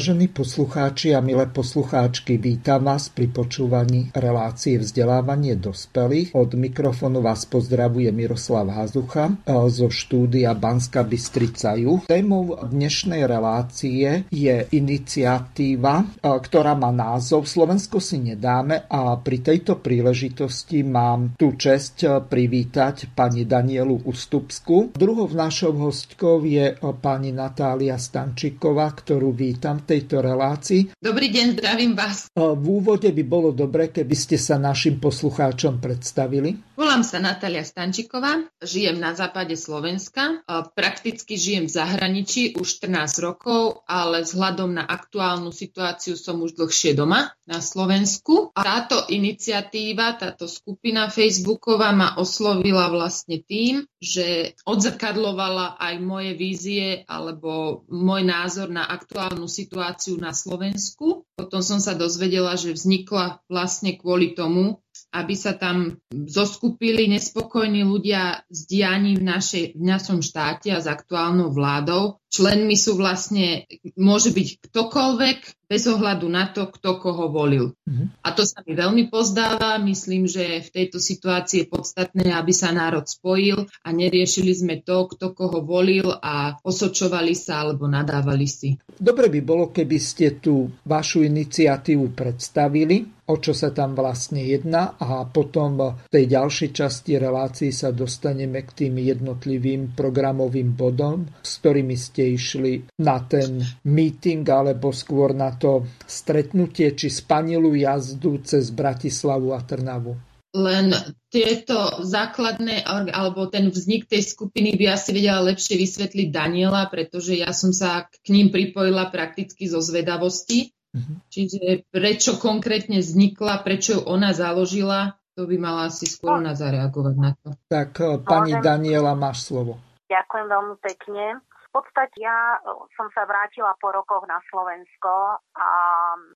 Vážení poslucháči a milé poslucháčky, vítam vás pri počúvaní relácie vzdelávanie dospelých. Od mikrofónu vás pozdravuje Miroslav Hazucha zo štúdia Banska Bystrica Juh. Témou dnešnej relácie je iniciatíva, ktorá má názov Slovensko si nedáme a pri tejto príležitosti mám tú čest privítať pani Danielu Ustupsku. Druhou našou hostkou je pani Natália Stančíková, ktorú vítam tejto relácii. Dobrý deň, zdravím vás. V úvode by bolo dobre, keby ste sa našim poslucháčom predstavili. Volám sa Natália Stančiková, žijem na západe Slovenska, prakticky žijem v zahraničí už 14 rokov, ale vzhľadom na aktuálnu situáciu som už dlhšie doma na Slovensku. A táto iniciatíva, táto skupina Facebooková ma oslovila vlastne tým, že odzrkadlovala aj moje vízie alebo môj názor na aktuálnu situáciu na Slovensku. Potom som sa dozvedela, že vznikla vlastne kvôli tomu, aby sa tam zoskupili nespokojní ľudia s dianím v, našej, v našom štáte a s aktuálnou vládou. Členmi sú vlastne, môže byť ktokoľvek, bez ohľadu na to, kto koho volil. Mm-hmm. A to sa mi veľmi pozdáva. Myslím, že v tejto situácii je podstatné, aby sa národ spojil a neriešili sme to, kto koho volil a osočovali sa alebo nadávali si. Dobre by bolo, keby ste tú vašu iniciatívu predstavili, o čo sa tam vlastne jedná a potom v tej ďalšej časti relácií sa dostaneme k tým jednotlivým programovým bodom, s ktorými ste išli na ten meeting alebo skôr na to stretnutie či spanilú jazdu cez Bratislavu a Trnavu? Len tieto základné, alebo ten vznik tej skupiny by asi vedela lepšie vysvetliť Daniela, pretože ja som sa k ním pripojila prakticky zo zvedavosti. Uh-huh. Čiže prečo konkrétne vznikla, prečo ju ona založila, to by mala asi skôr na zareagovať na to. Tak eh, pani Daniela, máš slovo. Ďakujem veľmi pekne. Podstate ja e, som sa vrátila po rokoch na Slovensko a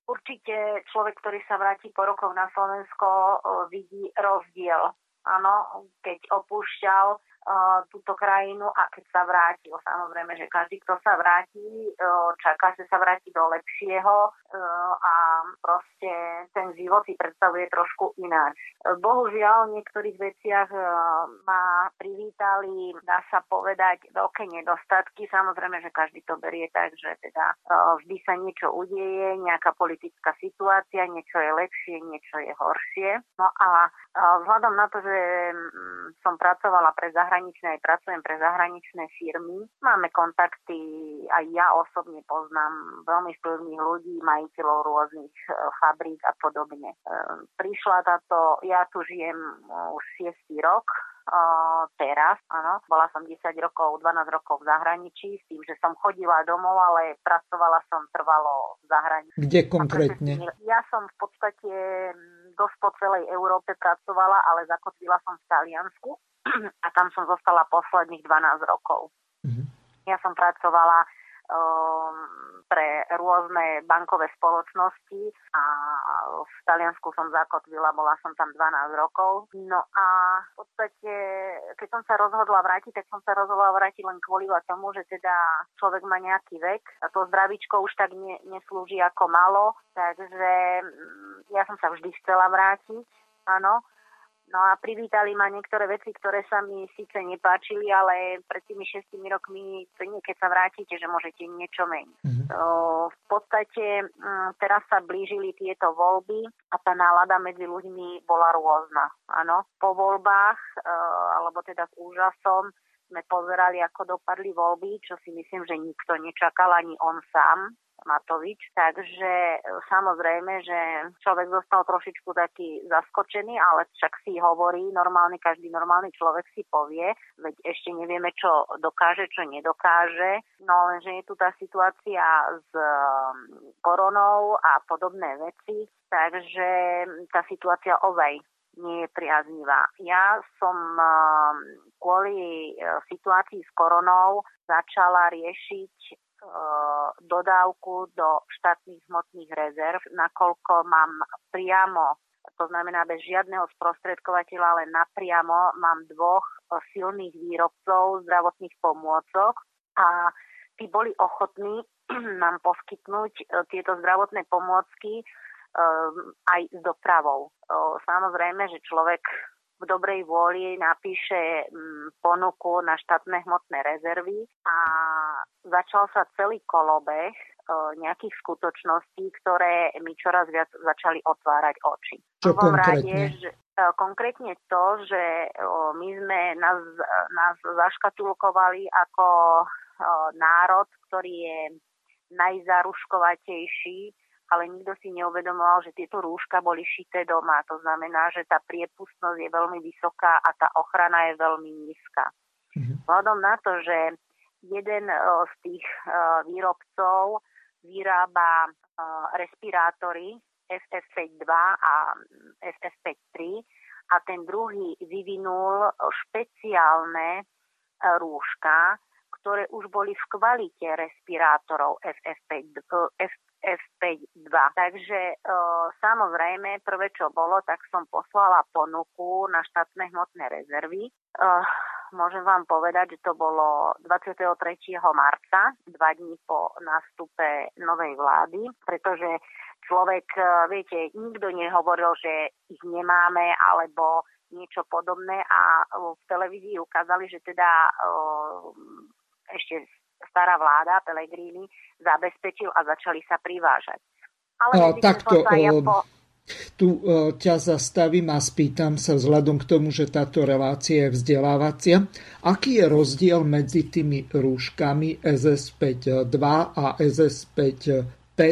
určite človek, ktorý sa vráti po rokoch na Slovensko, e, vidí rozdiel. Áno, keď opúšťal túto krajinu a keď sa vrátil. Samozrejme, že každý, kto sa vráti, čaká, že sa vráti do lepšieho a proste ten život si predstavuje trošku ináč. Bohužiaľ, v niektorých veciach ma privítali, dá sa povedať, veľké nedostatky. Samozrejme, že každý to berie tak, že teda vždy sa niečo udeje, nejaká politická situácia, niečo je lepšie, niečo je horšie. No a vzhľadom na to, že som pracovala pre zahraničné zahraničné, aj pracujem pre zahraničné firmy. Máme kontakty, aj ja osobne poznám veľmi vplyvných ľudí, majiteľov rôznych e, fabrík a podobne. E, prišla táto, ja tu žijem e, už 6 rok, teraz, áno. Bola som 10 rokov, 12 rokov v zahraničí s tým, že som chodila domov, ale pracovala som trvalo v zahraničí. Kde konkrétne? Ja som v podstate dosť po celej Európe pracovala, ale zakotvila som v Taliansku a tam som zostala posledných 12 rokov. Mm-hmm. Ja som pracovala pre rôzne bankové spoločnosti a v Taliansku som zakotvila, bola som tam 12 rokov. No a v podstate, keď som sa rozhodla vrátiť, tak som sa rozhodla vrátiť len kvôli tomu, že teda človek má nejaký vek a to zdravičko už tak ne, neslúži ako malo, takže mm, ja som sa vždy chcela vrátiť, áno. No a privítali ma niektoré veci, ktoré sa mi síce nepáčili, ale pred tými šestimi rokmi, to nie keď sa vrátite, že môžete niečo meniť. Mm-hmm. To, v podstate m, mm, teraz sa blížili tieto voľby a tá nálada medzi ľuďmi bola rôzna. Áno, po voľbách, e, alebo teda s úžasom, sme pozerali, ako dopadli voľby, čo si myslím, že nikto nečakal, ani on sám. Matovič, takže e, samozrejme, že človek zostal trošičku taký zaskočený, ale však si hovorí, normálny, každý normálny človek si povie, veď ešte nevieme, čo dokáže, čo nedokáže, no lenže je tu tá situácia s koronou a podobné veci, takže tá situácia ovej nie je priaznivá. Ja som kvôli e, situácii s koronou začala riešiť e, dodávku do štátnych hmotných rezerv, nakoľko mám priamo, to znamená bez žiadneho sprostredkovateľa, ale napriamo mám dvoch silných výrobcov zdravotných pomôcok a tí boli ochotní nám poskytnúť tieto zdravotné pomôcky aj s dopravou. Samozrejme, že človek v dobrej vôli napíše mm, ponuku na štátne hmotné rezervy a začal sa celý kolobeh nejakých skutočností, ktoré mi čoraz viac začali otvárať oči. Čo konkrétne? Rade, že, konkrétne to, že my sme nás, nás zaškatulkovali ako národ, ktorý je najzaruškovatejší ale nikto si neuvedomoval, že tieto rúška boli šité doma. To znamená, že tá priepustnosť je veľmi vysoká a tá ochrana je veľmi nízka. Mm-hmm. Vzhľadom na to, že jeden z tých výrobcov vyrába respirátory FF52 a FF53 a ten druhý vyvinul špeciálne rúška, ktoré už boli v kvalite respirátorov FF5, F52. Takže e, samozrejme, prvé čo bolo, tak som poslala ponuku na štátne hmotné rezervy. E, môžem vám povedať, že to bolo 23. marca, dva dní po nástupe novej vlády, pretože človek, viete, nikto nehovoril, že ich nemáme, alebo niečo podobné a v televízii ukázali, že teda ešte stará vláda Pelegrini zabezpečil a začali sa privážať. Ale a, takto, ja po... Tu uh, ťa zastavím a spýtam sa vzhľadom k tomu, že táto relácia je vzdelávacia. Aký je rozdiel medzi tými rúškami SS5.2 a SS5.5?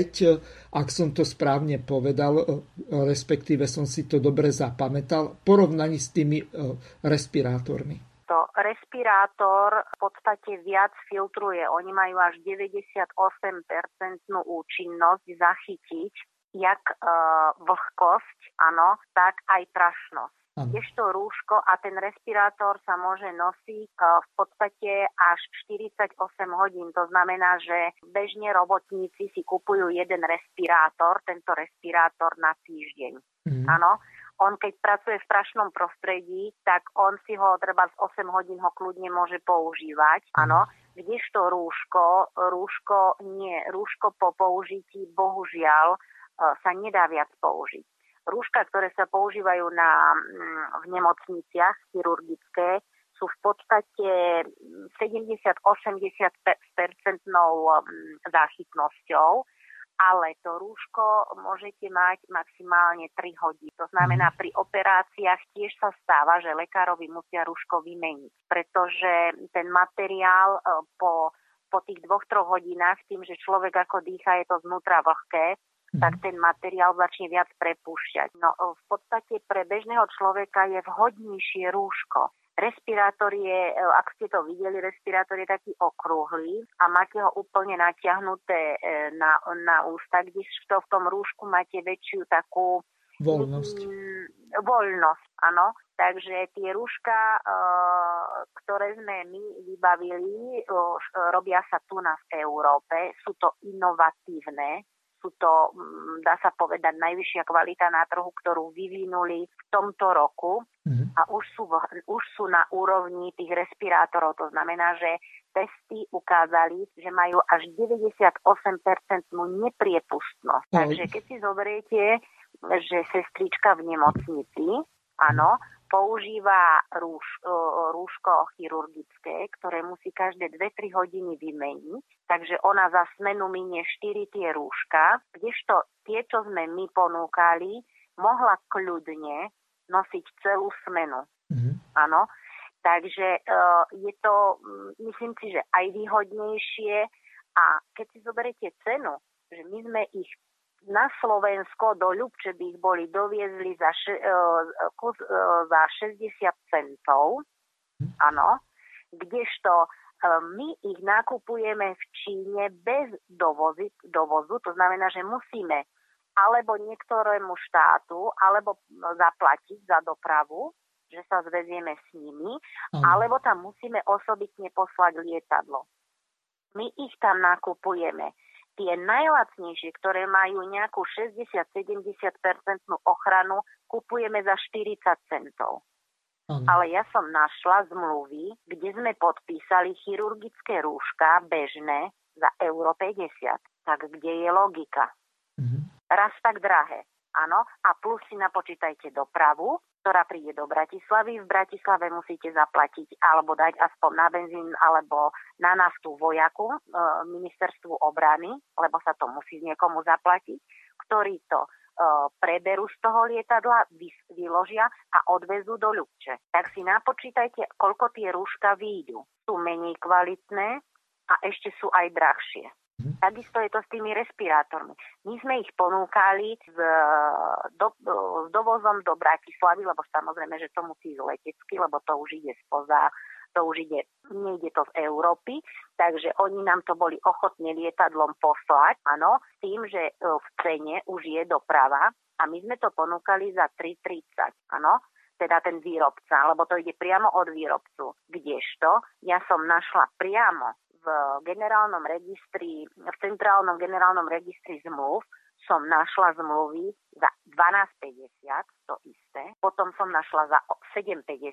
Ak som to správne povedal, respektíve som si to dobre zapamätal, porovnaní s tými respirátormi to respirátor v podstate viac filtruje. Oni majú až 98% účinnosť zachytiť jak e, vlhkosť, áno, tak aj prašnosť. Kdežto rúško a ten respirátor sa môže nosiť e, v podstate až 48 hodín. To znamená, že bežne robotníci si kupujú jeden respirátor, tento respirátor na týždeň. Mm. On keď pracuje v prašnom prostredí, tak on si ho treba z 8 hodín ho kľudne môže používať, mhm. áno. Kdežto rúško, rúško nie, rúško po použití bohužiaľ e, sa nedá viac použiť. Rúška, ktoré sa používajú na, mm, v nemocniciach chirurgické, sú v podstate 70-80% mm, záchytnosťou ale to rúško môžete mať maximálne 3 hodiny. To znamená, mhm. pri operáciách tiež sa stáva, že lekárovi musia rúško vymeniť, pretože ten materiál e, po, po tých dvoch, troch hodinách, tým, že človek ako dýcha, je to znútra vlhké, mhm. tak ten materiál začne viac prepúšťať. No v podstate pre bežného človeka je vhodnejšie rúško. Respirátor je, e, ak ste to videli, respirátor je taký okrúhly a máte ho úplne natiahnuté e, na, na ústa, kde to v tom rúšku máte väčšiu takú voľnosť. Mm, voľnosť, áno. Takže tie rúška, e, ktoré sme my vybavili, robia sa tu na v Európe, sú to inovatívne sú to, mm, dá sa povedať, najvyššia kvalita na trhu, ktorú vyvinuli v tomto roku mm-hmm. a už sú, už sú na úrovni tých respirátorov. To znamená, že testy ukázali, že majú až 98% nepriepustnosť. Mm-hmm. Takže keď si zoberiete, že sestrička v nemocnici, áno, používa rúš, rúško chirurgické, ktoré musí každé 2-3 hodiny vymeniť, takže ona za smenu minie 4 tie rúška, kdežto tie, čo sme my ponúkali, mohla kľudne nosiť celú smenu. Mm-hmm. Áno. Takže uh, je to, myslím si, že aj výhodnejšie a keď si zoberiete cenu, že my sme ich na Slovensko do Ľubče by ich boli doviezli za, še, kus, za 60 centov, áno, kdežto my ich nakupujeme v Číne bez dovozy, dovozu, to znamená, že musíme alebo niektorému štátu, alebo zaplatiť za dopravu, že sa zvezieme s nimi, mm. alebo tam musíme osobitne poslať lietadlo. My ich tam nakupujeme. Tie najlacnejšie, ktoré majú nejakú 60-70% ochranu, kupujeme za 40 centov. Mm. Ale ja som našla zmluvy, kde sme podpísali chirurgické rúška bežné za euro 50. Tak kde je logika? Mm raz tak drahé. Áno, a plus si napočítajte dopravu, ktorá príde do Bratislavy. V Bratislave musíte zaplatiť alebo dať aspoň na benzín alebo na naftu vojaku, e, ministerstvu obrany, lebo sa to musí niekomu zaplatiť, ktorí to e, preberú z toho lietadla, vyložia a odvezú do Ľubče. Tak si napočítajte, koľko tie rúška výjdu. Sú menej kvalitné a ešte sú aj drahšie. Mhm. Takisto je to s tými respirátormi. My sme ich ponúkali s, do, dovozom do Bratislavy, lebo samozrejme, že to musí ísť letecky, lebo to už ide spoza, to už ide, nejde to z Európy, takže oni nám to boli ochotne lietadlom poslať, áno, s tým, že e, v cene už je doprava a my sme to ponúkali za 3,30, áno, teda ten výrobca, lebo to ide priamo od výrobcu. Kdežto ja som našla priamo v generálnom registri, v centrálnom generálnom registri zmluv som našla zmluvy za 12,50, to isté. Potom som našla za 7,50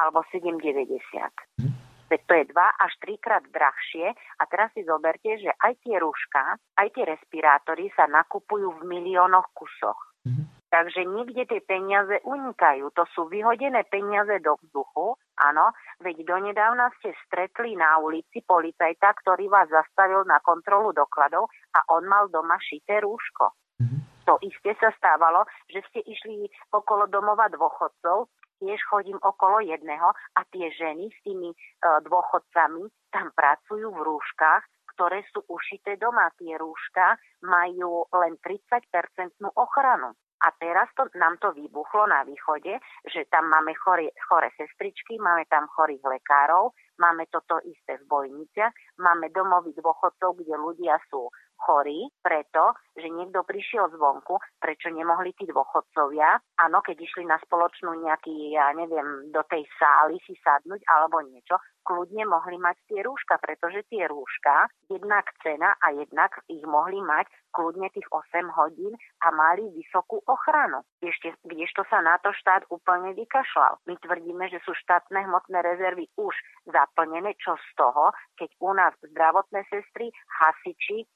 alebo 7,90. Veď to je dva až trikrát drahšie a teraz si zoberte, že aj tie rúška, aj tie respirátory sa nakupujú v miliónoch kusoch. Mm-hmm. Takže nikde tie peniaze unikajú. To sú vyhodené peniaze do vzduchu. Áno, veď donedávna ste stretli na ulici policajta, ktorý vás zastavil na kontrolu dokladov a on mal doma šité rúško. Mm-hmm. To isté sa stávalo, že ste išli okolo domova dôchodcov, tiež chodím okolo jedného a tie ženy s tými e, dôchodcami tam pracujú v rúškach, ktoré sú ušité doma. Tie rúška majú len 30-percentnú ochranu. A teraz to, nám to vybuchlo na východe, že tam máme chore, chore sestričky, máme tam chorých lekárov, máme toto isté v bojniciach, máme domovy dôchodcov, kde ľudia sú chorí preto, že niekto prišiel zvonku, prečo nemohli tí dôchodcovia, áno, keď išli na spoločnú nejaký, ja neviem, do tej sály si sadnúť alebo niečo, kľudne mohli mať tie rúška, pretože tie rúška, jednak cena a jednak ich mohli mať kľudne tých 8 hodín a mali vysokú ochranu. Ešte, kdežto sa na to štát úplne vykašľal. My tvrdíme, že sú štátne hmotné rezervy už zaplnené, čo z toho, keď u nás zdravotné sestry, hasiči,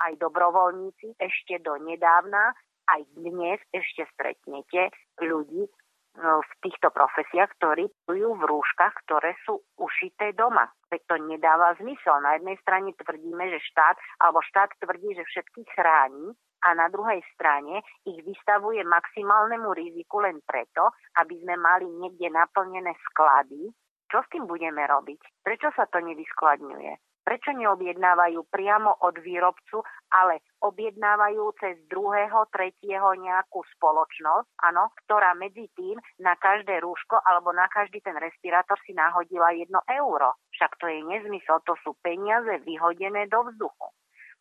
aj dobrovoľníci ešte do nedávna, aj dnes ešte stretnete ľudí eh, v týchto profesiách, ktorí pracujú v rúškach, ktoré sú ušité doma. Veď to nedáva zmysel. Na jednej strane tvrdíme, že štát, alebo štát tvrdí, že všetkých chráni, a na druhej strane ich vystavuje maximálnemu riziku len preto, aby sme mali niekde naplnené sklady. Čo s tým budeme robiť? Prečo sa to nevyskladňuje? Prečo neobjednávajú priamo od výrobcu, ale objednávajú cez druhého, tretieho nejakú spoločnosť, áno, ktorá medzi tým na každé rúško alebo na každý ten respirátor si nahodila jedno euro. Však to je nezmysel, to sú peniaze vyhodené do vzduchu.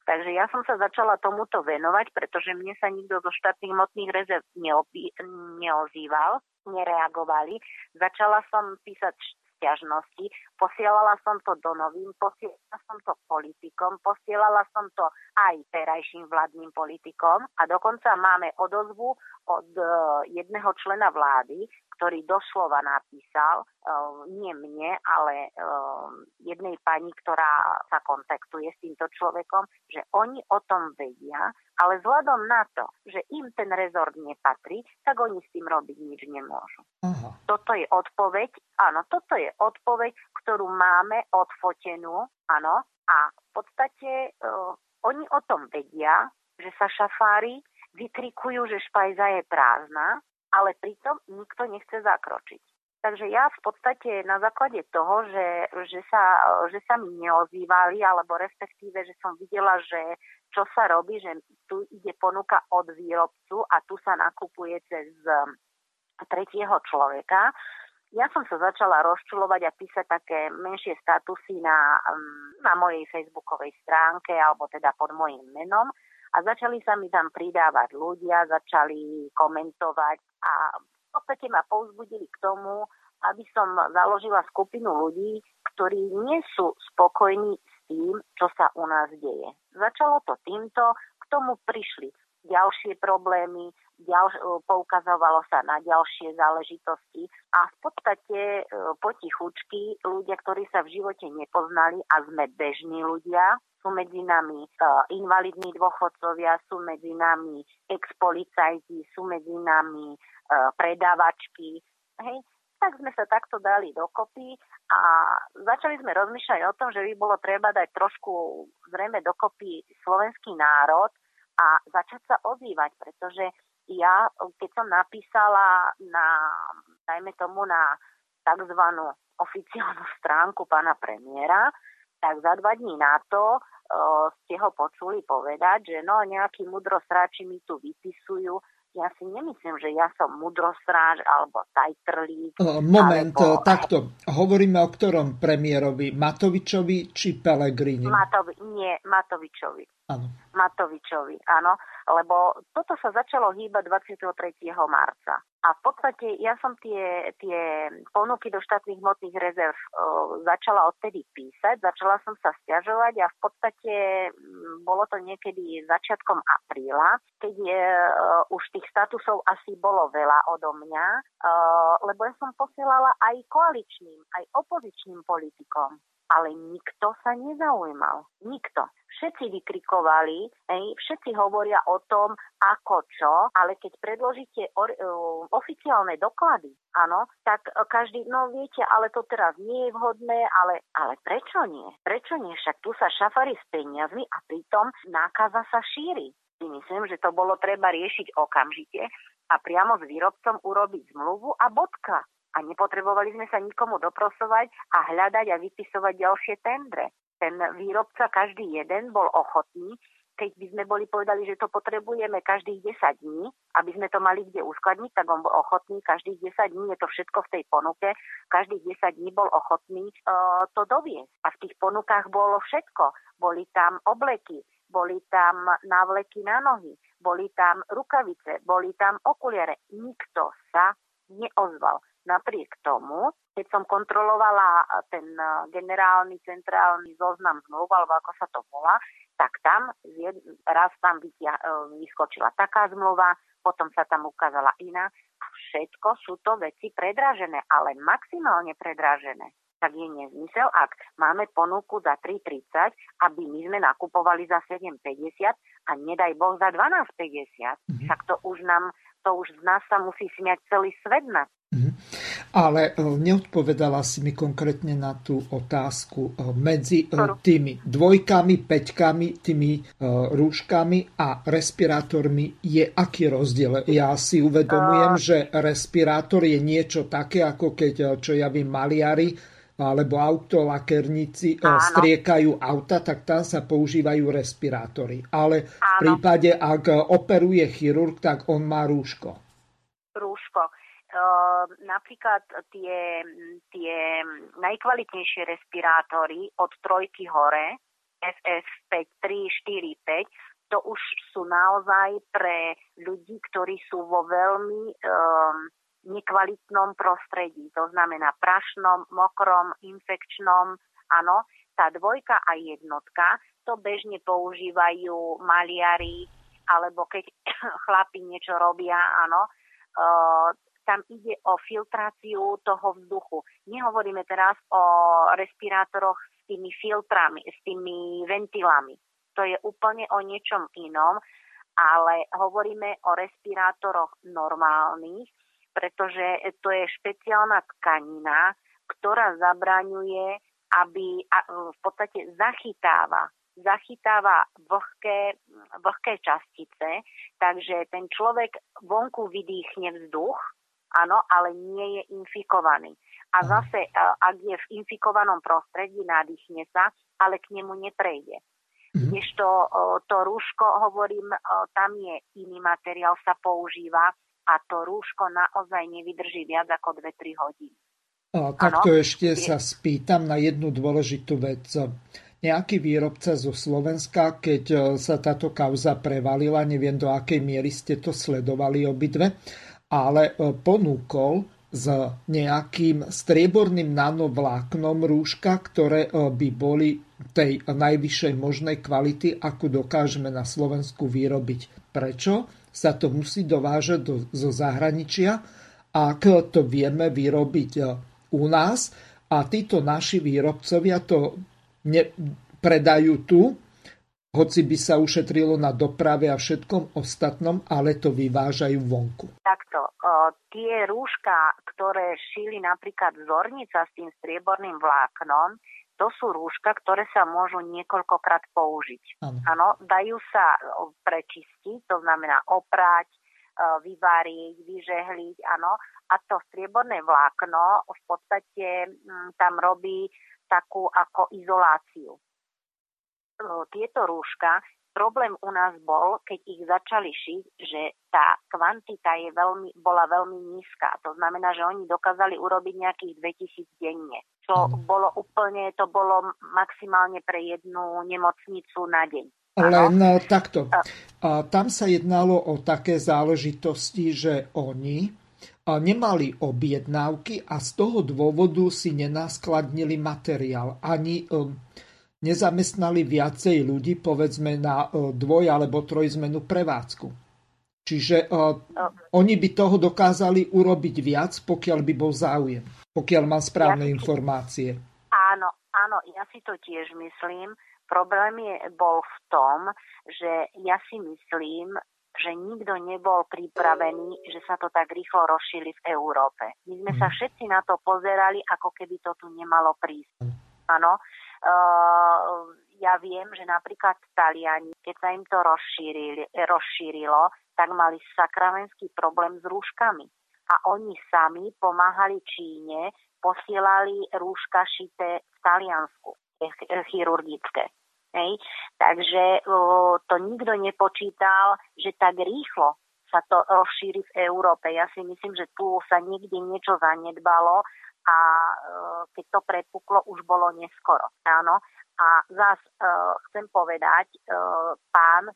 Takže ja som sa začala tomuto venovať, pretože mne sa nikto zo štátnych motných rezerv neozýval, nereagovali. Začala som písať stiažnosti. Posielala som to do novín, posielala som to politikom, posielala som to aj terajším vládnym politikom a dokonca máme odozvu od e, jedného člena vlády, ktorý doslova napísal, uh, nie mne, ale uh, jednej pani, ktorá sa kontaktuje s týmto človekom, že oni o tom vedia, ale vzhľadom na to, že im ten rezort nepatrí, tak oni s tým robiť nič nemôžu. Aha. Toto je odpoveď, áno, toto je odpoveď, ktorú máme odfotenú, áno, a v podstate uh, oni o tom vedia, že sa šafári vykrikujú, že špajza je prázdna, ale pritom nikto nechce zakročiť. Takže ja v podstate na základe toho, že, že, sa, že sa mi neozývali, alebo respektíve, že som videla, že čo sa robí, že tu ide ponuka od výrobcu a tu sa nakupuje cez um, tretieho človeka, ja som sa začala rozčulovať a písať také menšie statusy na, um, na mojej facebookovej stránke alebo teda pod mojim menom a začali sa mi tam pridávať ľudia, začali komentovať a v podstate ma povzbudili k tomu, aby som založila skupinu ľudí, ktorí nie sú spokojní s tým, čo sa u nás deje. Začalo to týmto, k tomu prišli ďalšie problémy, ďalš- poukazovalo sa na ďalšie záležitosti a v podstate e, potichučky ľudia, ktorí sa v živote nepoznali a sme bežní ľudia, sú medzi nami uh, invalidní dôchodcovia, sú medzi nami ex-policajti, sú medzi nami uh, predávačky. Hej, tak sme sa takto dali dokopy a začali sme rozmýšľať o tom, že by bolo treba dať trošku zrejme dokopy slovenský národ a začať sa ozývať, pretože ja, keď som napísala na, dajme tomu na tzv. oficiálnu stránku pána premiéra, tak za dva dní na to uh, ste ho počuli povedať, že no nejakí mudrosráči mi tu vypisujú, ja si nemyslím, že ja som mudrostráž alebo tajtrlík. Moment, alebo... takto. Hovoríme o ktorom premiérovi? Matovičovi či Pelegrini? Matovi, nie, Matovičovi. Áno. Matovičovi, áno, lebo toto sa začalo hýbať 23. marca. A v podstate ja som tie, tie ponuky do štátnych hmotných rezerv uh, začala odtedy písať, začala som sa stiažovať a v podstate um, bolo to niekedy začiatkom apríla, keď uh, už tých statusov asi bolo veľa odo mňa, uh, lebo ja som posielala aj koaličným, aj opozičným politikom ale nikto sa nezaujímal. Nikto. Všetci vykrikovali, hej, všetci hovoria o tom, ako čo, ale keď predložíte or, uh, oficiálne doklady, áno, tak každý, no viete, ale to teraz nie je vhodné, ale, ale prečo nie? Prečo nie? Však tu sa šafari s peniazmi a pritom nákaza sa šíri. Myslím, že to bolo treba riešiť okamžite a priamo s výrobcom urobiť zmluvu a bodka a nepotrebovali sme sa nikomu doprosovať a hľadať a vypisovať ďalšie tendre. Ten výrobca, každý jeden, bol ochotný, keď by sme boli povedali, že to potrebujeme každých 10 dní, aby sme to mali kde uskladniť, tak on bol ochotný každých 10 dní, je to všetko v tej ponuke, každých 10 dní bol ochotný uh, to doviesť. A v tých ponukách bolo všetko. Boli tam obleky, boli tam návleky na nohy, boli tam rukavice, boli tam okuliare. Nikto sa neozval. Napriek tomu, keď som kontrolovala ten generálny centrálny zoznam zmluv, alebo ako sa to volá, tak tam raz tam vytia, e, vyskočila taká zmluva, potom sa tam ukázala iná. A všetko sú to veci predražené, ale maximálne predražené tak je nezmysel, ak máme ponuku za 3,30, aby my sme nakupovali za 7,50 a nedaj Boh za 12,50. Mm-hmm. Tak to už nám, to už z nás sa musí smiať celý svet na Mm-hmm. Ale e, neodpovedala si mi konkrétne na tú otázku e, medzi e, tými dvojkami, peťkami, tými rúškami a respirátormi je aký rozdiel? Ja si uvedomujem, že respirátor je niečo také, ako keď, čo ja vím, maliari alebo autolakerníci striekajú auta, tak tam sa používajú respirátory. Ale v prípade, ak operuje chirurg, tak on má rúško. Rúško. Ehm, napríklad tie, tie najkvalitnejšie respirátory od trojky hore, FF5, 3, 4, 5, to už sú naozaj pre ľudí, ktorí sú vo veľmi um, nekvalitnom prostredí. To znamená prašnom, mokrom, infekčnom. Áno, tá dvojka a jednotka to bežne používajú maliari, alebo keď chlapi niečo robia, áno, uh, tam ide o filtráciu toho vzduchu. Nehovoríme teraz o respirátoroch s tými filtrami, s tými ventilami. To je úplne o niečom inom, ale hovoríme o respirátoroch normálnych, pretože to je špeciálna tkanina, ktorá zabraňuje, aby v podstate zachytáva zachytáva vlhké, vlhké častice, takže ten človek vonku vydýchne vzduch, áno, ale nie je infikovaný. A zase, e, ak je v infikovanom prostredí, nadýchne sa, ale k nemu neprejde. Mm-hmm. Ešte to rúško, hovorím, tam je iný materiál, sa používa a to rúško naozaj nevydrží viac ako 2-3 hodiny. A takto ano? ešte sa spýtam na jednu dôležitú vec. Nejaký výrobca zo Slovenska, keď e, sa táto kauza prevalila, neviem do akej miery ste to sledovali obidve, ale e, ponúkol s nejakým strieborným nanovláknom rúška, ktoré e, by boli tej najvyššej možnej kvality, ako dokážeme na Slovensku vyrobiť. Prečo sa to musí dovážať do, zo zahraničia, ak to vieme vyrobiť e, u nás a títo naši výrobcovia to ne, predajú tu, hoci by sa ušetrilo na doprave a všetkom ostatnom, ale to vyvážajú vonku. Takto, o, tie rúška, ktoré šili napríklad zornica s tým strieborným vláknom, to sú rúška, ktoré sa môžu niekoľkokrát použiť. Áno, dajú sa prečistiť, to znamená oprať, vyvariť, vyžehliť, áno. A to strieborné vlákno v podstate m, tam robí takú ako izoláciu tieto rúška, problém u nás bol, keď ich začali šiť, že tá kvantita je veľmi, bola veľmi nízka. To znamená, že oni dokázali urobiť nejakých 2000 denne. Čo mm. bolo úplne, to bolo maximálne pre jednu nemocnicu na deň. Len ano? takto. A tam sa jednalo o také záležitosti, že oni nemali objednávky a z toho dôvodu si nenaskladnili materiál. Ani um, nezamestnali viacej ľudí, povedzme na e, dvoj- alebo trojzmenu prevádzku. Čiže uh, oni by toho dokázali urobiť viac, pokiaľ by bol záujem, pokiaľ mám správne ja informácie. Áno, áno, ja si to tiež myslím. Problém je, bol v tom, že ja si myslím, že nikto nebol pripravený, že sa to tak rýchlo rozšíri v Európe. My sme sa mhm. všetci na to pozerali, ako keby to tu nemalo prísť. Áno, Uh, ja viem, že napríklad Taliani, keď sa im to rozšírilo, tak mali sakravenský problém s rúškami. A oni sami pomáhali Číne, posielali rúška šité v Taliansku, chirurgické. Hej. Takže to nikto nepočítal, že tak rýchlo sa to rozšíri v Európe. Ja si myslím, že tu sa niekde niečo zanedbalo a e, keď to prepuklo, už bolo neskoro. Áno. A zás e, chcem povedať, e, pán,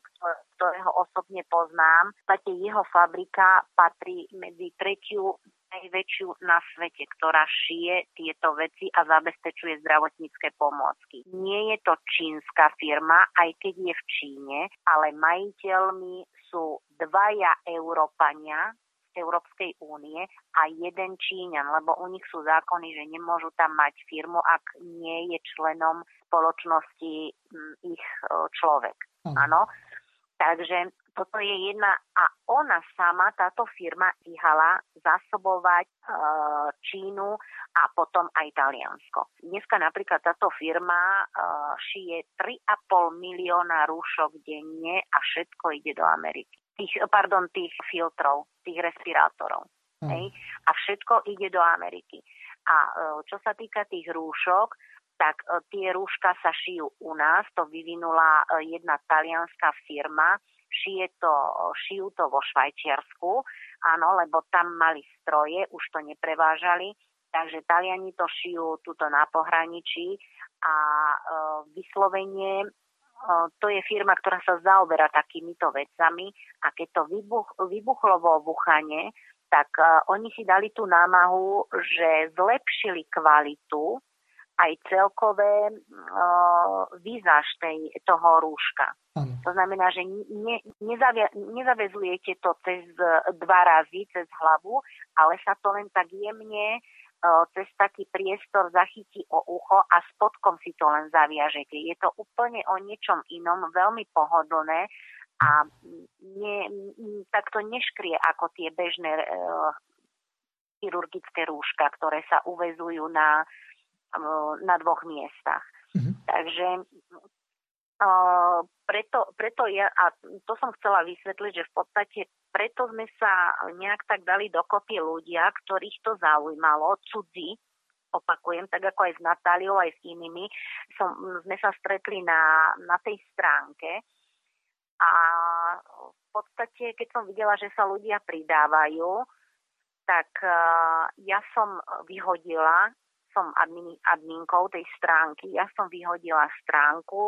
ktorého osobne poznám, v jeho fabrika patrí medzi tretiu najväčšiu na svete, ktorá šije tieto veci a zabezpečuje zdravotnícke pomôcky. Nie je to čínska firma, aj keď je v Číne, ale majiteľmi sú dvaja Európania, Európskej únie a jeden Číňan, lebo u nich sú zákony, že nemôžu tam mať firmu, ak nie je členom spoločnosti ich človek. Áno. Takže toto je jedna a ona sama, táto firma, vyhala zasobovať e, Čínu a potom aj Taliansko. Dneska napríklad táto firma e, šije 3,5 milióna rúšok denne a všetko ide do Ameriky tých, pardon, tých filtrov, tých respirátorov. Mm. Hej? A všetko ide do Ameriky. A e, čo sa týka tých rúšok, tak e, tie rúška sa šijú u nás, to vyvinula e, jedna talianská firma, šije to, šijú to vo Švajčiarsku, áno, lebo tam mali stroje, už to neprevážali, takže Taliani to šijú tuto na pohraničí a e, vyslovene to je firma, ktorá sa zaoberá takýmito vecami a keď to vybuch, vybuchlo vo Wuhane, tak oni si dali tú námahu, že zlepšili kvalitu aj celkové uh, výzaž tej, toho rúška. Ano. To znamená, že ne, nezavia, nezavezujete to cez dva razy, cez hlavu, ale sa to len tak jemne cez taký priestor zachytí o ucho a spodkom si to len zaviažete. Je to úplne o niečom inom, veľmi pohodlné a ne, tak to neškrie ako tie bežné e, chirurgické rúška, ktoré sa uvezujú na, e, na dvoch miestach. Mm-hmm. Takže preto, preto ja, a to som chcela vysvetliť, že v podstate preto sme sa nejak tak dali dokopy ľudia, ktorých to zaujímalo, cudzí, opakujem, tak ako aj s Natáliou, aj s inými, som, sme sa stretli na, na tej stránke. A v podstate, keď som videla, že sa ľudia pridávajú, tak uh, ja som vyhodila som admin, adminkou tej stránky. Ja som vyhodila stránku,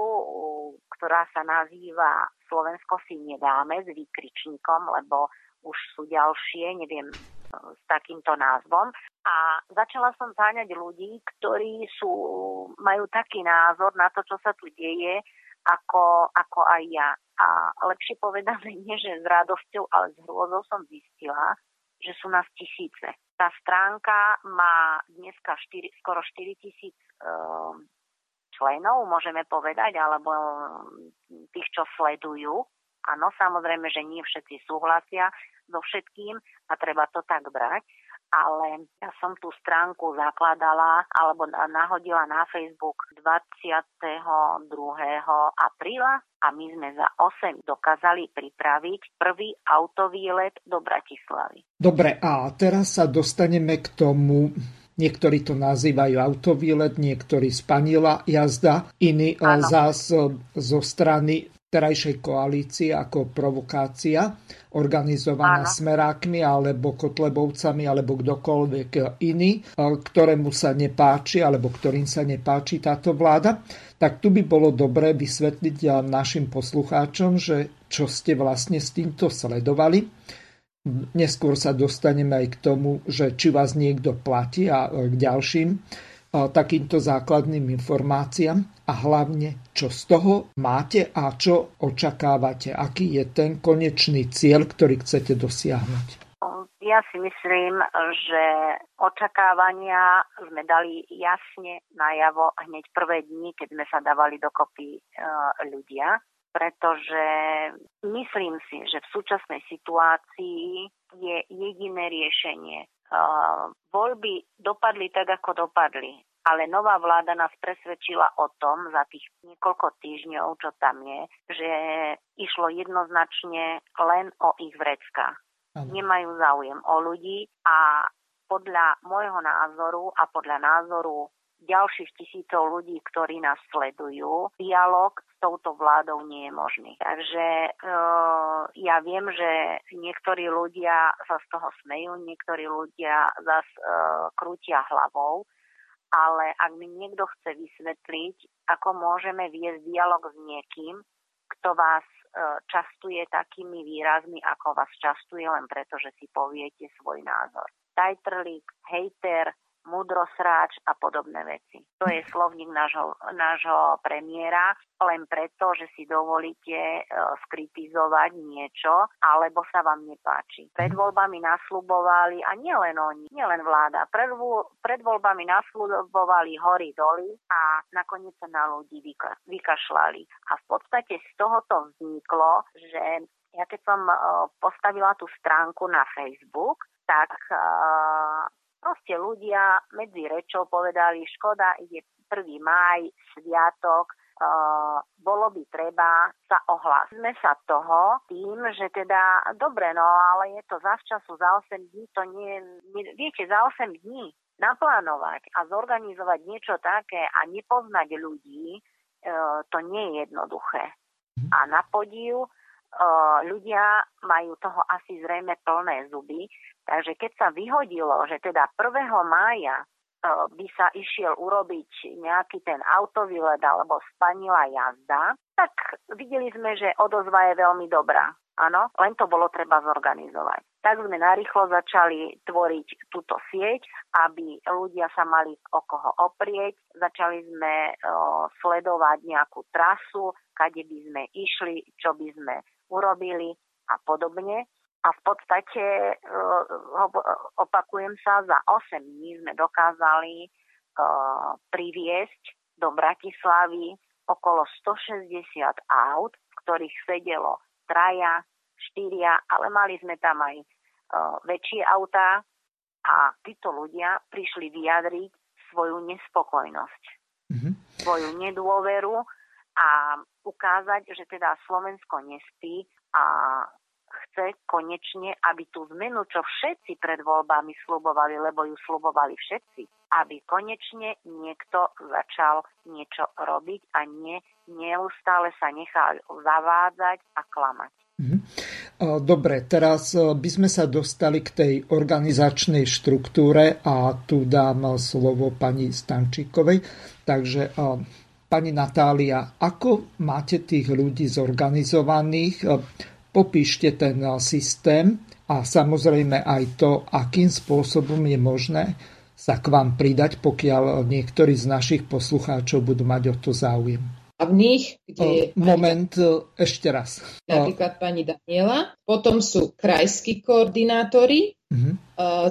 ktorá sa nazýva Slovensko si nedáme s výkričníkom, lebo už sú ďalšie, neviem, s takýmto názvom. A začala som záňať ľudí, ktorí sú, majú taký názor na to, čo sa tu deje, ako, ako aj ja. A lepšie povedané, nie že s radosťou, ale s hrôzou som zistila, že sú nás tisíce. Tá stránka má dneska 4, skoro 4 tisíc uh, členov, môžeme povedať, alebo tých, čo sledujú. Áno, samozrejme, že nie všetci súhlasia so všetkým a treba to tak brať ale ja som tú stránku zakladala alebo nahodila na Facebook 22. apríla a my sme za 8 dokázali pripraviť prvý autovýlet do Bratislavy. Dobre, a teraz sa dostaneme k tomu, Niektorí to nazývajú autovýlet, niektorí spanila jazda, iní ano. zás zo strany terajšej koalície ako provokácia organizovaná Áno. smerákmi alebo kotlebovcami alebo kdokoľvek iný, ktorému sa nepáči alebo ktorým sa nepáči táto vláda, tak tu by bolo dobré vysvetliť našim poslucháčom, že čo ste vlastne s týmto sledovali. Neskôr sa dostaneme aj k tomu, že či vás niekto platí a k ďalším takýmto základným informáciám a hlavne, čo z toho máte a čo očakávate, aký je ten konečný cieľ, ktorý chcete dosiahnuť. Ja si myslím, že očakávania sme dali jasne najavo hneď prvé dni, keď sme sa dávali dokopy e, ľudia, pretože myslím si, že v súčasnej situácii je jediné riešenie voľby dopadli tak, ako dopadli. Ale nová vláda nás presvedčila o tom za tých niekoľko týždňov, čo tam je, že išlo jednoznačne len o ich vrecka. Nemajú záujem o ľudí a podľa môjho názoru a podľa názoru ďalších tisícov ľudí, ktorí nás sledujú, dialog s touto vládou nie je možný. Takže e, ja viem, že niektorí ľudia sa z toho smejú, niektorí ľudia zase e, krútia hlavou, ale ak mi niekto chce vysvetliť, ako môžeme viesť dialog s niekým, kto vás e, častuje takými výrazmi, ako vás častuje len preto, že si poviete svoj názor. Tajtrlík, hejter, mudrosráč a podobné veci. To je slovník nášho, nášho premiéra len preto, že si dovolíte e, skritizovať niečo, alebo sa vám nepáči. Pred voľbami nasľubovali, a nielen oni, nielen vláda, pred, pred voľbami nasľubovali hory doly a nakoniec sa na ľudí vyka, vykašľali. A v podstate z tohoto vzniklo, že ja keď som e, postavila tú stránku na Facebook, tak uh, Proste ľudia medzi rečou povedali, škoda, ide 1. maj, sviatok, Uh, bolo by treba sa ohlásiť. Sme sa toho tým, že teda, dobre, no ale je to za času, za 8 dní, to nie, viete, za 8 dní naplánovať a zorganizovať niečo také a nepoznať ľudí, uh, to nie je jednoduché. Mhm. A na podiu ľudia majú toho asi zrejme plné zuby. Takže keď sa vyhodilo, že teda 1. mája by sa išiel urobiť nejaký ten autovýlet alebo spanila jazda, tak videli sme, že odozva je veľmi dobrá. Áno, len to bolo treba zorganizovať. Tak sme narýchlo začali tvoriť túto sieť, aby ľudia sa mali o koho oprieť. Začali sme o, sledovať nejakú trasu, kade by sme išli, čo by sme urobili a podobne. A v podstate, eh, opakujem sa, za 8 dní sme dokázali eh, priviesť do Bratislavy okolo 160 aut, v ktorých sedelo traja, štyria, ale mali sme tam aj eh, väčšie autá a títo ľudia prišli vyjadriť svoju nespokojnosť, mm-hmm. svoju nedôveru a ukázať, že teda Slovensko nespí a chce konečne, aby tú zmenu, čo všetci pred voľbami slubovali, lebo ju slubovali všetci, aby konečne niekto začal niečo robiť a nie neustále sa nechal zavádzať a klamať. Mhm. Dobre, teraz e, by sme sa dostali k tej organizačnej štruktúre a tu dám slovo pani Stančíkovej. Takže e, pani Natália, ako máte tých ľudí zorganizovaných? E, popíšte ten systém a samozrejme aj to, akým spôsobom je možné sa k vám pridať, pokiaľ niektorí z našich poslucháčov budú mať o to záujem hlavných, kde. Moment, pani, ešte raz. Napríklad pani Daniela. Potom sú krajskí koordinátori, uh-huh.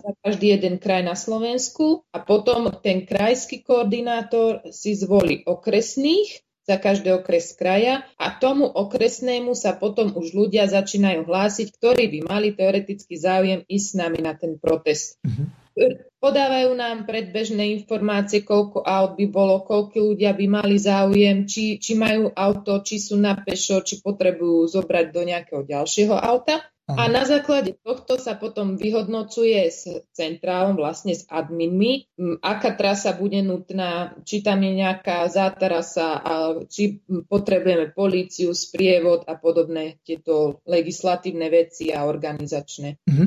za každý jeden kraj na Slovensku. A potom ten krajský koordinátor si zvolí okresných za každý okres kraja a tomu okresnému sa potom už ľudia začínajú hlásiť, ktorí by mali teoreticky záujem ísť s nami na ten protest. Uh-huh. Podávajú nám predbežné informácie, koľko aut by bolo, koľko ľudia by mali záujem, či, či majú auto, či sú na pešo, či potrebujú zobrať do nejakého ďalšieho auta. A na základe tohto sa potom vyhodnocuje s centrálom, vlastne s adminmi, aká trasa bude nutná, či tam je nejaká zátarasa, či potrebujeme políciu, sprievod a podobné tieto legislatívne veci a organizačné. Mhm.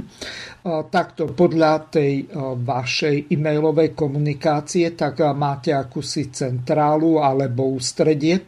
Takto podľa tej vašej e-mailovej komunikácie, tak máte akúsi centrálu alebo ústredie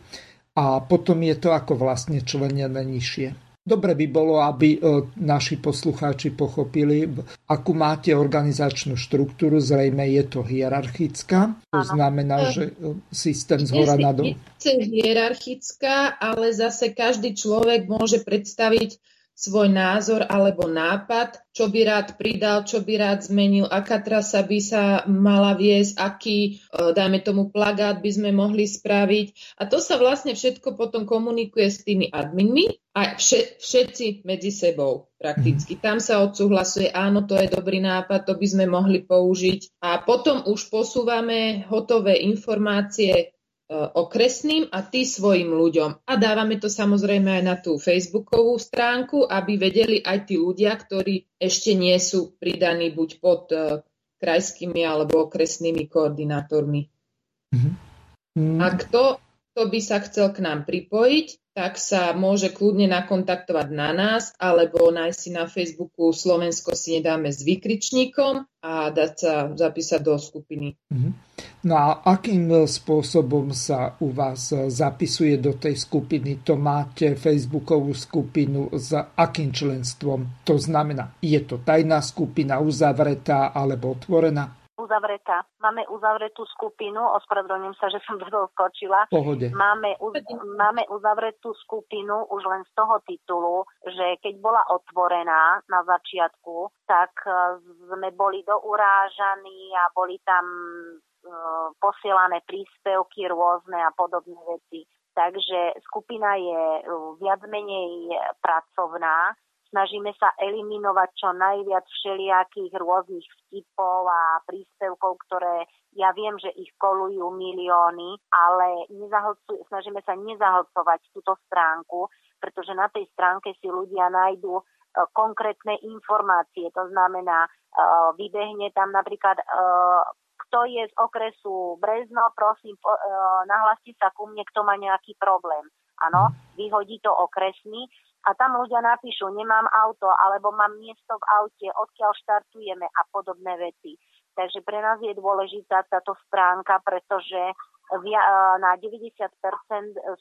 a potom je to ako vlastne členené nižšie. Dobre by bolo, aby e, naši poslucháči pochopili, akú máte organizačnú štruktúru. Zrejme je to hierarchická. To znamená, že e, systém z hora nadol. Je hierarchická, ale zase každý človek môže predstaviť svoj názor alebo nápad, čo by rád pridal, čo by rád zmenil, aká trasa by sa mala viesť, aký, e, dajme tomu, plagát by sme mohli spraviť. A to sa vlastne všetko potom komunikuje s tými adminmi a všetci medzi sebou prakticky. Tam sa odsúhlasuje, áno, to je dobrý nápad, to by sme mohli použiť. A potom už posúvame hotové informácie okresným a ty svojim ľuďom. A dávame to samozrejme aj na tú facebookovú stránku, aby vedeli aj tí ľudia, ktorí ešte nie sú pridaní buď pod uh, krajskými alebo okresnými koordinátormi. Mm-hmm. A kto, kto by sa chcel k nám pripojiť, tak sa môže kľudne nakontaktovať na nás alebo nájsť si na Facebooku Slovensko si nedáme s vykričníkom a dať sa zapísať do skupiny. Mm-hmm. No a akým spôsobom sa u vás zapisuje do tej skupiny? To máte Facebookovú skupinu s akým členstvom? To znamená, je to tajná skupina, uzavretá alebo otvorená? Uzavretá. Máme uzavretú skupinu, ospravedlňujem sa, že som do toho skočila. Pohode. Máme, uz, máme uzavretú skupinu už len z toho titulu, že keď bola otvorená na začiatku, tak e, sme boli dourážaní a boli tam E, posielané príspevky rôzne a podobné veci. Takže skupina je e, viac menej pracovná. Snažíme sa eliminovať čo najviac všelijakých rôznych vtipov a príspevkov, ktoré ja viem, že ich kolujú milióny, ale snažíme sa nezahlcovať túto stránku, pretože na tej stránke si ľudia nájdú e, konkrétne informácie. To znamená, vybehne tam napríklad kto je z okresu Brezno, prosím, po, e, nahláste sa ku mne, kto má nejaký problém. Áno, vyhodí to okresný a tam ľudia napíšu, nemám auto, alebo mám miesto v aute, odkiaľ štartujeme a podobné veci. Takže pre nás je dôležitá táto stránka, pretože na 90%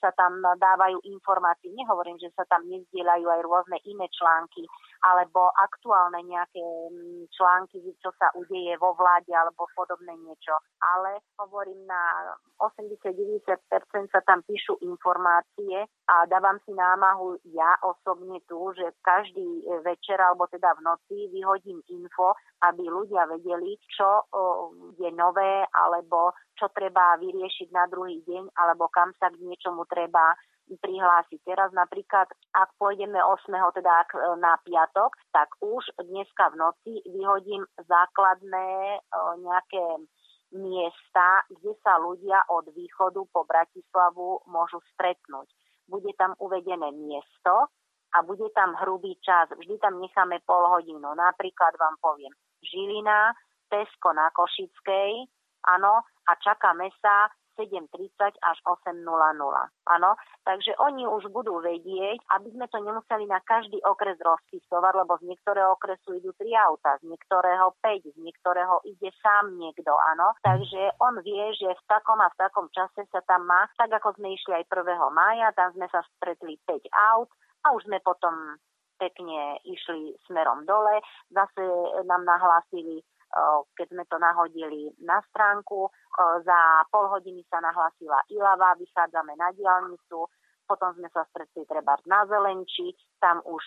sa tam dávajú informácie. Nehovorím, že sa tam nezdieľajú aj rôzne iné články, alebo aktuálne nejaké mm, články, čo sa udeje vo vláde alebo podobné niečo. Ale hovorím, na 80-90% sa tam píšu informácie a dávam si námahu ja osobne tu, že každý večer alebo teda v noci vyhodím info, aby ľudia vedeli, čo je nové alebo čo treba vyriešiť na druhý deň alebo kam sa k niečomu treba prihlásiť. Teraz napríklad, ak pôjdeme 8. teda ak e, na piatok, tak už dneska v noci vyhodím základné e, nejaké miesta, kde sa ľudia od východu po Bratislavu môžu stretnúť. bude tam uvedené miesto a bude tam hrubý čas. Vždy tam necháme pol hodinu. Napríklad vám poviem Žilina, Tesko na Košickej, áno, a čakáme sa 7.30 až 8.00. Áno, takže oni už budú vedieť, aby sme to nemuseli na každý okres rozpisovať, lebo z niektorého okresu idú 3 auta, z niektorého 5, z niektorého ide sám niekto, áno. Takže on vie, že v takom a v takom čase sa tam má, tak ako sme išli aj 1. mája, tam sme sa stretli 5 aut a už sme potom pekne išli smerom dole. Zase nám nahlásili keď sme to nahodili na stránku. Za pol hodiny sa nahlasila Ilava, vychádzame na diálnicu, potom sme sa stretli treba na Zelenči, tam už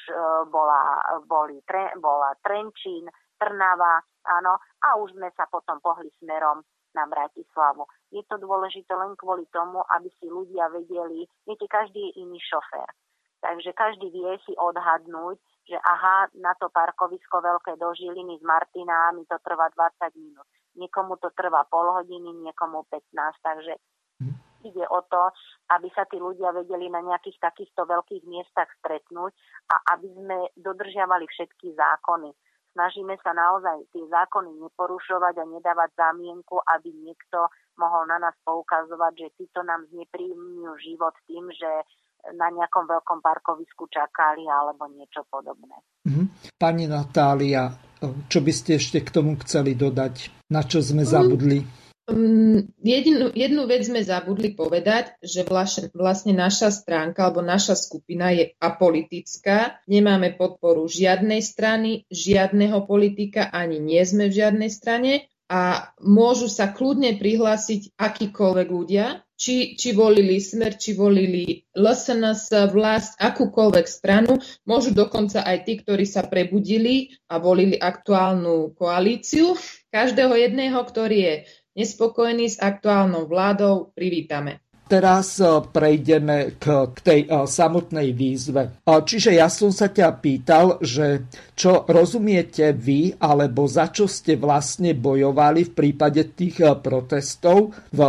bola, boli, bola Trenčín, Trnava, áno, a už sme sa potom pohli smerom na Bratislavu. Je to dôležité len kvôli tomu, aby si ľudia vedeli, viete, každý je iný šofér. Takže každý vie si odhadnúť, že aha, na to parkovisko veľké do Žiliny z Martina mi to trvá 20 minút. Niekomu to trvá pol hodiny, niekomu 15, takže hm. ide o to, aby sa tí ľudia vedeli na nejakých takýchto veľkých miestach stretnúť a aby sme dodržiavali všetky zákony. Snažíme sa naozaj tie zákony neporušovať a nedávať zámienku, aby niekto mohol na nás poukazovať, že títo nám znepríjemňujú život tým, že na nejakom veľkom parkovisku čakali alebo niečo podobné. Mhm. Pani Natália, čo by ste ešte k tomu chceli dodať? Na čo sme mhm. zabudli? Um, jednu, jednu vec sme zabudli povedať, že vlastne, vlastne naša stránka alebo naša skupina je apolitická. Nemáme podporu žiadnej strany, žiadneho politika, ani nie sme v žiadnej strane a môžu sa kľudne prihlásiť akýkoľvek ľudia, či, či volili Smer, či volili LSNS, vlast, akúkoľvek stranu. Môžu dokonca aj tí, ktorí sa prebudili a volili aktuálnu koalíciu. Každého jedného, ktorý je nespokojný s aktuálnou vládou, privítame teraz e, prejdeme k, k tej e, samotnej výzve. E, čiže ja som sa ťa pýtal, že čo rozumiete vy, alebo za čo ste vlastne bojovali v prípade tých protestov. V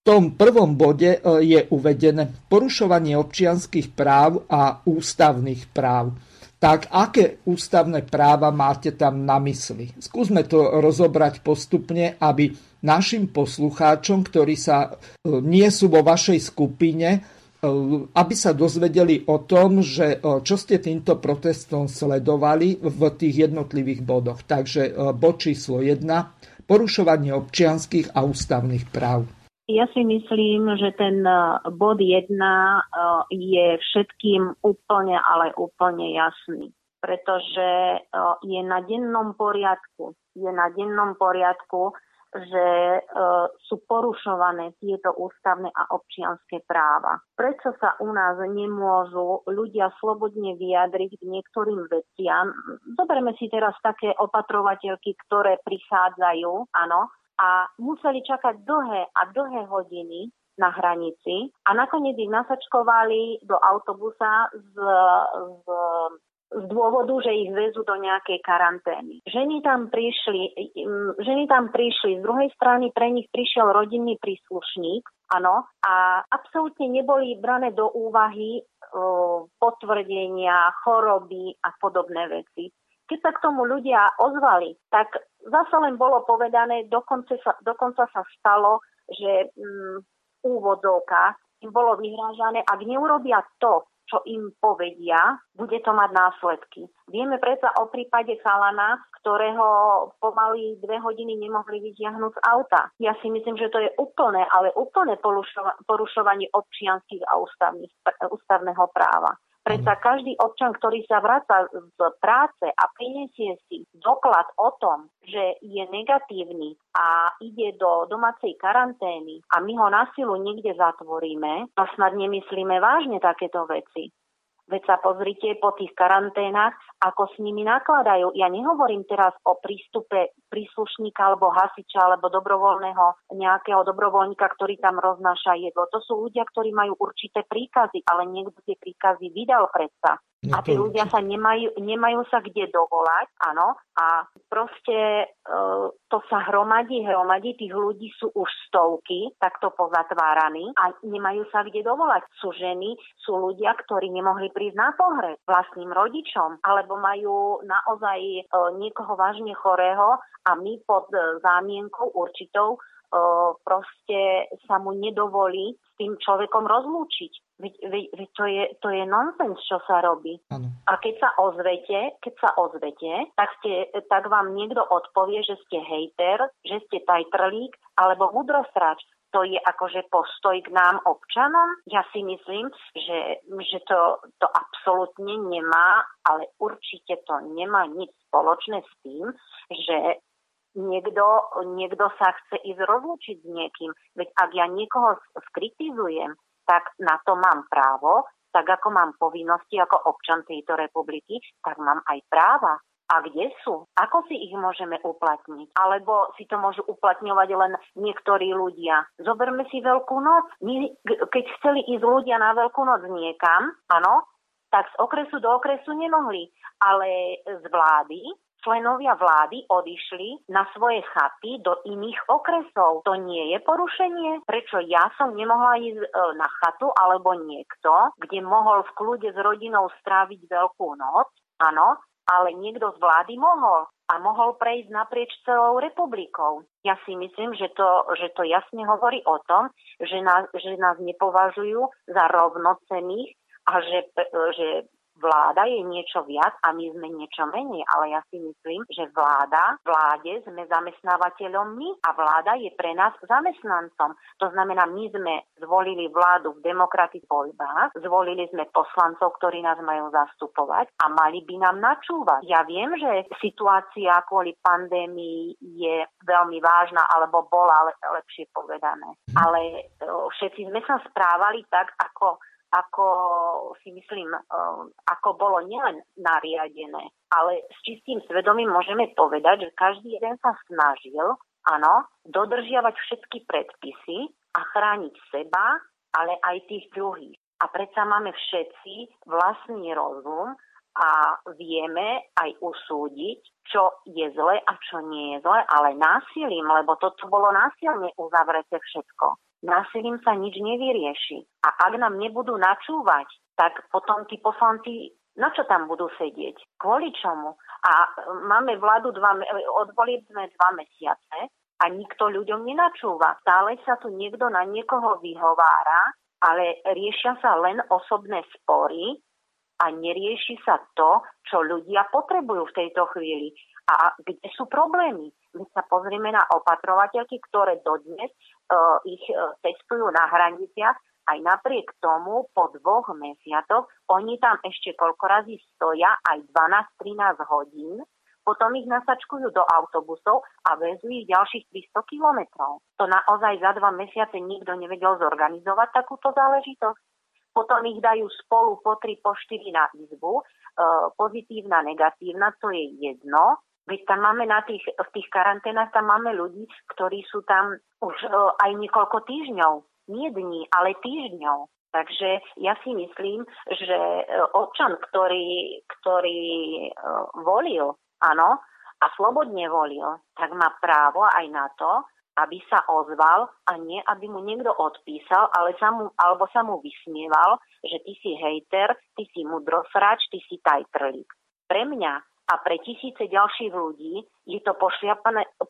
tom prvom bode je uvedené porušovanie občianských práv a ústavných práv tak aké ústavné práva máte tam na mysli? Skúsme to rozobrať postupne, aby našim poslucháčom, ktorí sa e, nie sú vo vašej skupine, e, aby sa dozvedeli o tom, že e, čo ste týmto protestom sledovali v tých jednotlivých bodoch. Takže bod číslo 1, porušovanie občianských a ústavných práv. Ja si myslím, že ten e, bod 1 e, je všetkým úplne, ale úplne jasný, pretože e, je na dennom poriadku, je na dennom poriadku, že sú porušované tieto ústavné a občianské práva. Prečo sa u nás nemôžu ľudia slobodne vyjadriť k niektorým veciam? Zoberme si teraz také opatrovateľky, ktoré prichádzajú, áno, a museli čakať dlhé a dlhé hodiny na hranici a nakoniec ich nasačkovali do autobusa z, z, z dôvodu, že ich vezú do nejakej karantény. Ženy tam prišli, ženy tam prišli, z druhej strany pre nich prišiel rodinný príslušník, áno, a absolútne neboli brané do úvahy potvrdenia, choroby a podobné veci. Keď sa k tomu ľudia ozvali, tak zase len bolo povedané, dokonca sa, dokonca sa stalo, že mm, úvodzovka im bolo vyhrážané, ak neurobia to, čo im povedia, bude to mať následky. Vieme predsa o prípade Chalana, ktorého pomaly dve hodiny nemohli vytiahnuť z auta. Ja si myslím, že to je úplné, ale úplné porušovanie občianských a ústavného práva. Predsa každý občan, ktorý sa vráca z práce a prinesie si doklad o tom, že je negatívny a ide do domácej karantény a my ho na silu niekde zatvoríme, to snad nemyslíme vážne takéto veci. Veď sa pozrite po tých karanténach, ako s nimi nakladajú. Ja nehovorím teraz o prístupe príslušníka alebo hasiča alebo dobrovoľného nejakého dobrovoľníka, ktorý tam roznáša jedlo. To sú ľudia, ktorí majú určité príkazy, ale niekto tie príkazy vydal predsa. No a tí ľudia sa nemajú, nemajú sa kde dovolať, áno, a proste e, to sa hromadí, hromadí, tých ľudí sú už stovky takto pozatváraní a nemajú sa kde dovolať. Sú ženy, sú ľudia, ktorí nemohli prísť na pohreb vlastným rodičom, alebo majú naozaj e, niekoho vážne chorého a my pod e, zámienkou určitou proste sa mu nedovolí s tým človekom rozlúčiť. Veď, veď, veď to, je, to je nonsens, čo sa robí. Ano. A keď sa ozvete, keď sa ozvete, tak, ste, tak vám niekto odpovie, že ste hejter, že ste tajtrlík alebo mudrostrač. To je akože postoj k nám občanom. Ja si myslím, že, že to, to absolútne nemá, ale určite to nemá nič spoločné s tým, že niekto, niekto sa chce ísť rozlučiť s niekým. Veď ak ja niekoho skritizujem, tak na to mám právo, tak ako mám povinnosti ako občan tejto republiky, tak mám aj práva. A kde sú? Ako si ich môžeme uplatniť? Alebo si to môžu uplatňovať len niektorí ľudia? Zoberme si Veľkú noc. My, keď chceli ísť ľudia na Veľkú noc niekam, áno, tak z okresu do okresu nemohli. Ale z vlády členovia vlády odišli na svoje chaty do iných okresov. To nie je porušenie? Prečo ja som nemohla ísť e, na chatu alebo niekto, kde mohol v kľude s rodinou stráviť veľkú noc? Áno, ale niekto z vlády mohol a mohol prejsť naprieč celou republikou. Ja si myslím, že to, že to jasne hovorí o tom, že nás, že nás nepovažujú za rovnocených a že, že vláda je niečo viac a my sme niečo menej, ale ja si myslím, že vláda, vláde sme zamestnávateľom my a vláda je pre nás zamestnancom. To znamená, my sme zvolili vládu v demokratických voľbách, zvolili sme poslancov, ktorí nás majú zastupovať a mali by nám načúvať. Ja viem, že situácia kvôli pandémii je veľmi vážna, alebo bola lepšie povedané. Ale všetci sme sa správali tak, ako ako si myslím, um, ako bolo nielen nariadené, ale s čistým svedomím môžeme povedať, že každý jeden sa snažil, áno, dodržiavať všetky predpisy a chrániť seba, ale aj tých druhých. A predsa máme všetci vlastný rozum a vieme aj usúdiť, čo je zle a čo nie je zle, ale násilím, lebo toto bolo násilne uzavreté všetko násilím sa nič nevyrieši. A ak nám nebudú načúvať, tak potom tí poslanci na čo tam budú sedieť? Kvôli čomu? A máme vládu dva, od sme dva mesiace a nikto ľuďom nenačúva. Stále sa tu niekto na niekoho vyhovára, ale riešia sa len osobné spory a nerieši sa to, čo ľudia potrebujú v tejto chvíli. A kde sú problémy? My sa pozrieme na opatrovateľky, ktoré dodnes ich uh, testujú na hraniciach. Aj napriek tomu po dvoch mesiacoch oni tam ešte koľko razy stoja, aj 12-13 hodín, potom ich nasačkujú do autobusov a vezú ich ďalších 300 kilometrov. To naozaj za dva mesiace nikto nevedel zorganizovať takúto záležitosť. Potom ich dajú spolu po 3, po 4 na izbu, e, pozitívna, negatívna, to je jedno. Veď tam máme na tých, v tých karanténach, tam máme ľudí, ktorí sú tam už uh, aj niekoľko týždňov. Nie dní, ale týždňov. Takže ja si myslím, že e, občan, ktorý, ktorý uh, volil, áno, a slobodne volil, tak má právo aj na to, aby sa ozval a nie, aby mu niekto odpísal, ale sa mu, alebo sa mu vysmieval, že ty si hejter, ty si mudrosrač, ty si tajtrlík. Pre mňa a pre tisíce ďalších ľudí je to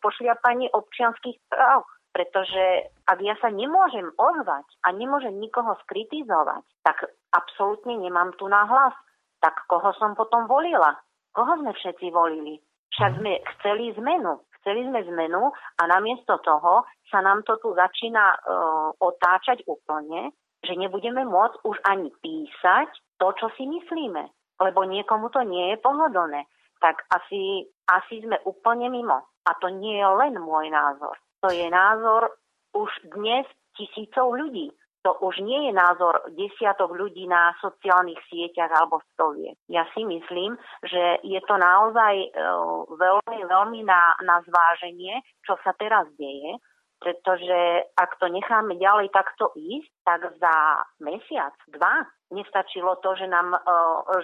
pošliapanie občianských práv. Pretože ak ja sa nemôžem ozvať a nemôžem nikoho skritizovať, tak absolútne nemám tu náhlas. Tak koho som potom volila? Koho sme všetci volili? Však sme chceli zmenu. Chceli sme zmenu a namiesto toho sa nám to tu začína uh, otáčať úplne, že nebudeme môcť už ani písať to, čo si myslíme, lebo niekomu to nie je pohodlné tak asi, asi sme úplne mimo. A to nie je len môj názor. To je názor už dnes tisícov ľudí. To už nie je názor desiatok ľudí na sociálnych sieťach alebo stoviek. Ja si myslím, že je to naozaj uh, veľmi, veľmi na, na zváženie, čo sa teraz deje, pretože ak to necháme ďalej takto ísť, tak za mesiac, dva nestačilo to, že, nám, e,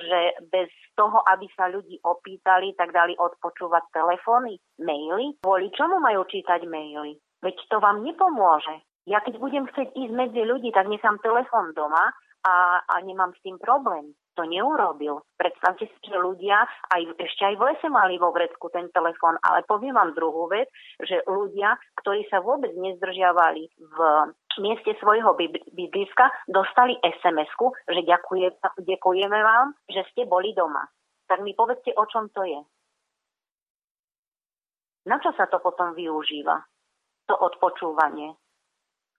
že bez toho, aby sa ľudí opýtali, tak dali odpočúvať telefóny, maily. Kvôli čomu majú čítať maily? Veď to vám nepomôže. Ja keď budem chcieť ísť medzi ľudí, tak nechám telefón doma a, a nemám s tým problém to neurobil. Predstavte si, že ľudia aj, ešte aj v lese mali vo vrecku ten telefón, ale poviem vám druhú vec, že ľudia, ktorí sa vôbec nezdržiavali v mieste svojho bydliska, dostali SMS-ku, že ďakuje, ďakujeme vám, že ste boli doma. Tak mi povedzte, o čom to je. Na čo sa to potom využíva? To odpočúvanie.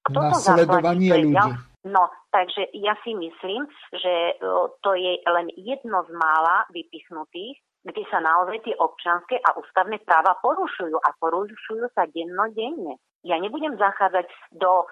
Kto Nasledovanie to ľudí. No, takže ja si myslím, že to je len jedno z mála vypichnutých, kde sa naozaj tie občanské a ústavné práva porušujú a porušujú sa dennodenne. Ja nebudem zachádzať do,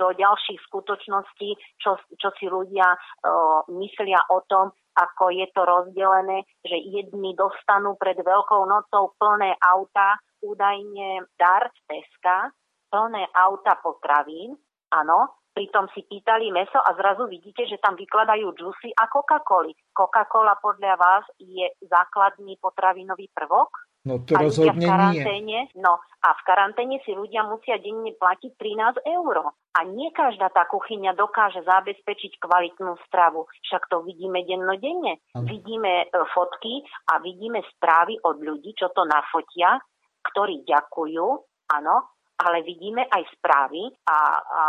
do ďalších skutočností, čo, čo si ľudia o, myslia o tom, ako je to rozdelené, že jedni dostanú pred Veľkou nocou plné auta, údajne dar z Teska, plné auta potravín, áno, pritom si pýtali meso a zrazu vidíte, že tam vykladajú džusy a Coca-Coli. Coca-Cola podľa vás je základný potravinový prvok? No to a rozhodne v karanténe, nie. No a v karanténe si ľudia musia denne platiť 13 eur. A nie každá tá kuchyňa dokáže zabezpečiť kvalitnú stravu. Však to vidíme dennodenne. Ano. Vidíme e, fotky a vidíme správy od ľudí, čo to nafotia, ktorí ďakujú, áno, ale vidíme aj správy a, a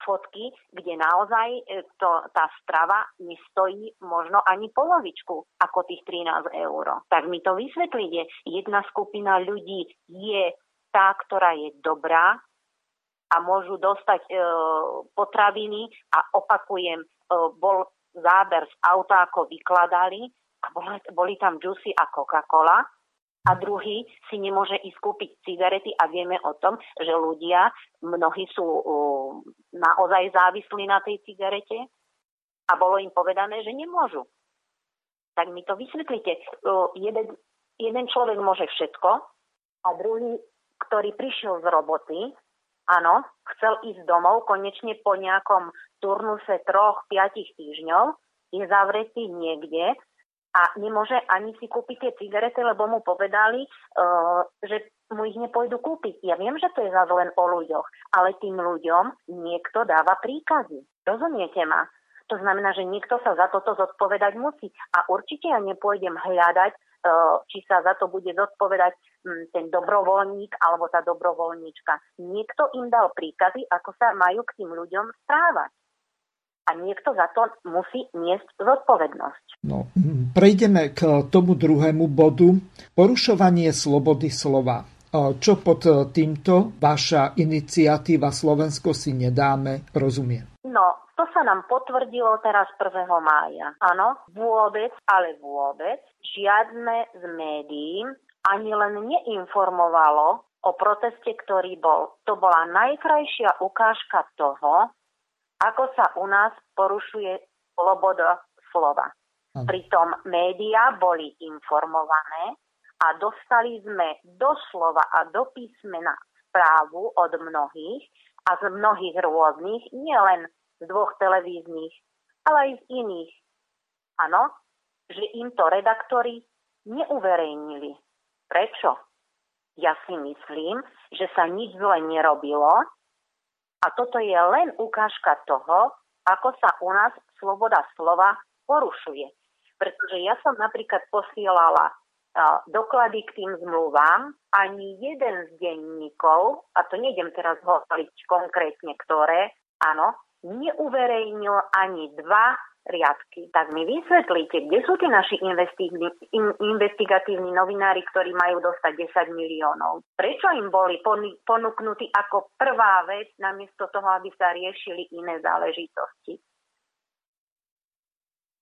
fotky, kde naozaj e, to, tá strava nestojí možno ani polovičku ako tých 13 eur. Tak mi to vysvetlíte. Jedna skupina ľudí je tá, ktorá je dobrá a môžu dostať e, potraviny a opakujem, e, bol záber z auta, ako vykladali a boli, boli tam džusy a Coca-Cola a druhý si nemôže ísť kúpiť cigarety a vieme o tom, že ľudia, mnohí sú uh, naozaj závislí na tej cigarete a bolo im povedané, že nemôžu. Tak mi to vysvetlite. Uh, jeden, jeden človek môže všetko a druhý, ktorý prišiel z roboty, áno, chcel ísť domov, konečne po nejakom turnuse troch, piatich týždňov, je zavretý niekde a nemôže ani si kúpiť tie cigarety, lebo mu povedali, uh, že mu ich nepôjdu kúpiť. Ja viem, že to je zase len o ľuďoch, ale tým ľuďom niekto dáva príkazy. Rozumiete ma? To znamená, že niekto sa za toto zodpovedať musí. A určite ja nepôjdem hľadať, uh, či sa za to bude zodpovedať um, ten dobrovoľník alebo tá dobrovoľníčka. Niekto im dal príkazy, ako sa majú k tým ľuďom správať a niekto za to musí niesť zodpovednosť. No, prejdeme k tomu druhému bodu. Porušovanie slobody slova. Čo pod týmto vaša iniciatíva Slovensko si nedáme, rozumiem? No, to sa nám potvrdilo teraz 1. mája. Áno, vôbec, ale vôbec žiadne z médií ani len neinformovalo o proteste, ktorý bol. To bola najkrajšia ukážka toho, ako sa u nás porušuje sloboda slova. Pritom médiá boli informované a dostali sme doslova a do písmena správu od mnohých a z mnohých rôznych, nielen z dvoch televíznych, ale aj z iných. Áno, že im to redaktori neuverejnili. Prečo? Ja si myslím, že sa nič zle nerobilo, a toto je len ukážka toho, ako sa u nás sloboda slova porušuje. Pretože ja som napríklad posielala doklady k tým zmluvám, ani jeden z denníkov, a to nejdem teraz hovoriť konkrétne ktoré, áno, neuverejnil ani dva riadky. Tak mi vysvetlíte, kde sú tí naši investigatívni novinári, ktorí majú dostať 10 miliónov? Prečo im boli ponúknutí ako prvá vec, namiesto toho, aby sa riešili iné záležitosti?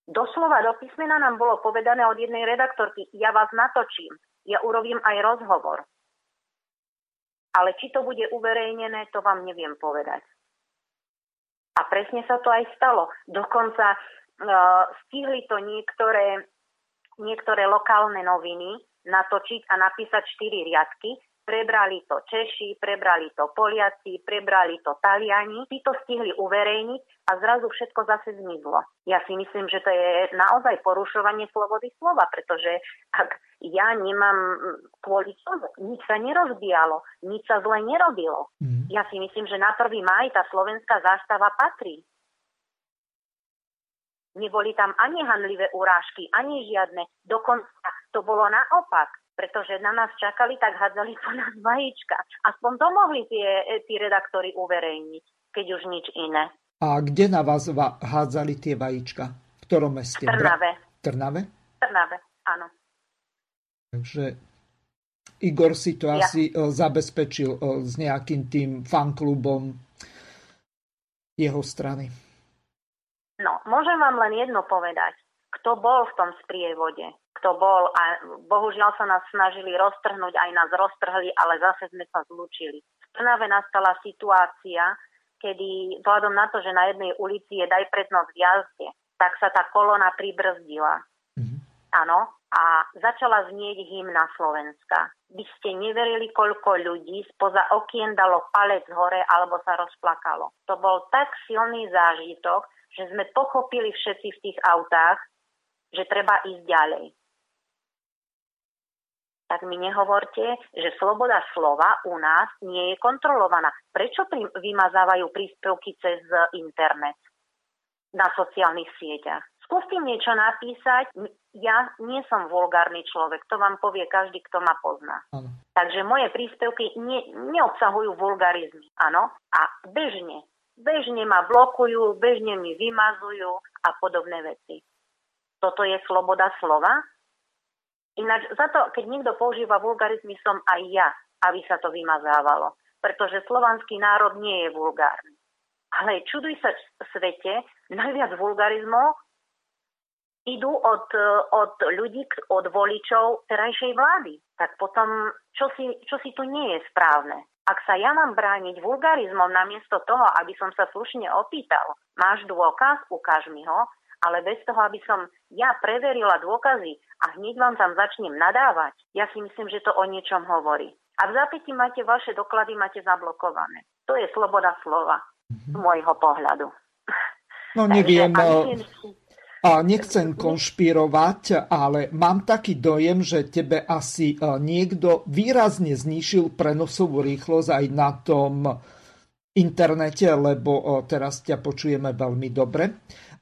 Doslova do písmena nám bolo povedané od jednej redaktorky, ja vás natočím, ja urobím aj rozhovor. Ale či to bude uverejnené, to vám neviem povedať. A presne sa to aj stalo. Dokonca uh, stihli to niektoré, niektoré lokálne noviny natočiť a napísať štyri riadky prebrali to Češi, prebrali to Poliaci, prebrali to Taliani. Tí to stihli uverejniť a zrazu všetko zase zmizlo. Ja si myslím, že to je naozaj porušovanie slobody slova, pretože ak ja nemám kvôli tomu, nič sa nerozbíjalo, nič sa zle nerobilo. Mm. Ja si myslím, že na 1. maj tá slovenská zástava patrí. Neboli tam ani hanlivé urážky, ani žiadne. Dokonca to bolo naopak pretože na nás čakali, tak hádzali po nás vajíčka. Aspoň to mohli tie, tí redaktori uverejniť, keď už nič iné. A kde na vás hádzali tie vajíčka? V ktorom meste? V Trnave. Trnave? Trnave, áno. Takže Igor si to ja. asi e, zabezpečil e, s nejakým tým fanklubom jeho strany. No, môžem vám len jedno povedať. Kto bol v tom sprievode? Kto bol a bohužiaľ sa nás snažili roztrhnúť, aj nás roztrhli, ale zase sme sa zlúčili. V Trnave nastala situácia, kedy vzhľadom na to, že na jednej ulici je daj prednosť v jazde, tak sa tá kolona pribrzdila. Mm-hmm. Áno, a začala znieť hymna Slovenska. By ste neverili, koľko ľudí spoza okien dalo palec hore alebo sa rozplakalo. To bol tak silný zážitok, že sme pochopili všetci v tých autách, že treba ísť ďalej tak mi nehovorte, že sloboda slova u nás nie je kontrolovaná. Prečo vymazávajú príspevky cez internet na sociálnych sieťach? Skúste niečo napísať. Ja nie som vulgárny človek, to vám povie každý, kto ma pozná. Ano. Takže moje príspevky ne, neobsahujú vulgarizmy. Áno? A bežne, bežne ma blokujú, bežne mi vymazujú a podobné veci. Toto je sloboda slova? Ináč za to, keď niekto používa vulgarizmy, som aj ja, aby sa to vymazávalo. Pretože slovanský národ nie je vulgárny. Ale čuduj sa svete, najviac vulgarizmov idú od, od ľudí, od voličov terajšej vlády. Tak potom, čo si, čo si tu nie je správne? Ak sa ja mám brániť vulgarizmom namiesto toho, aby som sa slušne opýtal, máš dôkaz, ukáž mi ho, ale bez toho, aby som ja preverila dôkazy a hneď vám tam začnem nadávať, ja si myslím, že to o niečom hovorí. A v zápäti máte vaše doklady, máte zablokované. To je sloboda slova z môjho pohľadu. No neviem, a nechcem konšpirovať, ale mám taký dojem, že tebe asi e, niekto výrazne znížil prenosovú rýchlosť aj na tom internete, lebo e, teraz ťa počujeme veľmi dobre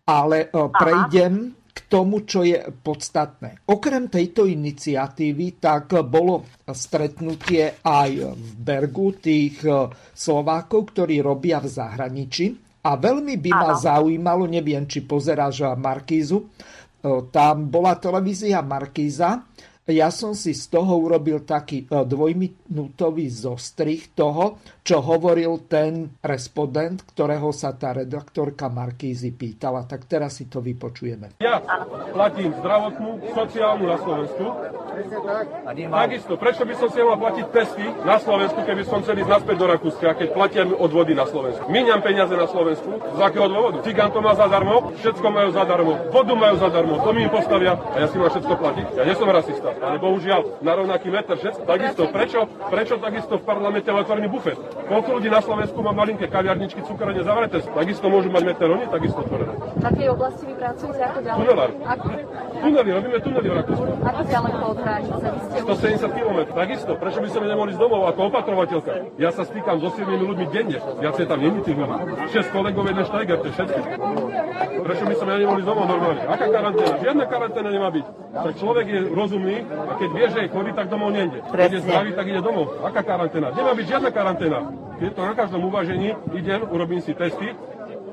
ale prejdem k tomu, čo je podstatné. Okrem tejto iniciatívy, tak bolo stretnutie aj v Bergu tých e, Slovákov, ktorí robia v zahraničí. A veľmi by ma zaujímalo, neviem, či pozeráš Markízu, e, tam bola televízia Markíza, ja som si z toho urobil taký e, dvojminútový zostrih toho, čo hovoril ten respondent, ktorého sa tá redaktorka Markízy pýtala. Tak teraz si to vypočujeme. Ja platím zdravotnú, sociálnu na Slovensku. Takisto, prečo by som si mal platiť pesky na Slovensku, keby som chcel ísť naspäť do Rakúska, keď platím odvody na Slovensku. Míňam peniaze na Slovensku. Z akého dôvodu? Cigán to má zadarmo, všetko majú zadarmo, vodu majú zadarmo, to mi im postavia a ja si mám všetko platiť. Ja nie som rasista ale bohužiaľ na rovnaký meter všetko. Takisto, prečo, prečo takisto v parlamente je otvorený bufet? Koľko ľudí na Slovensku má malinké kaviarničky, cukrene zavreté? Takisto môžu mať meter, oni takisto otvorené. V akej oblasti vy pracujete? Ako ďalej? Tunelár. Ako... Tunely, robíme tunely v Rakúsku. Ako ďaleko od hranice? 170 km. Takisto, prečo by sme nemohli z domov ako opatrovateľka? Ja sa stýkam so 7 ľuďmi denne. Viacej tam není tých ľudí. 6 kolegov, jeden štajger, to je všetko. Prečo by sme nemohli z domov normálne? Aká karanténa? Žiadna karanténa nemá byť. Tak človek je rozumný, a keď vie, že je chorý, tak domov nejde. Keď je zdravý, tak ide domov. Aká karanténa? Nemá byť žiadna karanténa. Keď to na každom uvažení idem, urobím si testy,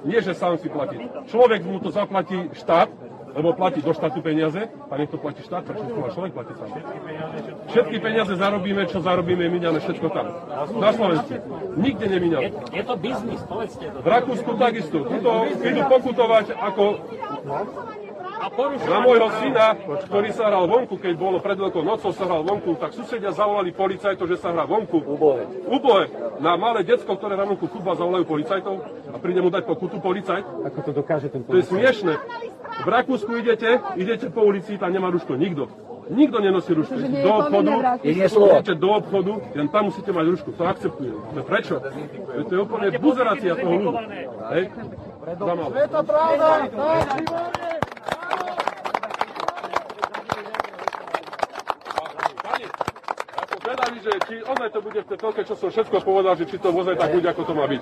nie, že sám si platí. Človek mu to zaplatí štát, lebo platí do štátu peniaze a nech to platí štát, prečo to má človek platí sám. Všetky peniaze zarobíme, čo zarobíme, míňame všetko tam. Na Slovensku. Nikde nemíňame. Je, je to biznis, povedzte to. V Rakúsku takisto. Tuto idú pokutovať ako na môjho syna, ktorý sa hral vonku, keď bolo pred veľkou nocou, sa hral vonku, tak susedia zavolali policajtov, že sa hrá vonku. Ubohe. Ubohe. Na malé decko, ktoré hrá vonku futbal, zavolajú policajtov a príde mu dať pokutu policajt. Ako to dokáže ten policajt? To je smiešne. V Rakúsku idete, idete po ulici, tam nemá ruško nikto. Nikto nenosí rušku. Do obchodu, idete do obchodu, len tam musíte mať rušku. To akceptujem. To prečo? To je úplne buzerácia toho ľudu. Hej? Je to pravda! zvedavý, že či ozaj to bude v tej telke, čo som všetko povedal, že či to ozaj tak bude, ako to má byť.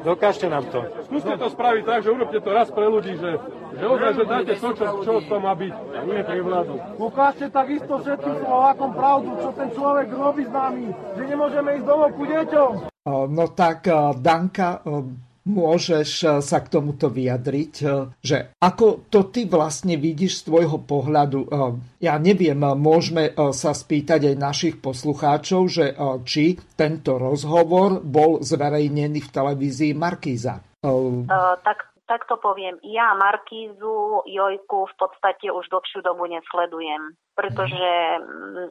Dokážte nám to. Skúste to spraviť tak, že urobte to raz pre ľudí, že, že ozaj, že dáte to, čo, čo to má byť. Nie pre vládu. Ukážte takisto všetkým Slovákom pravdu, čo ten človek robí s nami, že nemôžeme ísť domov ku deťom. No tak, Danka, môžeš eh, sa k tomuto vyjadriť, eh, že ako to ty vlastne vidíš z tvojho pohľadu. Eh, ja neviem, môžeme sa spýtať aj našich poslucháčov, že či tento rozhovor bol zverejnený v televízii Markíza. Tak tak to poviem, ja Markízu, Jojku v podstate už dlhšiu dobu nesledujem, pretože mm,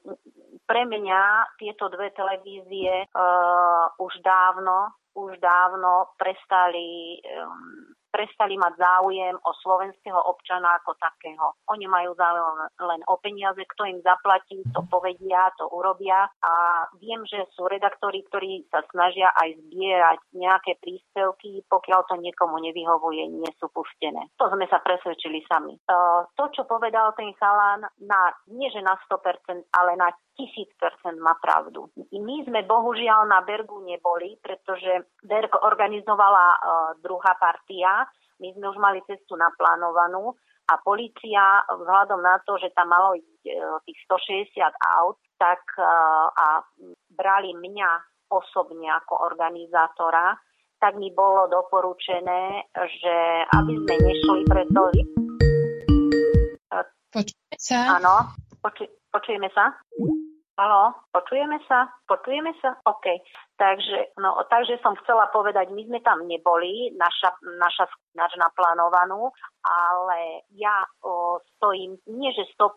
pre mňa tieto dve televízie uh, už dávno už dávno prestali um, prestali mať záujem o slovenského občana ako takého. Oni majú záujem len o peniaze, kto im zaplatí, to povedia, to urobia a viem, že sú redaktori, ktorí sa snažia aj zbierať nejaké príspevky, pokiaľ to niekomu nevyhovuje, nie sú pustené. To sme sa presvedčili sami. E, to, čo povedal ten chalán, na, nie že na 100%, ale na 1000% má pravdu. My sme bohužiaľ na Bergu neboli, pretože Berg organizovala uh, druhá partia my sme už mali cestu naplánovanú a policia vzhľadom na to, že tam malo ísť e, tých 160 aut, tak e, a brali mňa osobne ako organizátora, tak mi bolo doporučené, že aby sme nešli preto... Počujeme sa? Áno, poču, počujeme sa? Halo, počujeme sa? Počujeme sa? OK. Takže, no, takže som chcela povedať, my sme tam neboli, naša, naša naš naplánovanú, ale ja o, stojím nie že 100%,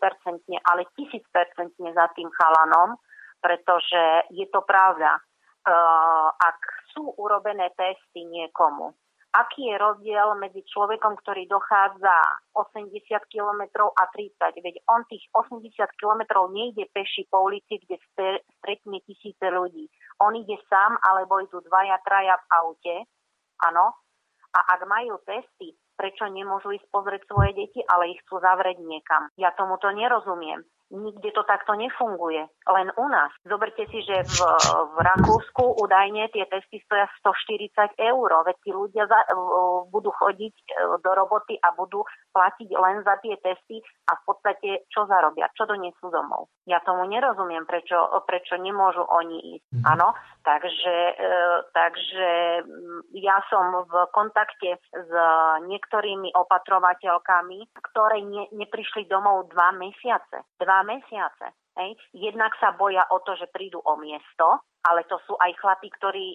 ale 1000% za tým chalanom, pretože je to pravda. Uh, ak sú urobené testy niekomu, aký je rozdiel medzi človekom, ktorý dochádza 80 km a 30. Veď on tých 80 km nejde peši po ulici, kde stretne tisíce ľudí. On ide sám, alebo idú dvaja, traja v aute. Áno. A ak majú testy, prečo nemôžu ísť pozrieť svoje deti, ale ich chcú zavrieť niekam? Ja tomuto nerozumiem. Nikde to takto nefunguje. Len u nás. Zoberte si, že v, v Rakúsku údajne tie testy stoja 140 eur. Veď tí ľudia za, budú chodiť e, do roboty a budú platiť len za tie testy a v podstate čo zarobia? Čo donesú domov? Ja tomu nerozumiem, prečo, prečo nemôžu oni ísť. Mm. Áno, takže, e, takže ja som v kontakte s niektorými opatrovateľkami, ktoré ne, neprišli domov dva mesiace. Dva mesiace. Hej. Jednak sa boja o to, že prídu o miesto, ale to sú aj chlapí, ktorí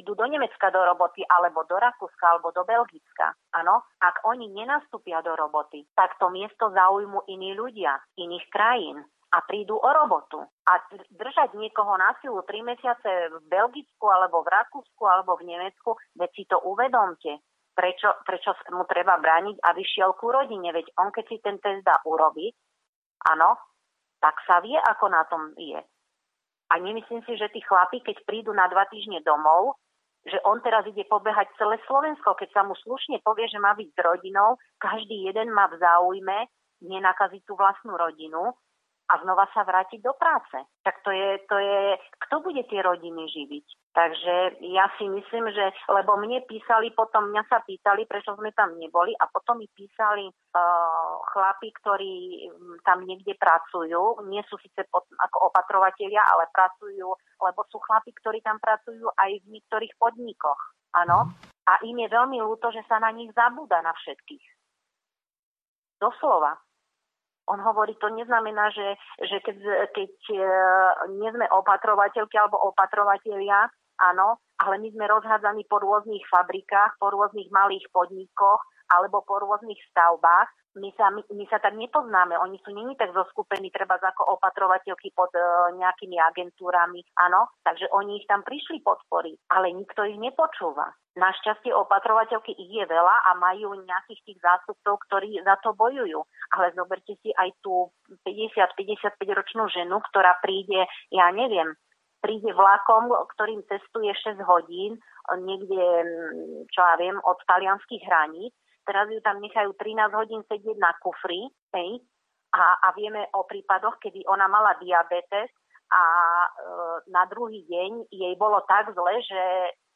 idú do Nemecka do roboty, alebo do Rakúska, alebo do Belgicka. Áno, ak oni nenastúpia do roboty, tak to miesto zaujmu iní ľudia, iných krajín a prídu o robotu. A držať niekoho na silu 3 mesiace v Belgicku, alebo v Rakúsku, alebo v Nemecku, veď si to uvedomte. Prečo, prečo mu treba brániť, aby šiel ku rodine? Veď on, keď si ten test dá urobiť, áno, tak sa vie, ako na tom je. A nemyslím si, že tí chlapi, keď prídu na dva týždne domov, že on teraz ide pobehať celé Slovensko, keď sa mu slušne povie, že má byť s rodinou, každý jeden má v záujme nenakaziť tú vlastnú rodinu a znova sa vrátiť do práce. Tak to je, to je, kto bude tie rodiny živiť? Takže ja si myslím, že, lebo mne písali, potom mňa sa pýtali, prečo sme tam neboli a potom mi písali uh, chlapi, ktorí mm, tam niekde pracujú, nie sú síce pod, ako opatrovatelia, ale pracujú, lebo sú chlapi, ktorí tam pracujú aj v niektorých podnikoch. Áno. A im je veľmi ľúto, že sa na nich zabúda na všetkých. Doslova. On hovorí, to neznamená, že, že keď, keď e, nie sme opatrovateľky alebo opatrovatelia, áno, ale my sme rozhádzaní po rôznych fabrikách, po rôznych malých podnikoch alebo po rôznych stavbách my sa, my, my sa tak nepoznáme, oni sú není tak zoskupení treba ako opatrovateľky pod uh, nejakými agentúrami, áno, takže oni ich tam prišli podporiť, ale nikto ich nepočúva. Našťastie opatrovateľky ich je veľa a majú nejakých tých zástupcov, ktorí za to bojujú. Ale zoberte si aj tú 50-55 ročnú ženu, ktorá príde, ja neviem, príde vlakom, ktorým cestuje 6 hodín, niekde, čo ja viem, od talianských hraníc teraz ju tam nechajú 13 hodín sedieť na kufri, hej, a, a vieme o prípadoch, kedy ona mala diabetes a e, na druhý deň jej bolo tak zle, že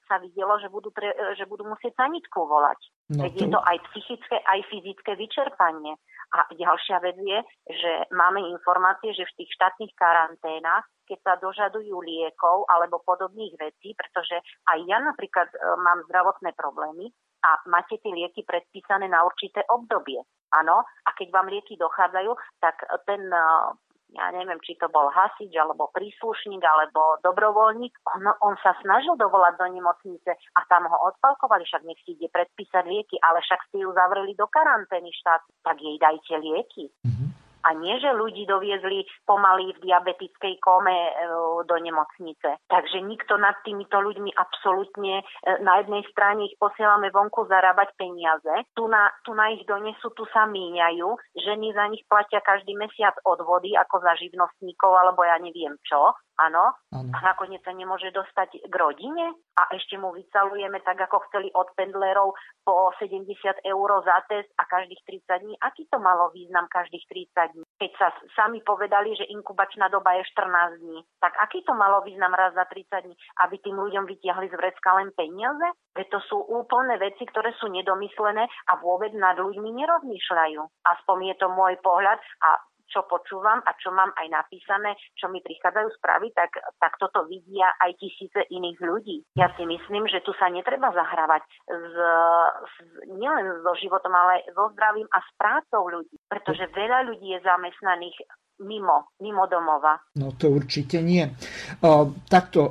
sa videlo, že budú, tre, že budú musieť sanitku volať. No to... je to aj psychické, aj fyzické vyčerpanie. A ďalšia vec je, že máme informácie, že v tých štátnych karanténach, keď sa dožadujú liekov alebo podobných vecí, pretože aj ja napríklad e, mám zdravotné problémy, a máte tie lieky predpísané na určité obdobie. Áno, a keď vám lieky dochádzajú, tak ten eh, ja neviem, či to bol hasič, alebo príslušník, alebo dobrovoľník, on, on sa snažil dovolať do nemocnice a tam ho odpalkovali, však nech si ide predpísať lieky, ale však ste ju zavreli do karantény štát, tak jej dajte lieky. Mm-hmm. A nie, že ľudí doviezli pomaly v diabetickej kome e, do nemocnice. Takže nikto nad týmito ľuďmi absolútne, e, na jednej strane ich posielame vonku zarábať peniaze, tu na, tu na ich donesú, tu sa míňajú, ženy za nich platia každý mesiac odvody ako za živnostníkov alebo ja neviem čo. Áno, a nakoniec sa nemôže dostať k rodine a ešte mu vycalujeme tak, ako chceli od pendlerov po 70 eur za test a každých 30 dní. Aký to malo význam každých 30 dní? Keď sa sami povedali, že inkubačná doba je 14 dní, tak aký to malo význam raz za 30 dní? Aby tým ľuďom vytiahli z vrecka len peniaze? Veď to sú úplné veci, ktoré sú nedomyslené a vôbec nad ľuďmi nerozmýšľajú. Aspoň je to môj pohľad a čo počúvam a čo mám aj napísané, čo mi prichádzajú správy, tak, tak toto vidia aj tisíce iných ľudí. Ja si myslím, že tu sa netreba zahrávať s, s, nielen so životom, ale so zdravím a s prácou ľudí, pretože veľa ľudí je zamestnaných mimo, mimo domova. No to určite nie. O, takto o,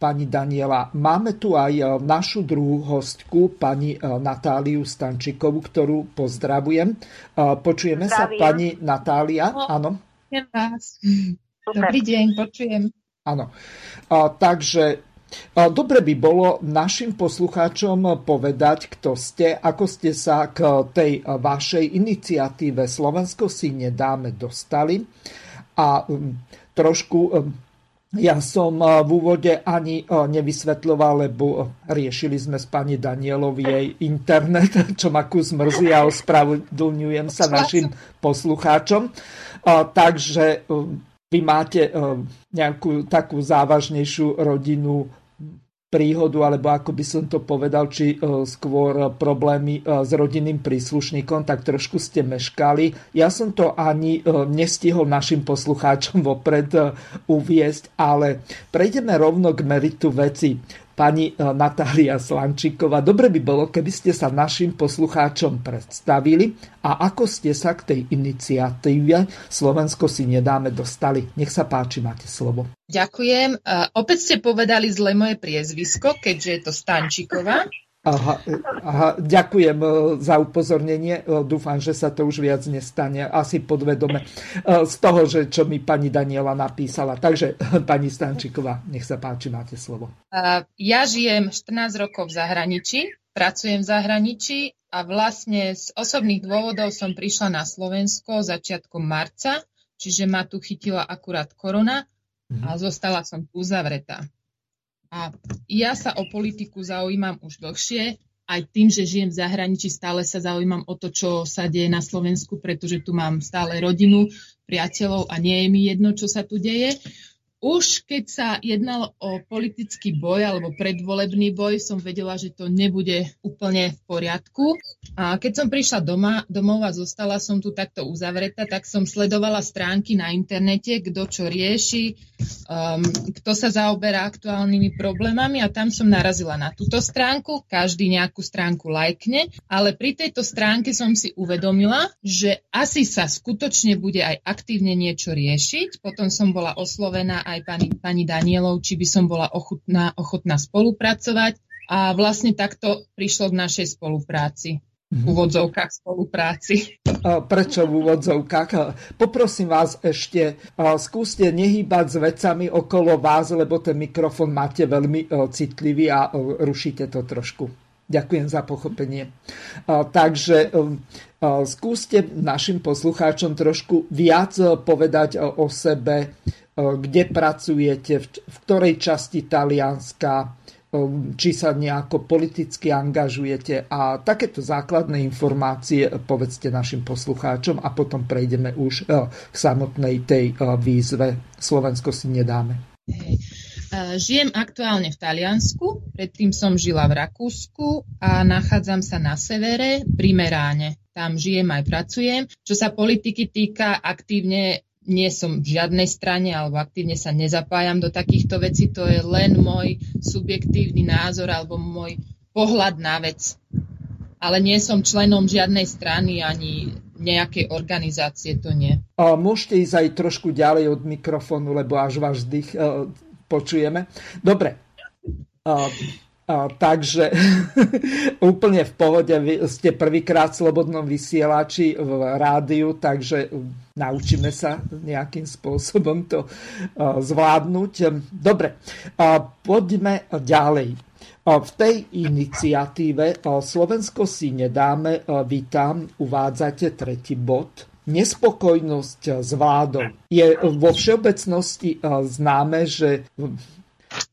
pani Daniela. Máme tu aj e, našu druhú hostku, pani e, Natáliu Stančikovú, ktorú pozdravujem. E, počujeme Zdravím. sa, pani Natália? No, Áno. Dobrý deň, počujem. Áno. Takže Dobre by bolo našim poslucháčom povedať, kto ste, ako ste sa k tej vašej iniciatíve Slovensko si nedáme dostali a trošku ja som eh, v úvode ani eh, nevysvetľoval, lebo eh, riešili sme s pani Danielovi jej internet, čo ma kus mrzí a ospravedlňujem sa našim poslucháčom. Takže vy máte nejakú takú závažnejšiu rodinu príhodu, alebo ako by som to povedal, či e, skôr problémy e, s rodinným príslušníkom, tak trošku ste meškali. Ja som to ani e, nestihol našim poslucháčom vopred uviesť, ale prejdeme rovno k meritu veci pani e, Natália Slančíková. Dobre by bolo, keby ste sa našim poslucháčom predstavili a ako ste sa k tej iniciatíve Slovensko si nedáme dostali. Nech sa páči, máte slovo. Ďakujem. Uh, opäť ste povedali zle moje priezvisko, keďže je to Stančíková. Aha, aha, ďakujem e, za upozornenie. E, dúfam, že sa to už viac nestane. Asi podvedome e, z toho, že čo mi pani Daniela napísala. Takže pani Stančiková, nech sa páči, máte slovo. Ja žijem 14 rokov v zahraničí, pracujem v zahraničí a vlastne z osobných dôvodov som prišla na Slovensko začiatkom marca, čiže ma tu chytila akurát korona a mhm. zostala som uzavretá. A ja sa o politiku zaujímam už dlhšie, aj tým, že žijem v zahraničí, stále sa zaujímam o to, čo sa deje na Slovensku, pretože tu mám stále rodinu, priateľov a nie je mi jedno, čo sa tu deje. Už keď sa jednalo o politický boj alebo predvolebný boj, som vedela, že to nebude úplne v poriadku. A keď som prišla doma, domov a zostala som tu takto uzavretá, tak som sledovala stránky na internete, kto čo rieši, um, kto sa zaoberá aktuálnymi problémami a tam som narazila na túto stránku. Každý nejakú stránku lajkne, ale pri tejto stránke som si uvedomila, že asi sa skutočne bude aj aktívne niečo riešiť. Potom som bola oslovená aj pani, pani Danielov, či by som bola ochotná, ochotná spolupracovať. A vlastne takto prišlo k našej spolupráci. v úvodzovkách spolupráci. Prečo v úvodzovkách? Poprosím vás ešte, skúste nehýbať s vecami okolo vás, lebo ten mikrofon máte veľmi citlivý a rušíte to trošku. Ďakujem za pochopenie. Takže skúste našim poslucháčom trošku viac povedať o sebe, kde pracujete, v ktorej časti Talianska, Ehm, či sa nejako politicky angažujete a takéto základné informácie povedzte našim poslucháčom a potom prejdeme už k samotnej tej výzve. Slovensko si nedáme. Hej. Eh, žijem aktuálne v Taliansku, predtým som žila v Rakúsku a nachádzam sa na severe pri Meráne. Tam žijem aj pracujem. Čo sa politiky týka, aktívne nie som v žiadnej strane alebo aktívne sa nezapájam do takýchto vecí. To je len môj subjektívny názor alebo môj pohľad na vec. Ale nie som členom žiadnej strany ani nejakej organizácie, to nie. A môžete ísť aj trošku ďalej od mikrofónu, lebo až váš dých počujeme. Dobre. Uh, a, takže úplne v pohode, vy ste prvýkrát v slobodnom vysielači v rádiu, takže naučíme sa nejakým spôsobom to zvládnuť. Dobre, poďme ďalej. V tej iniciatíve Slovensko si nedáme, vítam, uvádzate tretí bod. Nespokojnosť s vládou. Je vo všeobecnosti známe, že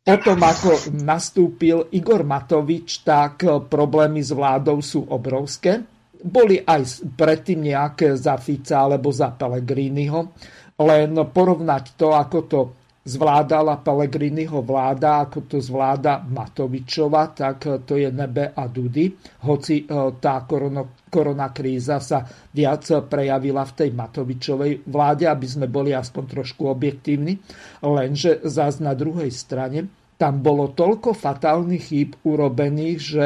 Potom, ako nastúpil Igor Matovič, tak problémy s vládou sú obrovské. Boli aj predtým nejaké za Fica alebo za Pellegriniho. Len porovnať to, ako to zvládala Pellegriniho vláda, ako to zvláda Matovičova, tak to je nebe a dudy. Hoci e, tá korono, korona kríza sa viac prejavila v tej Matovičovej vláde, aby sme boli aspoň trošku objektívni. Lenže zás na druhej strane tam bolo toľko fatálnych chýb urobených, že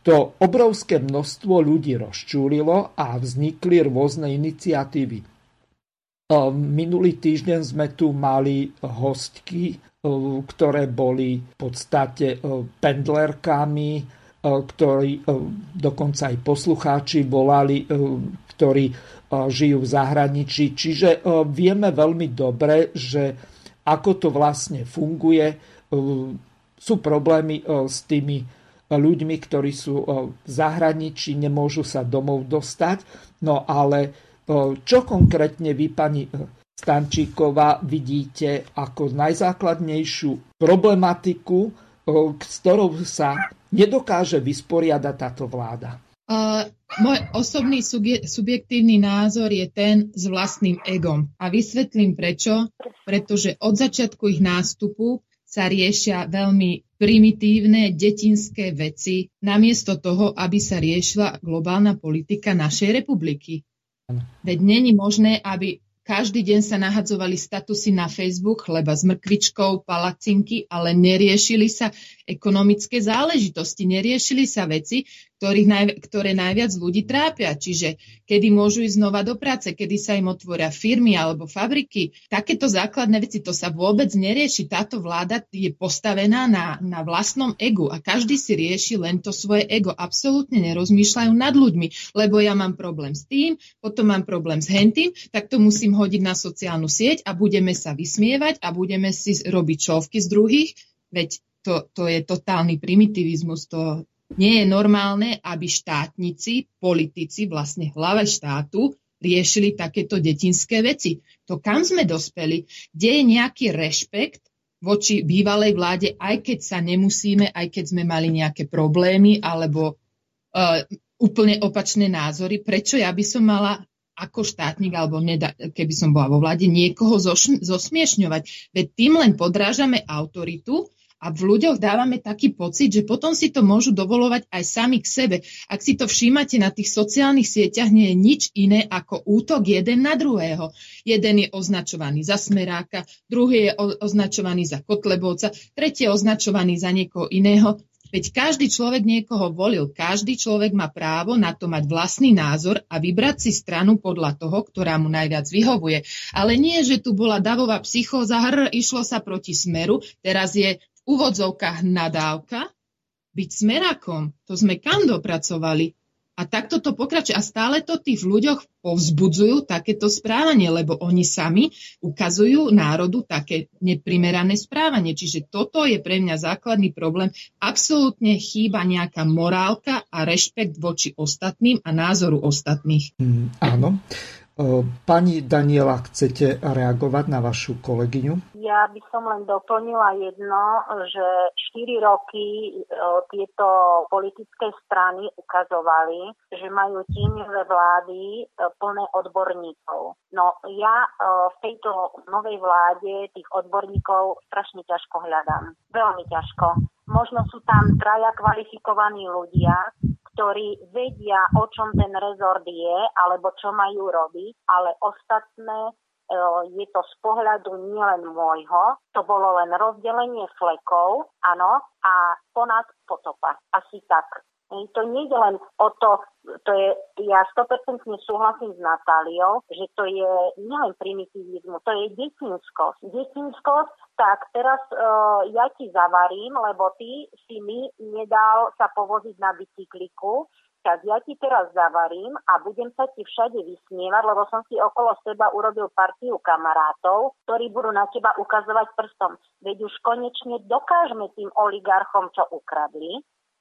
to obrovské množstvo ľudí rozčúlilo a vznikli rôzne iniciatívy. Minulý týždeň sme tu mali hostky, ktoré boli v podstate pendlerkami, ktorí dokonca aj poslucháči volali, ktorí žijú v zahraničí. Čiže vieme veľmi dobre, že ako to vlastne funguje, sú problémy s tými ľuďmi, ktorí sú v zahraničí, nemôžu sa domov dostať. No ale čo konkrétne vy, pani Stančíková, vidíte ako najzákladnejšiu problematiku, s ktorou sa nedokáže vysporiadať táto vláda? Uh, môj osobný subjektívny názor je ten s vlastným egom. A vysvetlím prečo. Pretože od začiatku ich nástupu sa riešia veľmi primitívne detinské veci, namiesto toho, aby sa riešila globálna politika našej republiky. Veď není možné, aby každý deň sa nahadzovali statusy na Facebook, chleba s mrkvičkou, palacinky, ale neriešili sa ekonomické záležitosti, neriešili sa veci, ktorých naj, ktoré najviac ľudí trápia. Čiže kedy môžu ísť znova do práce, kedy sa im otvoria firmy alebo fabriky. Takéto základné veci, to sa vôbec nerieši. Táto vláda je postavená na, na vlastnom egu a každý si rieši len to svoje ego. Absolútne nerozmýšľajú nad ľuďmi, lebo ja mám problém s tým, potom mám problém s hentým, tak to musím hodiť na sociálnu sieť a budeme sa vysmievať a budeme si robiť čovky z druhých. Veď to, to je totálny primitivizmus, to, nie je normálne, aby štátnici, politici, vlastne hlave štátu, riešili takéto detinské veci. To kam sme dospeli? Kde je nejaký rešpekt voči bývalej vláde, aj keď sa nemusíme, aj keď sme mali nejaké problémy alebo uh, úplne opačné názory. Prečo ja by som mala ako štátnik, alebo neda, keby som bola vo vláde, niekoho zosmiešňovať. Veď tým len podrážame autoritu a v ľuďoch dávame taký pocit, že potom si to môžu dovolovať aj sami k sebe. Ak si to všímate na tých sociálnych sieťach, nie je nič iné ako útok jeden na druhého. Jeden je označovaný za smeráka, druhý je označovaný za kotlebovca, tretí je označovaný za niekoho iného. Veď každý človek niekoho volil, každý človek má právo na to mať vlastný názor a vybrať si stranu podľa toho, ktorá mu najviac vyhovuje. Ale nie, že tu bola davová psychóza, hr, išlo sa proti smeru, teraz je úvodzovkách nadávka, byť smerakom. To sme kam dopracovali? A takto to pokračuje. A stále to tých ľuďoch povzbudzujú takéto správanie, lebo oni sami ukazujú národu také neprimerané správanie. Čiže toto je pre mňa základný problém. Absolútne chýba nejaká morálka a rešpekt voči ostatným a názoru ostatných. Mm, áno. Pani Daniela, chcete reagovať na vašu kolegyňu? Ja by som len doplnila jedno, že 4 roky tieto politické strany ukazovali, že majú tieňové vlády plné odborníkov. No ja v tejto novej vláde tých odborníkov strašne ťažko hľadám. Veľmi ťažko. Možno sú tam traja kvalifikovaní ľudia, ktorí vedia, o čom ten rezort je, alebo čo majú robiť, ale ostatné e, je to z pohľadu nielen môjho, to bolo len rozdelenie flekov, áno, a po nás potopa. Asi tak. To nie je len o to, to je, ja 100% súhlasím s Natáliou, že to je nielen primitivizmus, to je detinskosť. Detinskosť, tak teraz uh, ja ti zavarím, lebo ty si mi nedal sa povoziť na bicykliku, tak ja ti teraz zavarím a budem sa ti všade vysmievať, lebo som si okolo seba urobil partiu kamarátov, ktorí budú na teba ukazovať prstom. Veď už konečne dokážeme tým oligarchom, čo ukradli,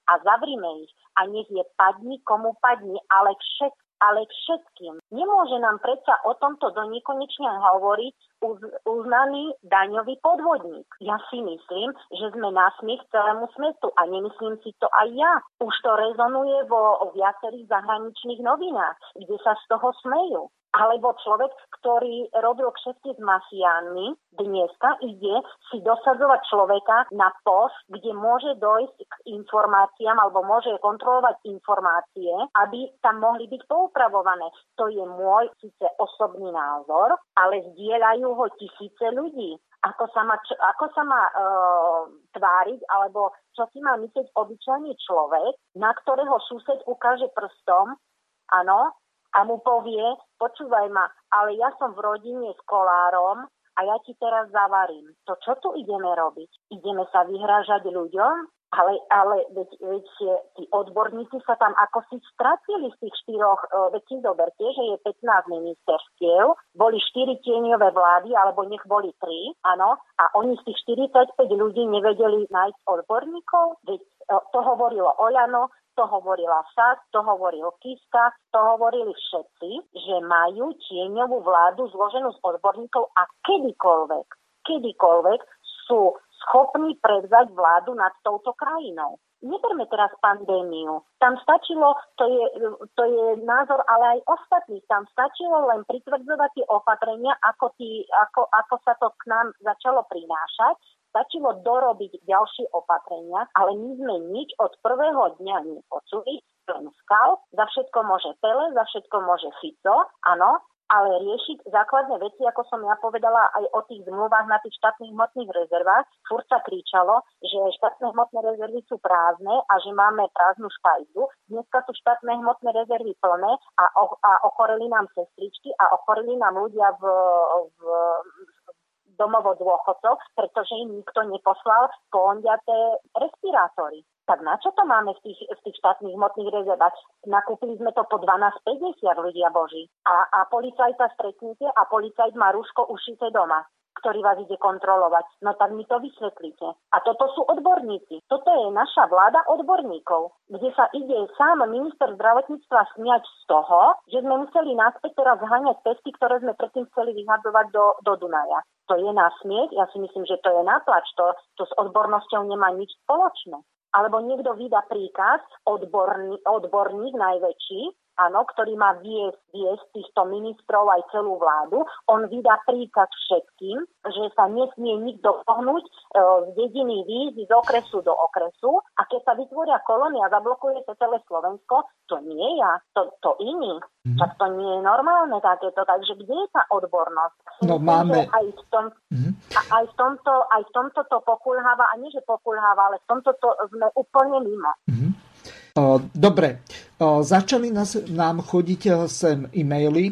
a zavrime ich a nech je padni komu padni, ale všet, ale všetkým. Nemôže nám predsa o tomto do nekonečne hovoriť uz, uznaný daňový podvodník. Ja si myslím, že sme na smiech celému svetu a nemyslím si to aj ja. Už to rezonuje vo viacerých zahraničných novinách, kde sa z toho smejú alebo človek, ktorý robil kšefty s mafiánmi, dneska ide si dosadzovať človeka na post, kde môže dojsť k informáciám alebo môže kontrolovať informácie, aby tam mohli byť poupravované. To je môj síce osobný názor, ale zdieľajú ho tisíce ľudí. Ako sa má, ako sa má e, tváriť, alebo čo si má myslieť obyčajný človek, na ktorého sused ukáže prstom, áno, a mu povie, počúvaj ma, ale ja som v rodine s kolárom a ja ti teraz zavarím. To čo tu ideme robiť? Ideme sa vyhrážať ľuďom? Ale, ale veď, veď tí odborníci sa tam ako si stratili z tých štyroch, e, veď si zoberte, že je 15 ministerstiev, boli štyri tieňové vlády, alebo nech boli tri, áno, a oni z tých 45 ľudí nevedeli nájsť odborníkov, veď e, to hovorilo Oľano, to hovorila SAS, to hovoril Kiska, to hovorili všetci, že majú tieňovú vládu zloženú z odborníkov a kedykoľvek, kedykoľvek sú schopní prevzať vládu nad touto krajinou. Neberme teraz pandémiu. Tam stačilo, to je, to je názor ale aj ostatných, tam stačilo len pritvrdzovať tie opatrenia, ako, tí, ako, ako sa to k nám začalo prinášať Stačilo dorobiť ďalšie opatrenia, ale my sme nič od prvého dňa nepočuli, len skal, za všetko môže Pele, za všetko môže Fico, áno, ale riešiť základné veci, ako som ja povedala aj o tých zmluvách na tých štátnych hmotných rezervách. Furt sa kričalo, že štátne hmotné rezervy sú prázdne a že máme prázdnu špajzu. Dneska sú štátne hmotné rezervy plné a, o, a ochoreli nám sestričky a ochoreli nám ľudia v, v, domovo dôchodcov, pretože im nikto neposlal pondiaté respirátory. Tak na čo to máme v tých, v tých štátnych hmotných rezervách? Nakúpili sme to po 12,50 ľudia boží. A, a policajta stretnite a policajt má rúško ušité doma ktorý vás ide kontrolovať. No tak mi to vysvetlíte. A toto sú odborníci. Toto je naša vláda odborníkov, kde sa ide sám minister zdravotníctva smiať z toho, že sme museli náspäť teraz zháňať testy, ktoré sme predtým chceli vyhadzovať do, do Dunaja. To je na smiech, ja si myslím, že to je naplač, to, to s odbornosťou nemá nič spoločné. Alebo niekto vydá príkaz, odborný, odborník najväčší, áno, ktorý má viesť, viesť týchto ministrov aj celú vládu. On vydá príkaz všetkým, že sa nesmie nikto pohnúť e, z dediny výjsť z okresu do okresu a keď sa vytvoria kolónia a zablokuje sa celé Slovensko, to nie ja, to, to iní. Mm. Tak to nie je normálne takéto. Takže kde je tá odbornosť? No Myslím, máme... Aj v, tom, mm. a, aj, v tomto, aj v tomto to pokulháva, a nie že pokulháva, ale v tomto to sme úplne mimo. Mm. Dobre, začali nám chodiť sem e-maily,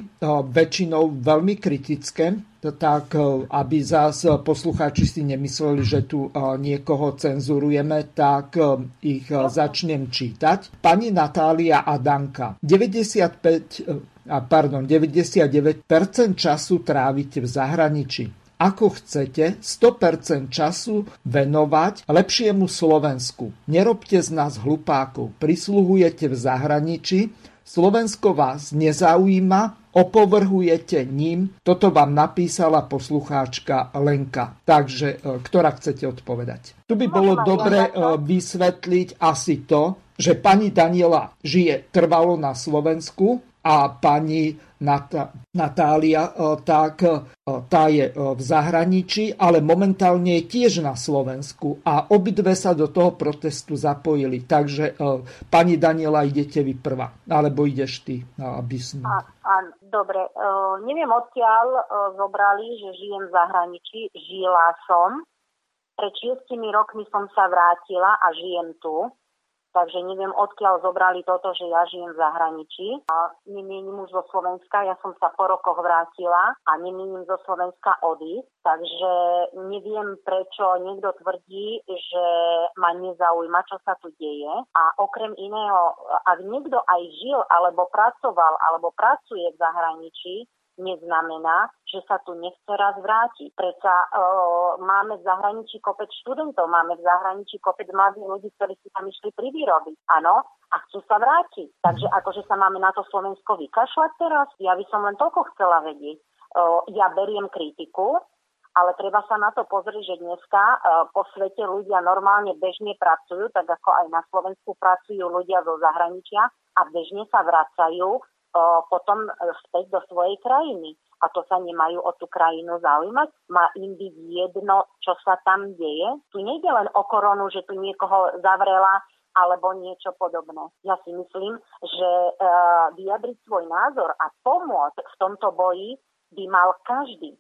väčšinou veľmi kritické, tak aby zás poslucháči si nemysleli, že tu niekoho cenzurujeme, tak ich začnem čítať. Pani Natália Adanka, 95 pardon, 99% času trávite v zahraničí ako chcete 100% času venovať lepšiemu Slovensku. Nerobte z nás hlupákov, prisluhujete v zahraničí, Slovensko vás nezaujíma, opovrhujete ním. Toto vám napísala poslucháčka Lenka. Takže, e, ktorá chcete odpovedať? Tu by bolo dobre e, vysvetliť asi to, že pani Daniela žije trvalo na Slovensku a pani Natália, e, tak e, tá je e, v zahraničí, ale momentálne je tiež na Slovensku a obidve sa do toho protestu zapojili. Takže pani Daniela, idete vy prvá, alebo ideš ty, aby som... A, a, dobre, neviem odkiaľ zobrali, že žijem v zahraničí. Žila som. Pred šiestimi rokmi som sa vrátila a žijem tu takže neviem, odkiaľ zobrali toto, že ja žijem v zahraničí a nemienim už zo Slovenska. Ja som sa po rokoch vrátila a nemienim zo Slovenska odísť, takže neviem, prečo niekto tvrdí, že ma nezaujíma, čo sa tu deje. A okrem iného, ak niekto aj žil alebo pracoval alebo pracuje v zahraničí, neznamená, že sa tu nechce raz vrátiť. Prečo e, máme v zahraničí kopec študentov, máme v zahraničí kopec mladých ľudí, ktorí si tam išli privýrobiť. Áno, a chcú sa vrátiť. Takže akože sa máme na to Slovensko vykašľať teraz? Ja by som len toľko chcela vedieť. E, ja beriem kritiku, ale treba sa na to pozrieť, že dneska e, po svete ľudia normálne bežne pracujú, tak ako aj na Slovensku pracujú ľudia zo zahraničia a bežne sa vracajú potom späť do svojej krajiny. A to sa nemajú o tú krajinu zaujímať? Má im byť jedno, čo sa tam deje? Tu nejde len o koronu, že tu niekoho zavrela alebo niečo podobné. Ja si myslím, že uh, vyjadriť svoj názor a pomôcť v tomto boji by mal každý.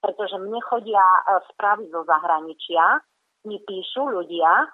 Pretože mne chodia uh, správy zo zahraničia, mi píšu ľudia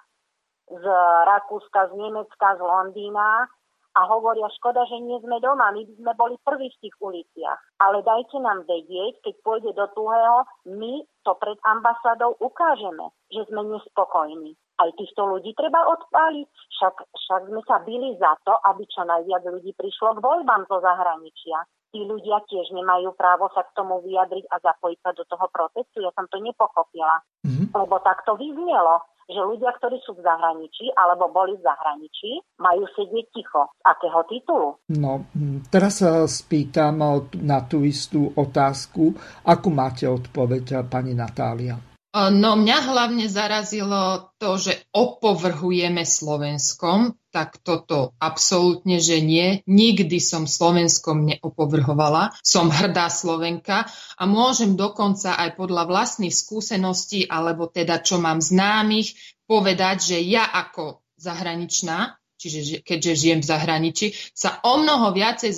z Rakúska, z Nemecka, z Londýna, a hovoria, škoda, že nie sme doma, my by sme boli prví v tých uliciach. Ale dajte nám vedieť, keď pôjde do tuhého, my to pred ambasádou ukážeme, že sme nespokojní. Aj týchto ľudí treba odpáliť, však, však sme sa byli za to, aby čo najviac ľudí prišlo k voľbám zo zahraničia. Tí ľudia tiež nemajú právo sa k tomu vyjadriť a zapojiť sa do toho protestu. Ja som to nepochopila, mm-hmm. lebo tak to vyznelo že ľudia, ktorí sú v zahraničí alebo boli v zahraničí, majú sedieť ticho. Z akého titulu? No, teraz sa spýtam na tú istú otázku. Akú máte odpoveď, pani Natália? No mňa hlavne zarazilo to, že opovrhujeme Slovenskom, tak toto absolútne, že nie. Nikdy som Slovenskom neopovrhovala. Som hrdá Slovenka a môžem dokonca aj podľa vlastných skúseností, alebo teda čo mám známych, povedať, že ja ako zahraničná čiže keďže žijem v zahraničí, sa o mnoho viacej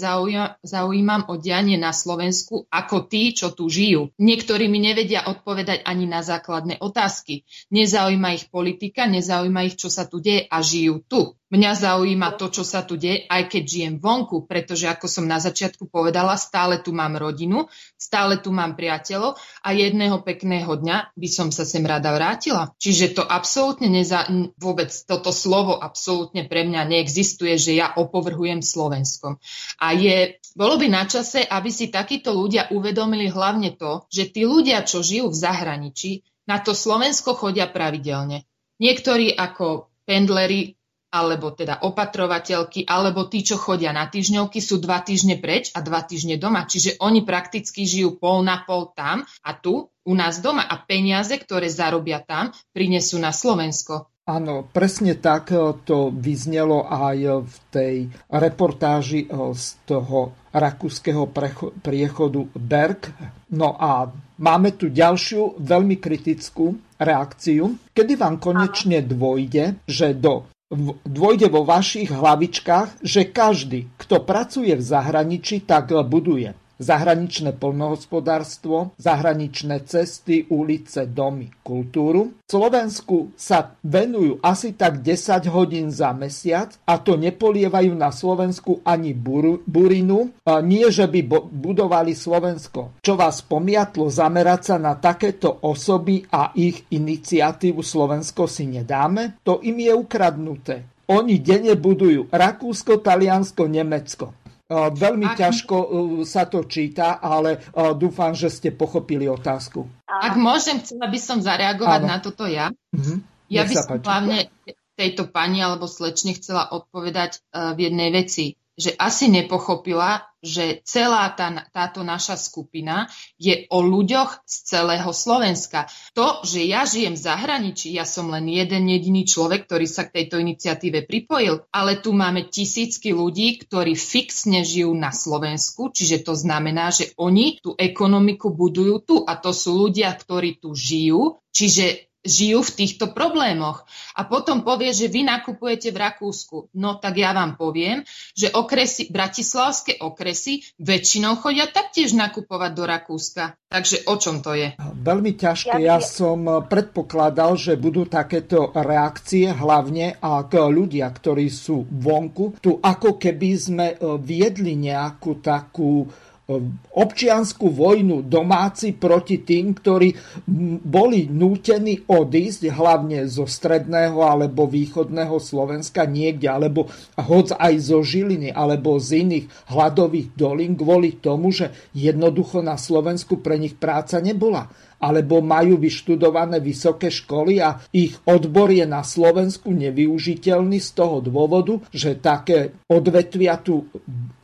zaujímam o dianie na Slovensku ako tí, čo tu žijú. Niektorí mi nevedia odpovedať ani na základné otázky. Nezaujíma ich politika, nezaujíma ich, čo sa tu deje a žijú tu. Mňa zaujíma to, čo sa tu deje, aj keď žijem vonku, pretože ako som na začiatku povedala, stále tu mám rodinu, stále tu mám priateľov a jedného pekného dňa by som sa sem rada vrátila. Čiže to absolútne neza, vôbec toto slovo absolútne pre mňa neexistuje, že ja opovrhujem Slovenskom. A je, bolo by na čase, aby si takíto ľudia uvedomili hlavne to, že tí ľudia, čo žijú v zahraničí, na to Slovensko chodia pravidelne. Niektorí ako pendleri alebo teda opatrovateľky, alebo tí, čo chodia na týždňovky, sú dva týždne preč a dva týždne doma. Čiže oni prakticky žijú pol na pol tam a tu u nás doma a peniaze, ktoré zarobia tam, prinesú na Slovensko. Áno, presne tak to vyznelo aj v tej reportáži eh, z toho rakúskeho priechodu Berg. No a máme tu ďalšiu veľmi kritickú reakciu, kedy vám konečne dôjde, že do dôjde vo vašich hlavičkách, že každý, kto pracuje v zahraničí, tak buduje. Zahraničné polnohospodárstvo, zahraničné cesty, ulice, domy, kultúru. V Slovensku sa venujú asi tak 10 hodín za mesiac a to nepolievajú na Slovensku ani buru, burinu. Nie, že by budovali Slovensko. Čo vás pomiatlo zamerať sa na takéto osoby a ich iniciatívu Slovensko si nedáme? To im je ukradnuté. Oni denne budujú Rakúsko, Taliansko, Nemecko. Veľmi Ak... ťažko sa to číta, ale dúfam, že ste pochopili otázku. Ak môžem, chcela by som zareagovať Áno. na toto ja. Mhm. Ja by som hlavne tejto pani alebo slečne chcela odpovedať v jednej veci že asi nepochopila, že celá tá, táto naša skupina je o ľuďoch z celého Slovenska. To, že ja žijem v zahraničí, ja som len jeden jediný človek, ktorý sa k tejto iniciatíve pripojil, ale tu máme tisícky ľudí, ktorí fixne žijú na Slovensku, čiže to znamená, že oni tú ekonomiku budujú tu a to sú ľudia, ktorí tu žijú, čiže žijú v týchto problémoch. A potom povie, že vy nakupujete v Rakúsku. No tak ja vám poviem, že okresy, bratislavské okresy väčšinou chodia taktiež nakupovať do Rakúska. Takže o čom to je? Veľmi ťažké. Ja som predpokladal, že budú takéto reakcie hlavne ak ľudia, ktorí sú vonku. Tu ako keby sme eh, viedli nejakú takú občianskú vojnu domáci proti tým, ktorí boli nútení odísť hlavne zo stredného alebo východného Slovenska niekde, alebo hoď aj zo Žiliny alebo z iných hladových dolín kvôli tomu, že jednoducho na Slovensku pre nich práca nebola alebo majú vyštudované vysoké školy a ich odbor je na Slovensku nevyužiteľný z toho dôvodu, že také odvetvia tu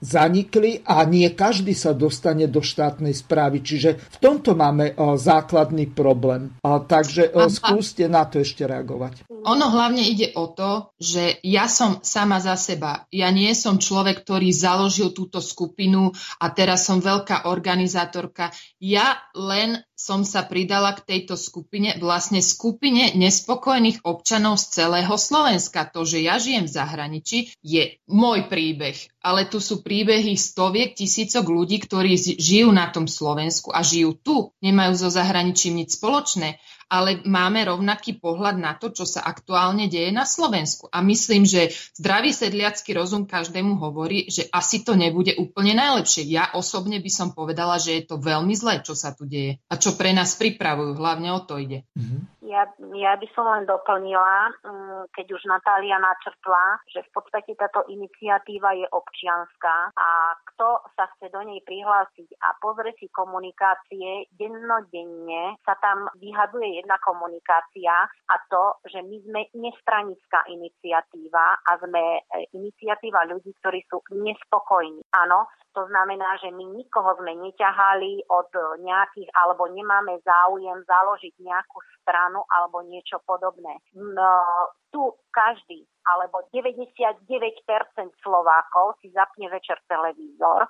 zanikli a nie každý sa dostane do štátnej správy. Čiže v tomto máme základný problém. Takže skúste na to ešte reagovať. Ono hlavne ide o to, že ja som sama za seba. Ja nie som človek, ktorý založil túto skupinu a teraz som veľká organizátorka. Ja len som sa pridala k tejto skupine, vlastne skupine nespokojných občanov z celého Slovenska. To, že ja žijem v zahraničí, je môj príbeh. Ale tu sú príbehy stoviek, tisícok ľudí, ktorí žijú na tom Slovensku a žijú tu, nemajú so zahraničím nič spoločné ale máme rovnaký pohľad na to, čo sa aktuálne deje na Slovensku. A myslím, že zdravý sedliacký rozum každému hovorí, že asi to nebude úplne najlepšie. Ja osobne by som povedala, že je to veľmi zlé, čo sa tu deje a čo pre nás pripravujú. Hlavne o to ide. Mm-hmm. Ja, ja by som len doplnila, mm, keď už Natália načrtla, že v podstate táto iniciatíva je občianská a kto sa chce do nej prihlásiť a pozrie si komunikácie, dennodenne sa tam vyhaduje jedna komunikácia a to, že my sme nestranická iniciatíva a sme e, iniciatíva ľudí, ktorí sú nespokojní. Áno, to znamená, že my nikoho sme neťahali od nejakých, alebo nemáme záujem založiť nejakú stranu alebo niečo podobné. No, tu každý, alebo 99% Slovákov si zapne večer televízor,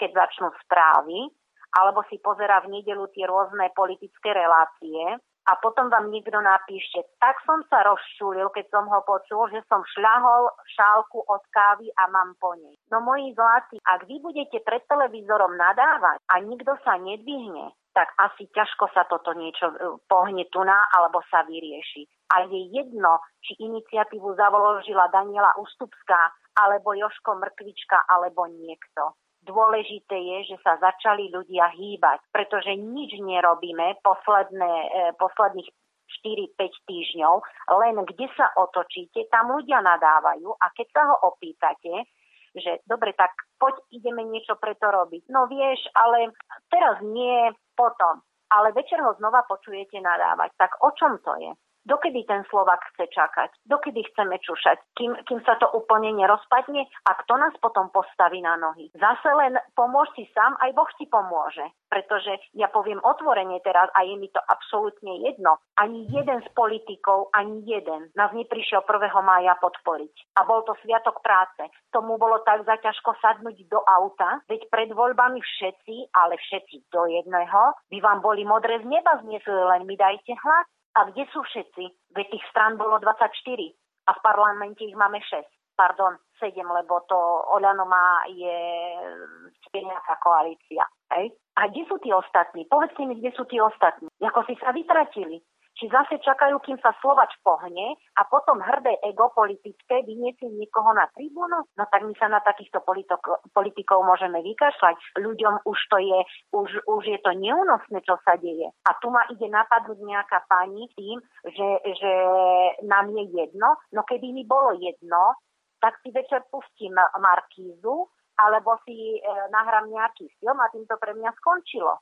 keď začnú správy, alebo si pozera v nedelu tie rôzne politické relácie a potom vám niekto napíše, tak som sa rozčulil, keď som ho počul, že som šľahol šálku od kávy a mám po nej. No moji zlatí, ak vy budete pred televízorom nadávať a nikto sa nedvihne, tak asi ťažko sa toto niečo e, pohne tu na alebo sa vyrieši. A je jedno, či iniciatívu zavoložila Daniela Ustupská, alebo Joško Mrkvička, alebo niekto. Dôležité je, že sa začali ľudia hýbať, pretože nič nerobíme posledné, e, posledných 4-5 týždňov, len kde sa otočíte, tam ľudia nadávajú a keď sa ho opýtate, že dobre, tak poď ideme niečo preto robiť. No vieš, ale teraz nie, potom. Ale večer ho znova počujete nadávať. Tak o čom to je? Dokedy ten Slovak chce čakať? Dokedy chceme čušať? Kým, kým sa to úplne nerozpadne? A kto nás potom postaví na nohy? Zase len pomôž si sám, aj Boh ti pomôže. Pretože ja poviem otvorene teraz a je mi to absolútne jedno. Ani jeden z politikov, ani jeden nás neprišiel 1. mája podporiť. A bol to sviatok práce. Tomu bolo tak zaťažko sadnúť do auta, veď pred voľbami všetci, ale všetci do jedného, by vám boli modré z neba zniesli, len mi dajte hlas. A kde sú všetci? Veď tých strán bolo 24 a v parlamente ich máme 6. Pardon, 7, lebo to Oľano má je nejaká koalícia. Hej? A kde sú tí ostatní? Povedzte mi, kde sú tí ostatní. Ako si sa vytratili či zase čakajú, kým sa Slovač pohne a potom hrdé ego politické vyniesie niekoho na tribúnu? No tak my sa na takýchto politok, politikov môžeme vykašľať. Ľuďom už to je, už, už je to neúnosné, čo sa deje. A tu ma ide napadnúť nejaká pani tým, že, že nám je jedno. No keby mi bolo jedno, tak si večer pustím Markízu, alebo si e, nahrám nejaký film a tým to pre mňa skončilo.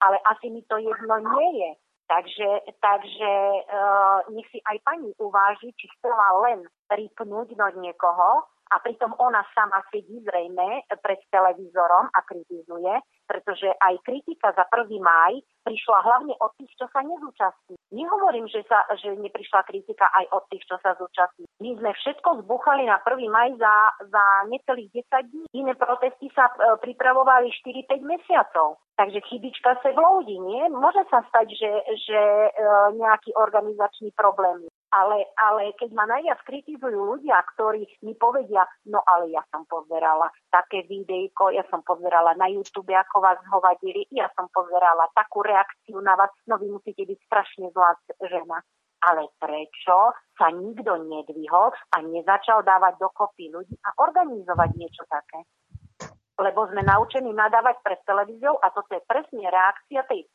Ale asi mi to jedno nie je. Takže, takže uh, nech si aj pani uváži, či chcela len ripnúť do niekoho, a pritom ona sama sedí zrejme pred televízorom a kritizuje, pretože aj kritika za 1. maj prišla hlavne od tých, čo sa nezúčastní. Nehovorím, že, sa, že neprišla kritika aj od tých, čo sa zúčastní. My sme všetko zbuchali na 1. maj za, za necelých 10 dní. Iné protesty sa e, pripravovali 4-5 mesiacov. Takže chybička sa vloudí, nie? Môže sa stať, že, že e, nejaký organizačný problém ale, ale keď ma najviac kritizujú ľudia, ktorí mi povedia, no ale ja som pozerala také videjko, ja som pozerala na YouTube, ako vás hovadili, ja som pozerala takú reakciu na vás, no vy musíte byť strašne zlá žena. Ale prečo sa nikto nedvihol a nezačal dávať dokopy ľudí a organizovať niečo také? Lebo sme naučení nadávať pred televíziou a toto je presne reakcia tej,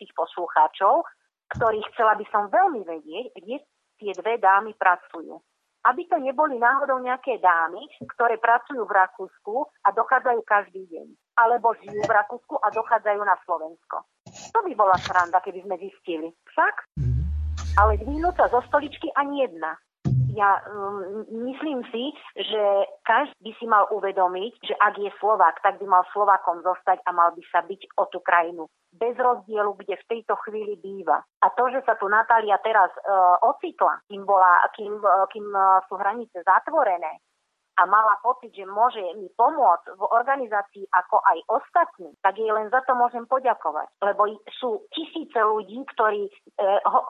tých poslucháčov, ktorých chcela by som veľmi vedieť, kde tie dve dámy pracujú. Aby to neboli náhodou nejaké dámy, ktoré pracujú v Rakúsku a dochádzajú každý deň. Alebo žijú v Rakúsku a dochádzajú na Slovensko. To by bola sranda, keby sme zistili. Však? Mhm. Ale dvihnúť sa zo stoličky ani jedna ja um, myslím si, že každý by si mal uvedomiť, že ak je Slovák, tak by mal Slovákom zostať a mal by sa byť o tú krajinu. Bez rozdielu, kde v tejto chvíli býva. A to, že sa tu Natália teraz uh, ocitla, kým, bola, kým, uh, kým uh, sú hranice zatvorené, a mala pocit, že môže mi pomôcť v organizácii ako aj ostatní, tak jej len za to môžem poďakovať. Lebo sú tisíce ľudí, ktorí, e,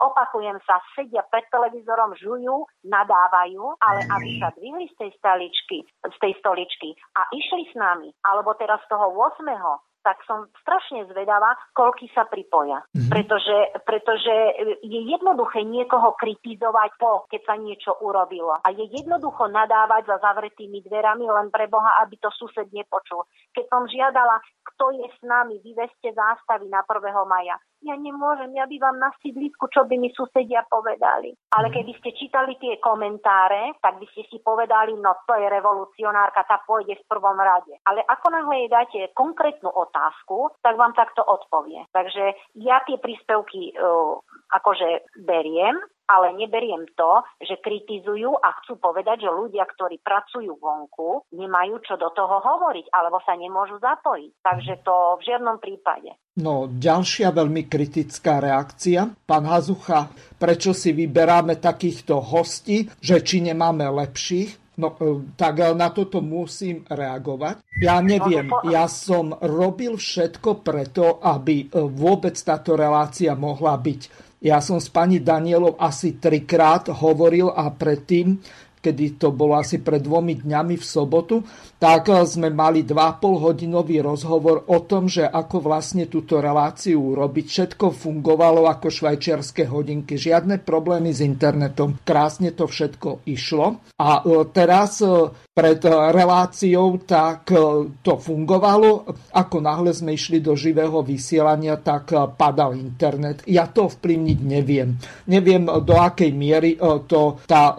opakujem sa, sedia pred televízorom, žujú, nadávajú, ale aby sa dvihli z tej stoličky, z tej stoličky a išli s nami, alebo teraz z toho 8 tak som strašne zvedavá, koľky sa pripoja. Mm-hmm. Pretože, pretože je jednoduché niekoho kritizovať po, keď sa niečo urobilo. A je jednoducho nadávať za zavretými dverami len pre Boha, aby to sused nepočul. Keď som žiadala, kto je s nami, vyveste zástavy na 1. maja ja nemôžem, ja bývam na sídlisku, čo by mi susedia povedali. Ale mhm. keby ste čítali tie komentáre, tak by ste si povedali, no to je revolucionárka, tá pôjde v prvom rade. Ale ako náhle jej dáte konkrétnu otázku, tak vám takto odpovie. Takže ja tie príspevky uh, akože beriem, ale neberiem to, že kritizujú a chcú povedať, že ľudia, ktorí pracujú vonku, nemajú čo do toho hovoriť alebo sa nemôžu zapojiť. Takže to v žiadnom prípade. No, ďalšia veľmi kritická reakcia. Pán Hazucha, prečo si vyberáme takýchto hostí, že či nemáme lepších? No, e, tak na toto musím reagovať. Ja neviem, ja som robil všetko preto, aby e, vôbec táto relácia mohla byť ja som s pani Danielou asi trikrát hovoril a predtým kedy to bolo asi pred dvomi dňami v sobotu, tak eh, sme mali 2,5 hodinový rozhovor o tom, že ako vlastne túto reláciu urobiť. Všetko fungovalo ako švajčiarske hodinky, žiadne problémy s internetom, krásne to všetko išlo. A eh, teraz eh, pred reláciou tak to fungovalo. Ako náhle sme išli do živého vysielania, tak padal internet. Ja to vplyvniť neviem. Neviem, do akej miery to tá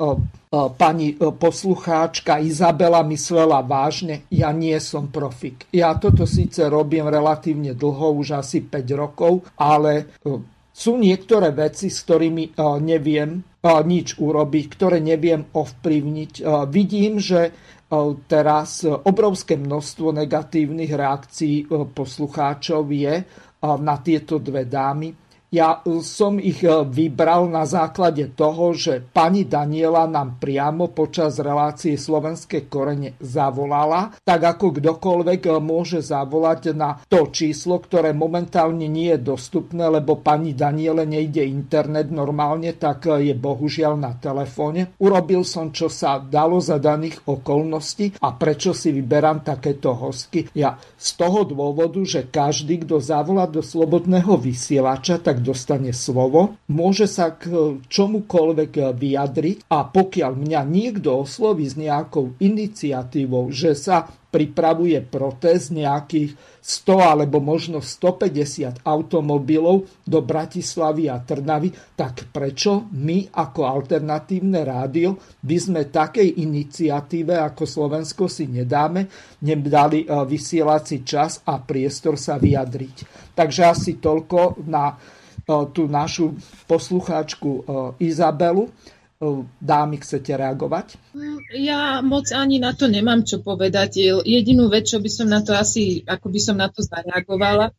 pani e, poslucháčka Izabela myslela vážne, ja nie som profik. Ja toto síce robím relatívne dlho, už asi 5 rokov, ale e, sú niektoré veci, s ktorými neviem nič urobiť, ktoré neviem ovplyvniť. Vidím, že teraz obrovské množstvo negatívnych reakcií poslucháčov je na tieto dve dámy. Ja som ich vybral na základe toho, že pani Daniela nám priamo počas relácie Slovenské korene zavolala, tak ako kdokoľvek môže zavolať na to číslo, ktoré momentálne nie je dostupné, lebo pani Daniele nejde internet normálne, tak je bohužiaľ na telefóne. Urobil som, čo sa dalo za daných okolností a prečo si vyberám takéto hostky. Ja z toho dôvodu, že každý, kto zavolá do slobodného vysielača, tak dostane slovo, môže sa k čomukoľvek vyjadriť a pokiaľ mňa niekto osloví s nejakou iniciatívou, že sa pripravuje protest nejakých 100 alebo možno 150 automobilov do Bratislavy a Trnavy, tak prečo my ako alternatívne rádio by sme takej iniciatíve ako Slovensko si nedáme, nedali e, vysielací čas a priestor sa vyjadriť. Takže asi toľko na tú našu poslucháčku Izabelu. Dámy, chcete reagovať? Ja moc ani na to nemám čo povedať. Jedinú vec, čo by som na to asi, ako by som na to zareagovala,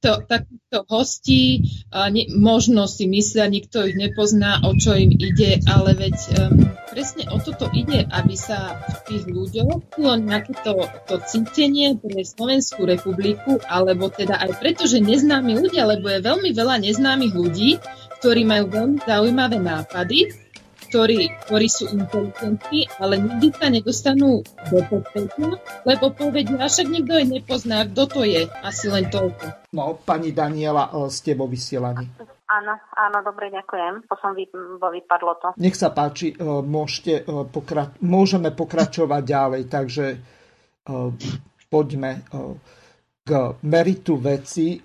to, takýchto hostí ne, možno si myslia, nikto ich nepozná, o čo im ide, ale veď um, presne o toto ide, aby sa v tých ľuďoch bylo nejaké to, to cítenie pre Slovenskú republiku, alebo teda aj preto, že neznámi ľudia, lebo je veľmi veľa neznámych ľudí, ktorí majú veľmi zaujímavé nápady, ktorí, ktorí sú inteligentní, ale nikdy sa nedostanú do podpetu, lebo povedia, však nikto ich nepozná, kto to je, asi len toľko. No, pani Daniela, e, ste vo vysielaní. Áno, áno, dobre, ďakujem. To som vy, vypadlo to. Nech sa páči, e, môžete, e, pokra- môžeme pokračovať ďalej, takže poďme k meritu veci.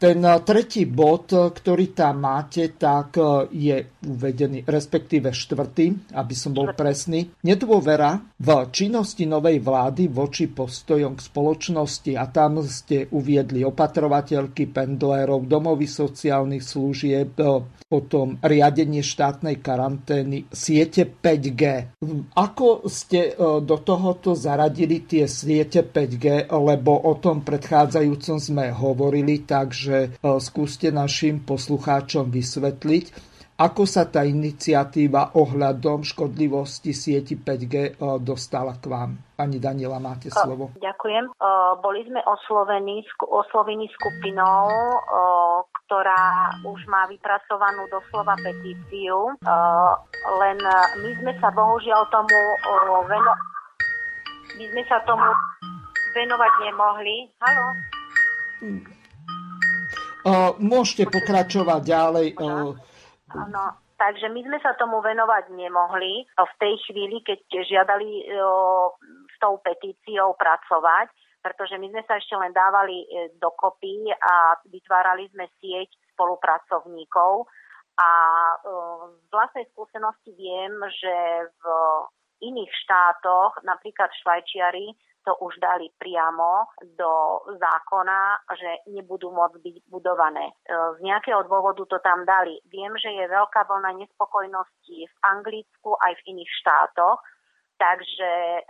Ten eh, tretí bod, eh, ktorý tam máte, tak eh, je uvedený, respektíve štvrtý, aby som bol presný. Nedôvera v činnosti novej vlády voči postojom k spoločnosti a tam ste uviedli opatrovateľky, pendlérov, domovy sociálnych služieb, potom riadenie štátnej karantény, siete 5G. Ako ste do tohoto zaradili tie siete 5G, lebo o tom predchádzajúcom sme hovorili, takže e, skúste našim poslucháčom vysvetliť, ako sa tá iniciatíva ohľadom škodlivosti sieti 5G e, dostala k vám. Pani Daniela, máte slovo. Ďakujem. E, boli sme oslovení, oslovení skupinou, ktorá už má vypracovanú doslova petíciu, len my sme sa bohužiaľ tomu veno... my sme sa tomu venovať nemohli. Halo? Môžete pokračovať ďalej. Áno, takže my sme sa tomu venovať nemohli v tej chvíli, keď žiadali s tou petíciou pracovať, pretože my sme sa ešte len dávali e, dokopy a vytvárali sme sieť spolupracovníkov a z vlastnej skúsenosti viem, že v iných štátoch, napríklad Švajčiari, to už dali priamo do zákona, že nebudú môcť byť budované. E, z nejakého dôvodu to tam dali. Viem, že je veľká vlna nespokojnosti v Anglicku aj v iných štátoch, takže e,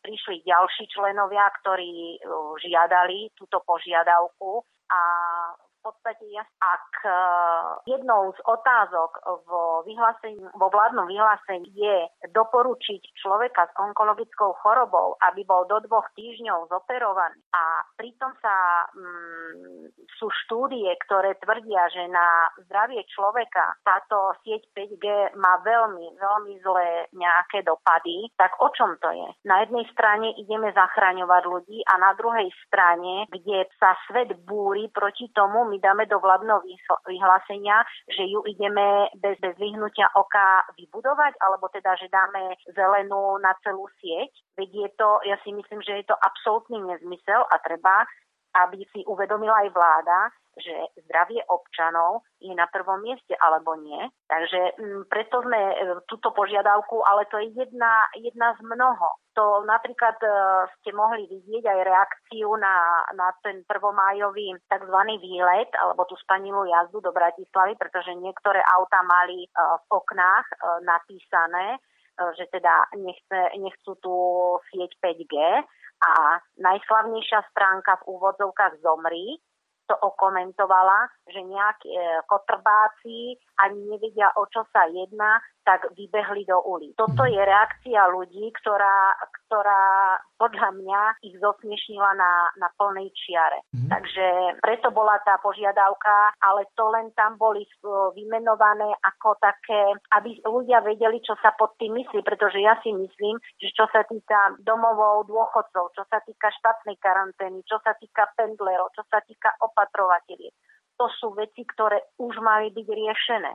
prišli ďalší členovia, ktorí e, žiadali túto požiadavku a podstate ak e, jednou z otázok vo, vyhlásení, vo vládnom vyhlásení je doporučiť človeka s onkologickou chorobou, aby bol do dvoch týždňov zoperovaný a pritom sa mm, sú štúdie, ktoré tvrdia, že na zdravie človeka táto sieť 5G má veľmi, veľmi zlé nejaké dopady, tak o čom to je? Na jednej strane ideme zachraňovať ľudí a na druhej strane, kde sa svet búri proti tomu, my dáme do vládneho vyhlásenia, že ju ideme bez, bez vyhnutia oka vybudovať, alebo teda, že dáme zelenú na celú sieť. Veď je to, ja si myslím, že je to absolútny nezmysel a treba, aby si uvedomila aj vláda, že zdravie občanov je na prvom mieste alebo nie. Takže m, mm, preto sme e, túto požiadavku, ale to je jedna, jedna z mnoho. To napríklad e, ste mohli vidieť aj reakciu na, na ten prvomájový tzv. výlet alebo tú spanilú jazdu do Bratislavy, pretože niektoré auta mali e, v oknách e, napísané, e, že teda nechce, nechcú tú sieť 5G a najslavnejšia stránka v úvodzovkách zomrí to okomentovala, že nejakí e, kotrbáci ani nevedia, o čo sa jedná, tak vybehli do ulic. Toto mhm. je reakcia ľudí, ktorá, ktorá podľa mňa ich zosmiešnila na, na plnej čiare. Mm. Takže preto bola tá požiadavka, ale to len tam boli e, vymenované ako také, aby ľudia vedeli, čo sa pod tým myslí, pretože ja si myslím, že čo sa týka domovov dôchodcov, čo sa týka štátnej karantény, čo sa týka pendlerov, čo sa týka opatrovateľiek, to sú veci, ktoré už mali byť riešené.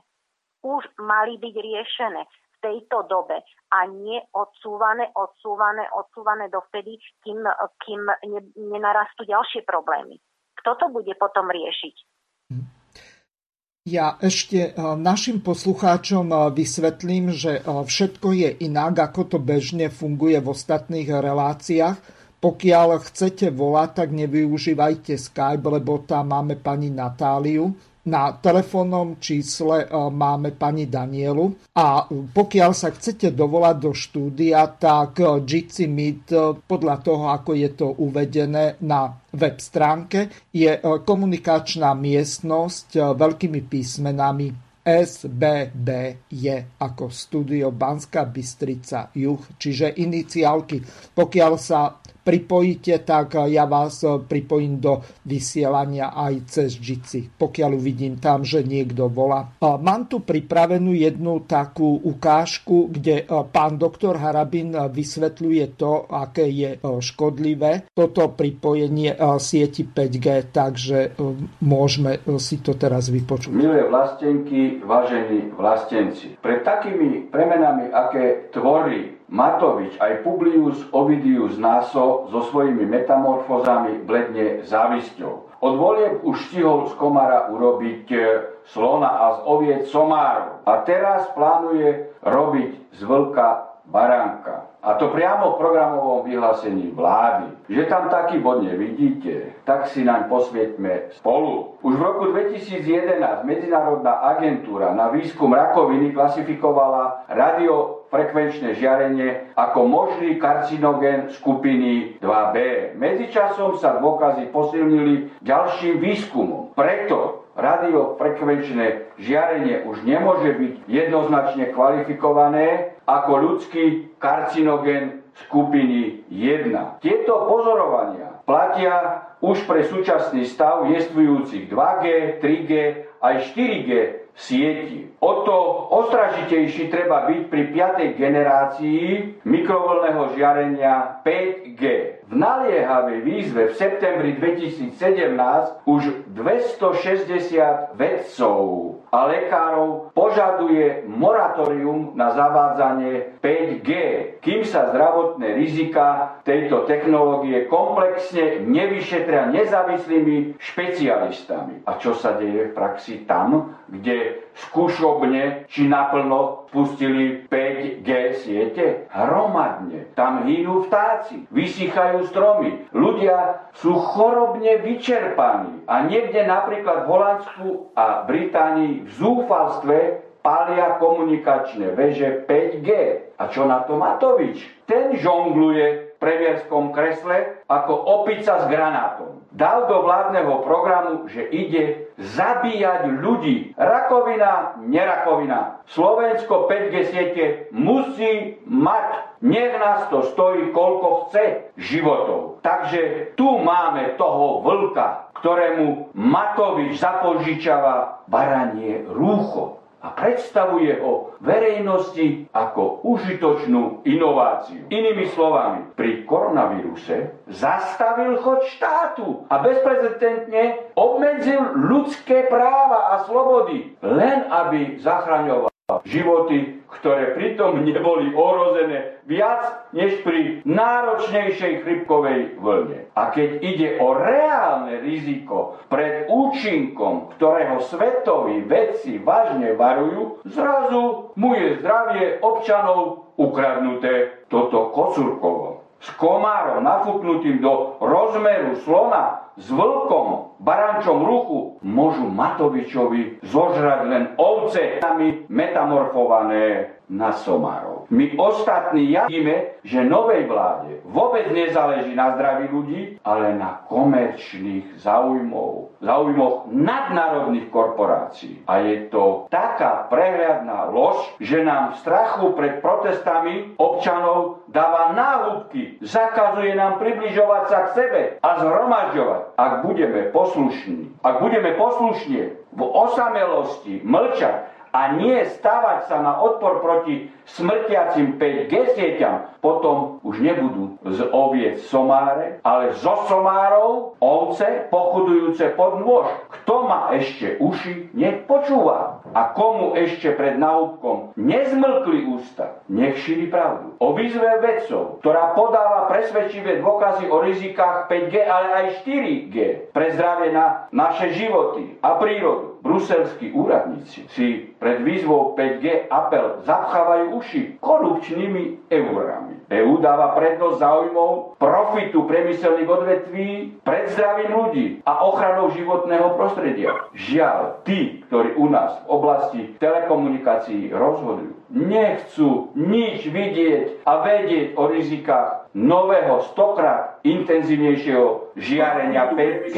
Už mali byť riešené v tejto dobe a nie odsúvané, odsúvané, odsúvané dovtedy, kým, kým ne, nenarastú ďalšie problémy. Kto to bude potom riešiť? Ja ešte e, našim poslucháčom e, vysvetlím, že e, všetko je inak, ako to bežne funguje v ostatných reláciách. Pokiaľ chcete volať, tak nevyužívajte Skype, lebo tam máme pani Natáliu. Na telefónnom čísle e, máme pani Danielu a pokiaľ sa chcete dovolať do štúdia, tak e, Jitsi Meet e, podľa toho, ako je to uvedené na web stránke, je komunikačná miestnosť veľkými písmenami SBB je ako studio Banska Bystrica Juh, čiže iniciálky. Pokiaľ sa pripojíte, tak ja vás pripojím do vysielania aj cez Jitsi, pokiaľ uvidím tam, že niekto volá. Mám tu pripravenú jednu takú ukážku, kde pán doktor Harabin vysvetľuje to, aké je škodlivé toto pripojenie sieti 5G, takže môžeme si to teraz vypočuť. Milé vlastenky, vážení vlastenci, pred takými premenami, aké tvorí Matovič aj Publius Ovidius Naso so svojimi metamorfozami bledne závisťou. Od volieb už stihol z komara urobiť e, slona a z oviec somárov. A teraz plánuje robiť z vlka baránka. A to priamo v programovom vyhlásení vlády. Že tam taký bod nevidíte, tak si naň posvietme spolu. Už v roku 2011 Medzinárodná agentúra na výskum rakoviny klasifikovala radiofrekvenčné žiarenie ako možný karcinogén skupiny 2B. Medzičasom sa dôkazy posilnili ďalším výskumom. Preto radiofrekvenčné žiarenie už nemôže byť jednoznačne kvalifikované ako ľudský karcinogen skupiny 1. Tieto pozorovania platia už pre súčasný stav jestvujúcich 2G, 3G aj 4G sieti. O to ostražitejší treba byť pri piatej generácii mikrovlného žiarenia 5G. V naliehavej výzve v septembri 2017 už 260 vedcov a lekárov požaduje moratórium na zavádzanie 5G, kým sa zdravotné rizika tejto technológie komplexne nevyšetria nezávislými špecialistami. A čo sa deje v praxi tam, kde skúšobne či naplno spustili 5G siete? Hromadne. Tam hynú vtáci, vysychajú stromy. Ľudia sú chorobne vyčerpaní. A niekde napríklad v Holandsku a Británii v zúfalstve palia komunikačné veže 5G. A čo na to Matovič? Ten žongluje v premiérskom kresle ako opica s granátom. Dal do vládneho programu, že ide zabíjať ľudí. Rakovina, nerakovina. Slovensko 5G siete musí mať. Nech nás to stojí, koľko chce životov. Takže tu máme toho vlka, ktorému Matovič zapožičava baranie rúcho a predstavuje ho verejnosti ako užitočnú inováciu. Inými slovami, pri koronavíruse zastavil chod štátu a bezprecedentne obmedzil ľudské práva a slobody, len aby zachraňoval životy, ktoré pritom neboli ohrozené viac než pri náročnejšej chrypkovej vlne. A keď ide o reálne riziko pred účinkom, ktorého svetoví vedci vážne varujú, zrazu mu je zdravie občanov ukradnuté toto kocurkovo. S komárom nafúknutým do rozmeru slona s vlkom, barančom ruchu, môžu Matovičovi zožrať len ovce, metamorfované na somárov. My ostatní vidíme, že novej vláde vôbec nezáleží na zdraví ľudí, ale na komerčných záujmov, záujmoch nadnárodných korporácií. A je to taká prehľadná lož, že nám strachu pred protestami občanov dáva náhubky, zakazuje nám približovať sa k sebe a zhromažďovať. Ak budeme poslušní, ak budeme poslušne v osamelosti mlčať, a nie stavať sa na odpor proti smrtiacim 5G sieťam, potom už nebudú z oviec somáre, ale zo somárov ovce pochudujúce pod nôž. Kto má ešte uši, nech počúva. A komu ešte pred náhubkom nezmlkli ústa, nech šíri pravdu. O výzve vedcov, ktorá podáva presvedčivé dôkazy o rizikách 5G, ale aj 4G pre zdravie na naše životy a prírodu bruselskí úradníci si pred výzvou 5G apel zapchávajú uši korupčnými eurami. EU dáva prednosť záujmov profitu priemyselných odvetví pred zdravím ľudí a ochranou životného prostredia. Žiaľ, tí, ktorí u nás v oblasti telekomunikácií rozhodujú, nechcú nič vidieť a vedieť o rizikách nového stokrát intenzívnejšieho žiarenia 5G.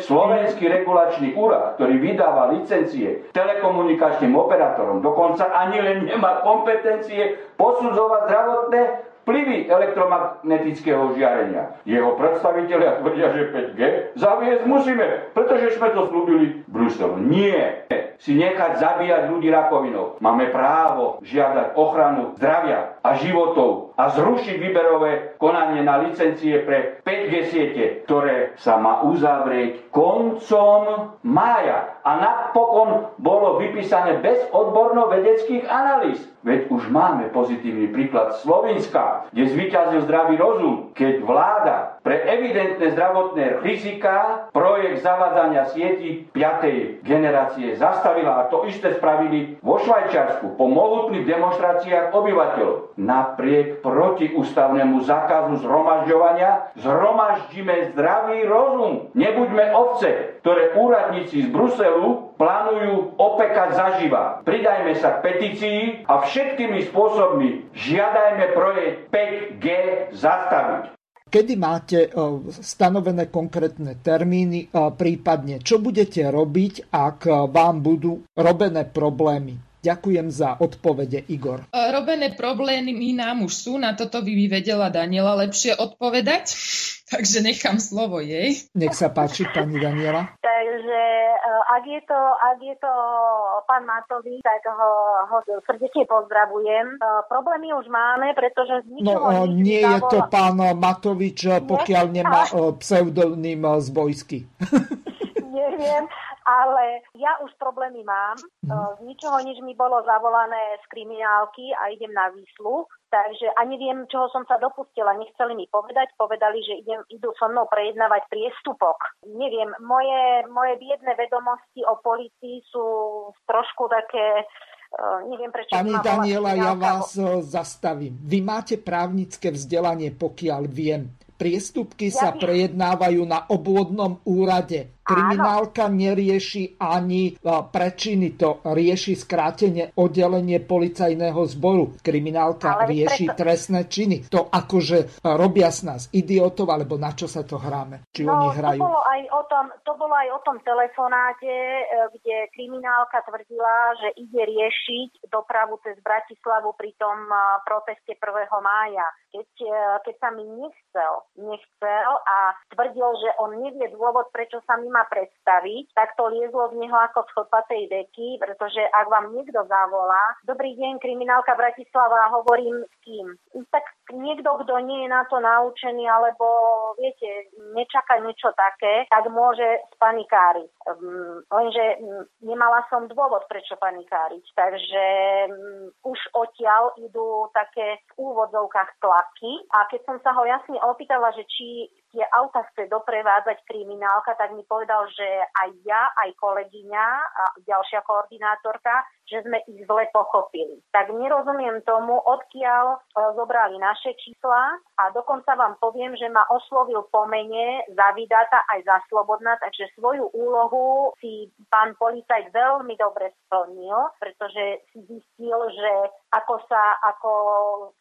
Slovenský regulačný úrad, ktorý vydáva licencie telekomunikačným operátorom, dokonca ani len nemá kompetencie posudzovať zdravotné vplyvy elektromagnetického žiarenia. Jeho predstavitelia tvrdia, že 5G zaviesť musíme, pretože sme to slúbili Bruselu. Nie. Si nechať zabíjať ľudí rakovinou. Máme právo žiadať ochranu zdravia a životov a zrušiť výberové konanie na licencie pre 5G siete, ktoré sa má uzavrieť koncom mája. A napokon bolo vypísané bez odborno-vedeckých analýz. Veď už máme pozitívny príklad Slovenska, kde zvyťazil zdravý rozum, keď vláda pre evidentné zdravotné rizika projekt zavádzania sieti 5. generácie zastavila a to isté spravili vo Švajčiarsku po mohutných demonstráciách obyvateľov. Napriek protiústavnému zákazu zhromažďovania zhromaždíme zdravý rozum. Nebuďme ovce, ktoré úradníci z Bruselu plánujú opekať zaživa. Pridajme sa k petícii a všetkými spôsobmi žiadajme projekt 5G zastaviť kedy máte stanovené konkrétne termíny, prípadne čo budete robiť, ak vám budú robené problémy. Ďakujem za odpovede, Igor. Robené problémy nám už sú, na toto by vedela Daniela lepšie odpovedať, takže nechám slovo jej. Nech sa páči, pani Daniela. Takže ak je to, ak je to pán Matovič, tak ho, ho srdečne pozdravujem. E, problémy už máme, pretože z ničoho No, nie je to pán Matovič, pokiaľ nemá pseudonym z Bojsky. Neviem, ale ja už problémy mám. Mm. Z ničoho nič mi bolo zavolané z kriminálky a idem na výsluh. Takže ani viem, čoho som sa dopustila. Nechceli mi povedať, povedali, že idem, idú so mnou prejednávať priestupok. Neviem, moje, moje biedne vedomosti o policii sú trošku také Uh, neviem, prečo Pani Daniela, ja vás uh, zastavím. Vy máte právnické vzdelanie, pokiaľ viem. Priestupky ja sa prejednávajú na obvodnom úrade. Kriminálka Áno. nerieši ani prečiny, to rieši skrátenie oddelenie policajného zboru. Kriminálka Ale rieši preto... trestné činy. To akože robia s nás idiotov, alebo na čo sa to hráme? Či no, oni hrajú? To bolo, aj o tom, to bolo aj o tom telefonáte, e, kde kriminálka tvrdila, že ide riešiť dopravu cez Bratislavu pri tom proteste 1. mája. Keď, e, keď sa mi nechcel, nechcel a tvrdil, že on nevie dôvod, prečo sa mi má predstaviť, tak to liezlo z neho ako z chlpatej deky, pretože ak vám niekto zavolá, dobrý deň, kriminálka Bratislava, hovorím s kým. Tak niekto, kto nie je na to naučený, alebo viete, nečaká niečo také, tak môže spanikáriť. Um, lenže um, nemala som dôvod, prečo panikáriť. Takže um, už odtiaľ idú také v úvodzovkách tlaky. A keď som sa ho jasne opýtala, že či tie auta chce doprevádzať kriminálka, tak mi povedal, že aj ja, aj kolegyňa a ďalšia koordinátorka že sme ich zle pochopili. Tak nerozumiem tomu, odkiaľ e, zobrali naše čísla a dokonca vám poviem, že ma oslovil po mene za vydáta aj za slobodná, takže svoju úlohu si pán policajt veľmi dobre splnil, pretože si zistil, že ako sa, ako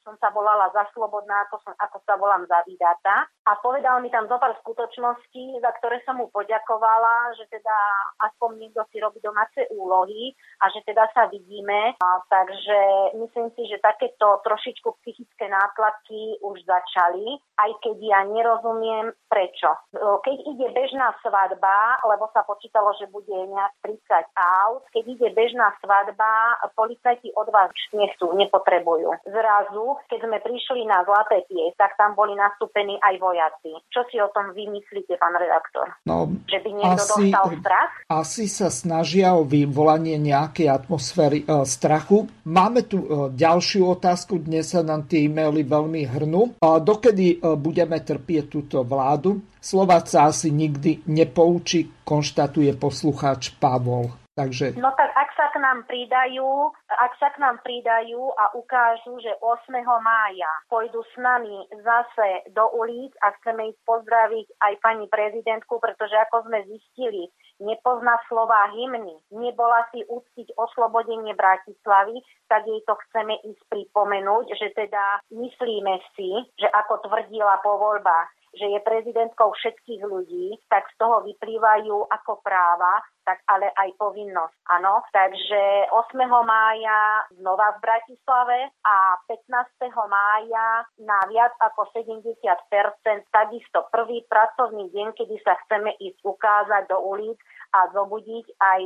som sa volala za slobodná, ako, som, ako sa volám za vydáta. A povedal mi tam zo pár skutočností, za ktoré som mu poďakovala, že teda aspoň niekto si robí domáce úlohy a že teda sa vidíme. A, takže myslím si, že takéto trošičku psychické nátlaky už začali, aj keď ja nerozumiem prečo. Keď ide bežná svadba, lebo sa počítalo, že bude nejak 30 aut, keď ide bežná svadba, policajti od vás nechcú, nepotrebujú. Zrazu, keď sme prišli na Zlaté pies, tak tam boli nastúpení aj vojaci. Čo si o tom vymyslíte, pán redaktor? No, že by niekto asi, dostal strach? Asi sa snažia o vyvolanie nejakej atmosféry e, strachu. Máme tu e, ďalšiu otázku, dnes sa nám tie e-maily veľmi hrnú. Dokedy e, budeme trpieť túto vládu? Slovať sa asi nikdy nepoučí, konštatuje poslucháč Pavol. Takže... No tak ak sa k nám pridajú, ak sa k nám pridajú a ukážu, že 8. mája pôjdu s nami zase do ulic a chceme ich pozdraviť aj pani prezidentku, pretože ako sme zistili, nepozná slova hymny, nebola si uctiť oslobodenie Bratislavy, tak jej to chceme ísť pripomenúť, že teda myslíme si, že ako tvrdila po voľbách, že je prezidentkou všetkých ľudí, tak z toho vyplývajú ako práva, tak ale aj povinnosť. Áno, takže 8. mája znova v Bratislave a 15. mája na viac ako 70 takisto prvý pracovný deň, kedy sa chceme ísť ukázať do ulic a zobudiť aj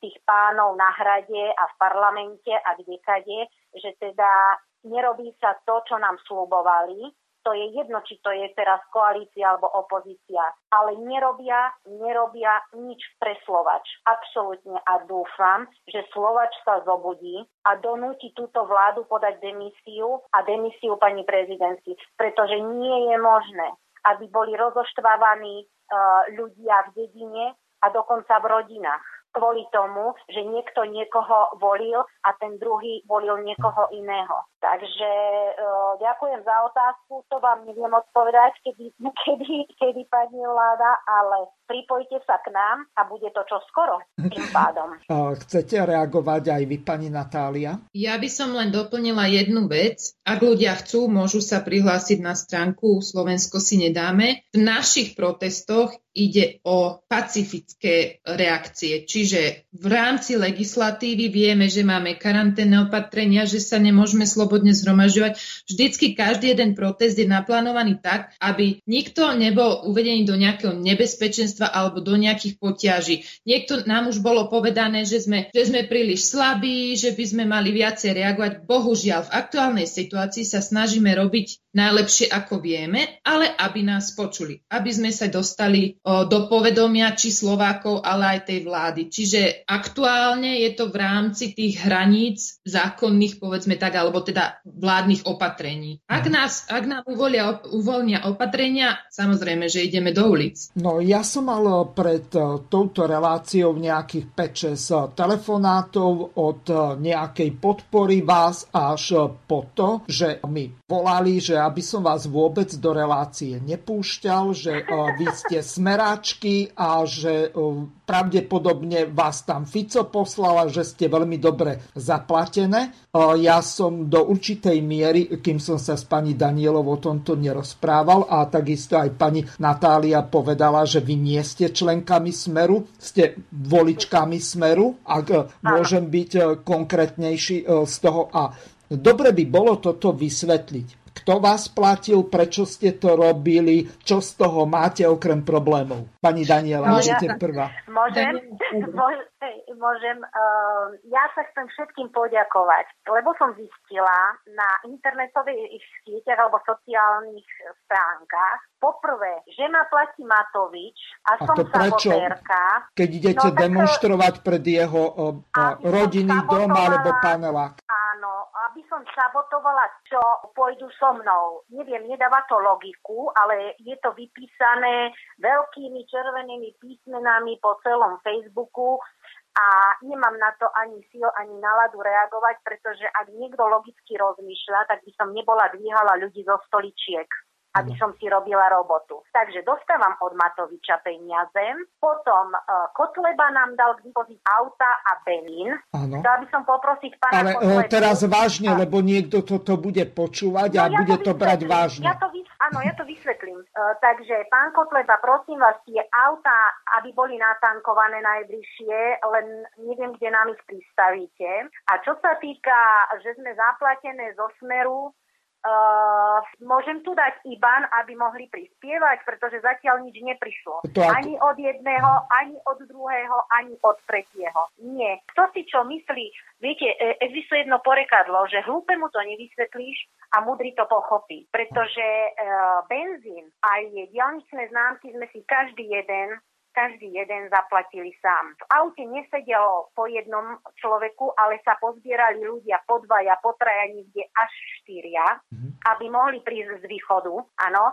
tých pánov na hrade a v parlamente a kdekade, že teda nerobí sa to, čo nám slúbovali, to je jedno, či to je teraz koalícia alebo opozícia, ale nerobia, nerobia nič pre Slovač. Absolútne a dúfam, že Slovač sa zobudí a donúti túto vládu podať demisiu a demisiu pani prezidentky, pretože nie je možné, aby boli rozoštvávaní uh, ľudia v dedine a dokonca v rodinách kvôli tomu, že niekto niekoho volil a ten druhý volil niekoho iného. Takže uh, ďakujem za otázku, to vám neviem odpovedať, kedy, kedy, kedy padne vláda, ale pripojte sa k nám a bude to čo skoro tým pádom. Chcete reagovať aj vy, pani Natália? Ja by som len doplnila jednu vec. Ak ľudia chcú, môžu sa prihlásiť na stránku Slovensko si nedáme. V našich protestoch ide o pacifické reakcie. Čiže v rámci legislatívy vieme, že máme karanténne opatrenia, že sa nemôžeme slobodne zhromažďovať. Vždycky každý jeden protest je naplánovaný tak, aby nikto nebol uvedený do nejakého nebezpečenstva alebo do nejakých potiaží. Niekto nám už bolo povedané, že sme, že sme príliš slabí, že by sme mali viacej reagovať. Bohužiaľ, v aktuálnej situácii sa snažíme robiť najlepšie, ako vieme, ale aby nás počuli, aby sme sa dostali do povedomia či Slovákov, ale aj tej vlády. Čiže aktuálne je to v rámci tých hraníc zákonných, povedzme tak, alebo teda vládnych opatrení. Ak, mhm. nás, ak nám uvolia, uvoľnia opatrenia, samozrejme, že ideme do ulic. No ja som mal pred e, touto reláciou nejakých 5-6 e, telefonátov od nejakej podpory vás až po to, že mi volali, že aby som vás vôbec do relácie nepúšťal, že vy ste sme smeráčky a že pravdepodobne vás tam Fico poslal a že ste veľmi dobre zaplatené. E, ja som do určitej miery, kým som sa s pani Danielov o tomto nerozprával a takisto aj pani Natália povedala, že vy nie ste členkami Smeru, ste voličkami Smeru, ak e, môžem byť konkrétnejší z toho. A dobre by bolo toto vysvetliť kto vás platil, prečo ste to robili, čo z toho máte okrem problémov. Pani Daniela, no, môžete ja, prvá. Môžem, môžem, môžem uh, ja sa chcem všetkým poďakovať, lebo som zistila na internetových sieťach alebo sociálnych stránkach, poprvé, že ma platí Matovič a, a som to prečo? sabotérka. Keď idete no, demonstrovať to... pred jeho uh, rodinný dom alebo panelák. Áno, aby som sabotovala, čo pôjdu so mnou. Neviem, nedáva to logiku, ale je to vypísané veľkými červenými písmenami po celom Facebooku a nemám na to ani síl, ani náladu reagovať, pretože ak niekto logicky rozmýšľa, tak by som nebola dvíhala ľudí zo stoličiek aby som si robila robotu. Takže dostávam od Matoviča peniaze, potom uh, Kotleba nám dal k dispozícii auta a Benin. Chcela by som poprosiť pána Ale Kotlebu, teraz vážne, a... lebo niekto toto bude počúvať no, a ja bude to, to brať vážne. Ja to vys- áno, ja to vysvetlím. Uh, takže pán Kotleba, prosím vás, tie auta, aby boli natankované najbližšie, len neviem, kde nám ich pristavíte. A čo sa týka, že sme zaplatené zo Smeru, Uh, môžem tu dať IBAN, aby mohli prispievať, pretože zatiaľ nič neprišlo. To ani od jedného, ani od druhého, ani od tretieho. Nie. Kto si čo myslí, viete, e, existuje jedno porekadlo, že hlúpemu to nevysvetlíš a mudrý to pochopí. Pretože uh, benzín aj diálničné známky sme si každý jeden každý jeden zaplatili sám. V aute nesedelo po jednom človeku, ale sa pozbierali ľudia po dvaja, po traja, niekde až štyria, mm-hmm. aby mohli prísť z východu, áno,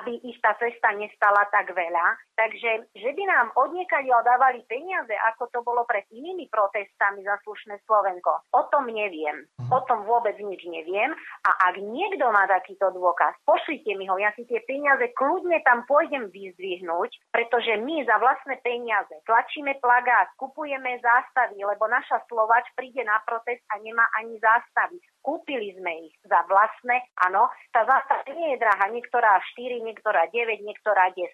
aby ich tá cesta nestala tak veľa. Takže, že by nám odniekali dávali peniaze, ako to bolo pred inými protestami za slušné Slovensko, o tom neviem. Mhm. O tom vôbec nič neviem. A ak niekto má takýto dôkaz, pošlite mi ho, ja si tie peniaze kľudne tam pôjdem vyzdvihnúť, pretože my za vlastné peniaze. Tlačíme plagát, kupujeme zástavy, lebo naša Slovač príde na protest a nemá ani zástavy. Kúpili sme ich za vlastné, áno. Tá zástava nie je drahá, niektorá 4, niektorá 9, niektorá 10,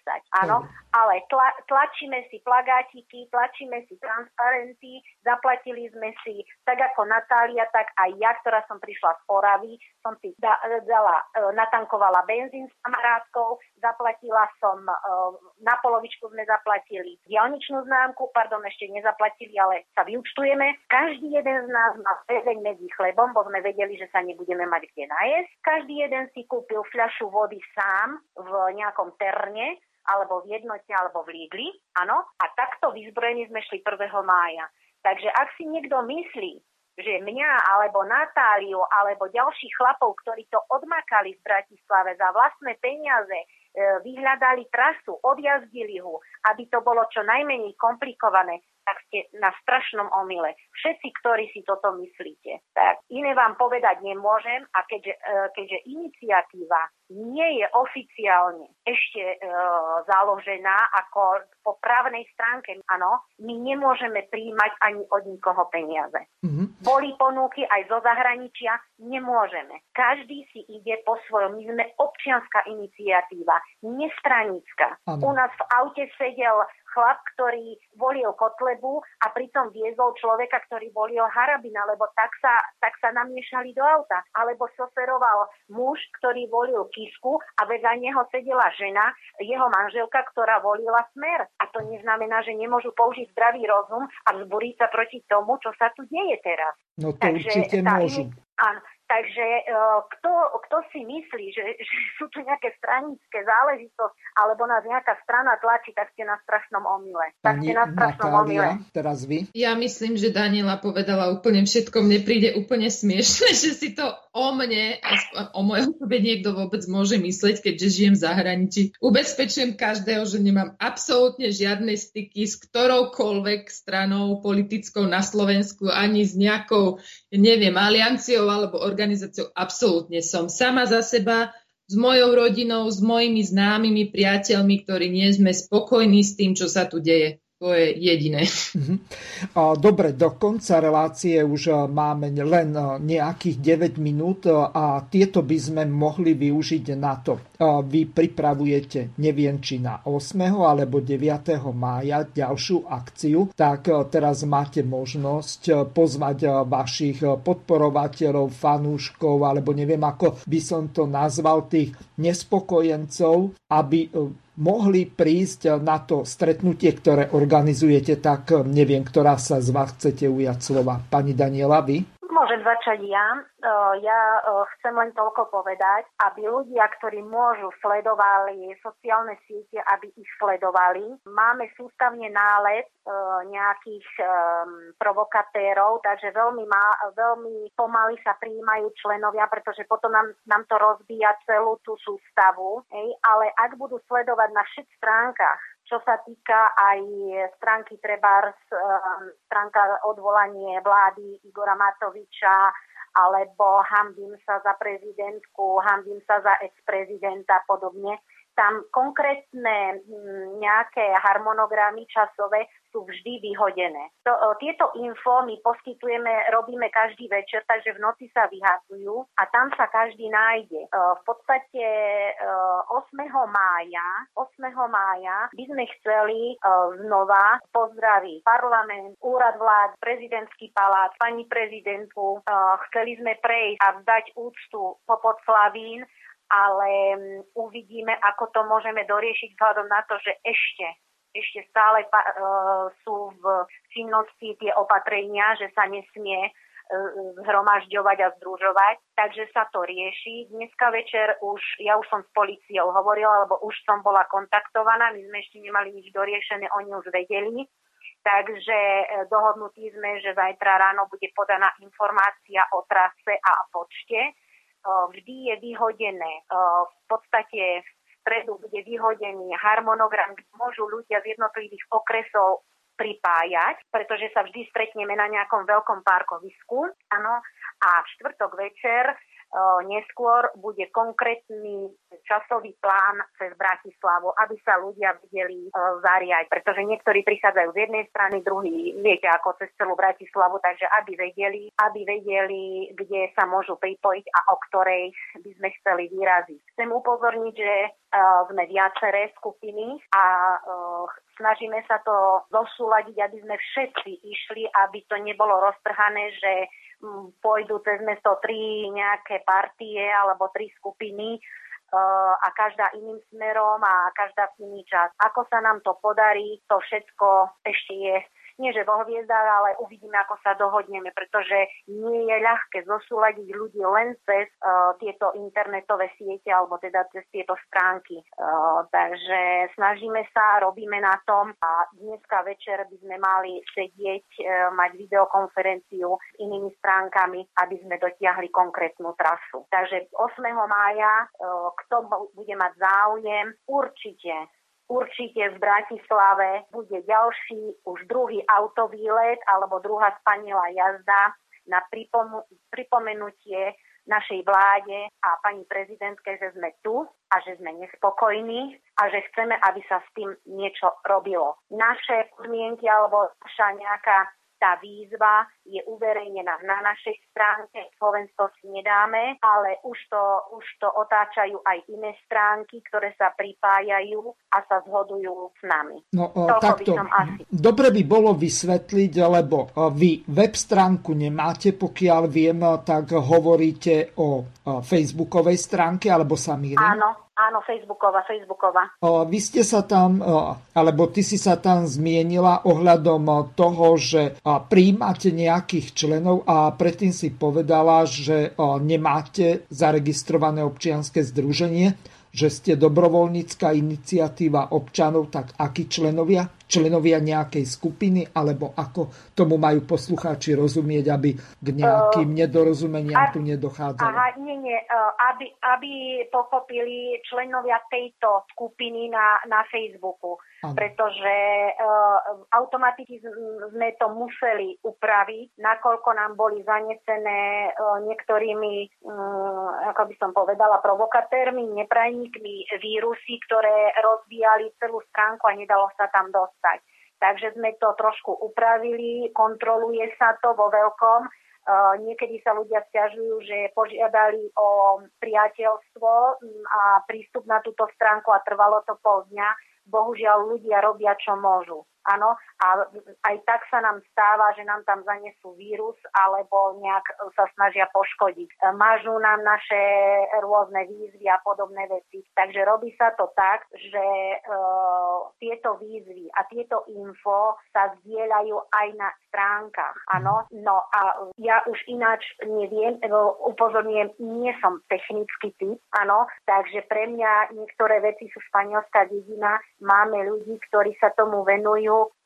áno. Ale tla, tlačíme si plagátiky, tlačíme si transparenty, zaplatili sme si, tak ako Natália, tak aj ja, ktorá som prišla z Oravy, som si da, dala, e, natankovala benzín s kamarátkou, zaplatila som, e, na polovičku sme zaplatili diálničnú známku, pardon, ešte nezaplatili, ale sa vyučtujeme. Každý jeden z nás má väzeň medzi chlebom, bo sme vedeli, že sa nebudeme mať kde najesť. Každý jeden si kúpil fľašu vody sám v nejakom terne, alebo v jednote, alebo v Lidli, áno, a takto vyzbrojení sme šli 1. mája. Takže ak si niekto myslí, že mňa, alebo Natáliu, alebo ďalších chlapov, ktorí to odmakali v Bratislave za vlastné peniaze, e, vyhľadali trasu, odjazdili ho, aby to bolo čo najmenej komplikované, tak ste na strašnom omyle. Všetci, ktorí si toto myslíte. Tak iné vám povedať nemôžem a keďže, e, keďže iniciatíva nie je oficiálne ešte e, založená ako po právnej stránke, áno, my nemôžeme príjmať ani od nikoho peniaze. Mm-hmm. Boli ponuky aj zo zahraničia, nemôžeme. Každý si ide po svojom. My sme občianská iniciatíva, nestranická. U nás v aute sedel chlap, ktorý volil Kotlebu a pritom viezol človeka, ktorý volil Harabina, lebo tak sa, tak sa namiešali do auta. Alebo soferoval muž, ktorý volil Kisku a vedľa neho sedela žena, jeho manželka, ktorá volila Smer. A to neznamená, že nemôžu použiť zdravý rozum a vzburiť sa proti tomu, čo sa tu deje teraz. No to Takže určite môžu. Áno, Takže e, kto, kto si myslí, že, že sú tu nejaké stranické záležitosti, alebo nás nejaká strana tlačí, tak ste na strašnom omyle. Tak ste na strašnom Natália, omyle. teraz vy? Ja myslím, že Daniela povedala úplne všetko. Mne príde úplne smiešne, že si to o mne, o mojej osobe niekto vôbec môže mysleť, keďže žijem v zahraničí. Ubezpečujem každého, že nemám absolútne žiadne styky s ktoroukoľvek stranou politickou na Slovensku, ani s nejakou, neviem, alianciou alebo organizáciou absolútne som sama za seba, s mojou rodinou, s mojimi známymi priateľmi, ktorí nie sme spokojní s tým, čo sa tu deje. To je jediné. Mhm. Dobre, do konca relácie už máme len nejakých 9 minút a tieto by sme mohli využiť na to. Vy pripravujete, neviem či na 8. alebo 9. mája ďalšiu akciu, tak teraz máte možnosť pozvať vašich podporovateľov, fanúškov, alebo neviem ako by som to nazval, tých nespokojencov, aby mohli prísť na to stretnutie, ktoré organizujete, tak neviem, ktorá sa z vás chcete ujať slova. Pani Daniela, vy? Môžem začať ja. Ja chcem len toľko povedať, aby ľudia, ktorí môžu, sledovali sociálne siete, aby ich sledovali. Máme sústavne nálet nejakých provokatérov, takže veľmi, má, veľmi pomaly sa prijímajú členovia, pretože potom nám, nám to rozbíja celú tú sústavu. Hej. Ale ak budú sledovať na všetkých stránkach čo sa týka aj stránky Trebars, stránka odvolanie vlády Igora Matoviča, alebo hambím sa za prezidentku, hambím sa za ex-prezidenta a podobne tam konkrétne mm, nejaké harmonogramy časové sú vždy vyhodené. To, tieto info my poskytujeme, robíme každý večer, takže v noci sa vyhadzujú a tam sa každý nájde. V podstate 8. mája, 8. mája by sme chceli znova pozdraviť parlament, úrad vlád, prezidentský palát, pani prezidentku. Chceli sme prejsť a vzdať úctu popod Slavín ale mm, uvidíme, ako to môžeme doriešiť vzhľadom na to, že ešte ešte stále uh, sú v činnosti tie opatrenia, že sa nesmie uh, zhromažďovať a združovať, takže sa to rieši. Dneska večer už, ja už som s policiou hovorila, lebo už som bola kontaktovaná, my sme ešte nemali nič doriešené, oni už vedeli, takže dohodnutí sme, že zajtra ráno bude podaná informácia o trase a počte vždy je vyhodené, v podstate v stredu bude vyhodený harmonogram, kde môžu ľudia z jednotlivých okresov pripájať, pretože sa vždy stretneme na nejakom veľkom parkovisku. Áno. A v štvrtok večer neskôr bude konkrétny časový plán cez Bratislavu, aby sa ľudia vedeli zariať, pretože niektorí prichádzajú z jednej strany, druhý viete ako cez celú Bratislavu, takže aby vedeli, aby vedeli, kde sa môžu pripojiť a o ktorej by sme chceli vyraziť. Chcem upozorniť, že sme viaceré skupiny a snažíme sa to zosúľadiť, aby sme všetci išli, aby to nebolo roztrhané, že pôjdu cez mesto tri nejaké partie alebo tri skupiny eh, a každá iným smerom a každá iný čas. Ako sa nám to podarí, to všetko ešte je nie že vo hviezdách, ale uvidíme, ako sa dohodneme, pretože nie je ľahké zosúľadiť ľudí len cez uh, tieto internetové siete alebo teda cez tieto stránky. Uh, takže snažíme sa, robíme na tom a dneska večer by sme mali sedieť, uh, mať videokonferenciu s inými stránkami, aby sme dotiahli konkrétnu trasu. Takže 8. mája, uh, kto bude mať záujem, určite Určite v Bratislave bude ďalší, už druhý autovýlet alebo druhá spanilá jazda na pripom- pripomenutie našej vláde a pani prezidentke, že sme tu a že sme nespokojní a že chceme, aby sa s tým niečo robilo. Naše podmienky alebo naša nejaká tá výzva je uverejnená na našej stránke, Slovensko si nedáme, ale už to, už to otáčajú aj iné stránky, ktoré sa pripájajú a sa zhodujú s nami. No, takto. By asi... Dobre by bolo vysvetliť, lebo vy web stránku nemáte, pokiaľ viem, tak hovoríte o facebookovej stránke, alebo sa mýlim? Áno, Áno, Facebooková, Facebooková. Vy ste sa tam, alebo ty si sa tam zmienila ohľadom toho, že príjmate nejakých členov a predtým si povedala, že nemáte zaregistrované občianske združenie že ste dobrovoľnícka iniciatíva občanov, tak akí členovia? Členovia nejakej skupiny, alebo ako tomu majú poslucháči rozumieť, aby k nejakým uh, nedorozumeniam tu nedochádzalo? Aha, nie, nie. Aby, aby pochopili členovia tejto skupiny na, na Facebooku pretože uh, automaticky sme to museli upraviť, nakoľko nám boli zanesené uh, niektorými, um, ako by som povedala, provokatérmi, neprajníkmi vírusy, ktoré rozvíjali celú stránku a nedalo sa tam dostať. Takže sme to trošku upravili, kontroluje sa to vo veľkom. Uh, niekedy sa ľudia stiažujú, že požiadali o priateľstvo a prístup na túto stránku a trvalo to pol dňa bohužiaľ ľudia robia, čo môžu. Áno, a aj tak sa nám stáva, že nám tam zanesú vírus alebo nejak sa snažia poškodiť. Mažú nám naše rôzne výzvy a podobné veci. Takže robí sa to tak, že e, tieto výzvy a tieto info sa zdieľajú aj na stránkach. Áno, no a ja už ináč neviem, upozorňujem, nie som technický typ, áno, takže pre mňa niektoré veci sú španielská dedina, máme ľudí, ktorí sa tomu venujú zmysluplňujú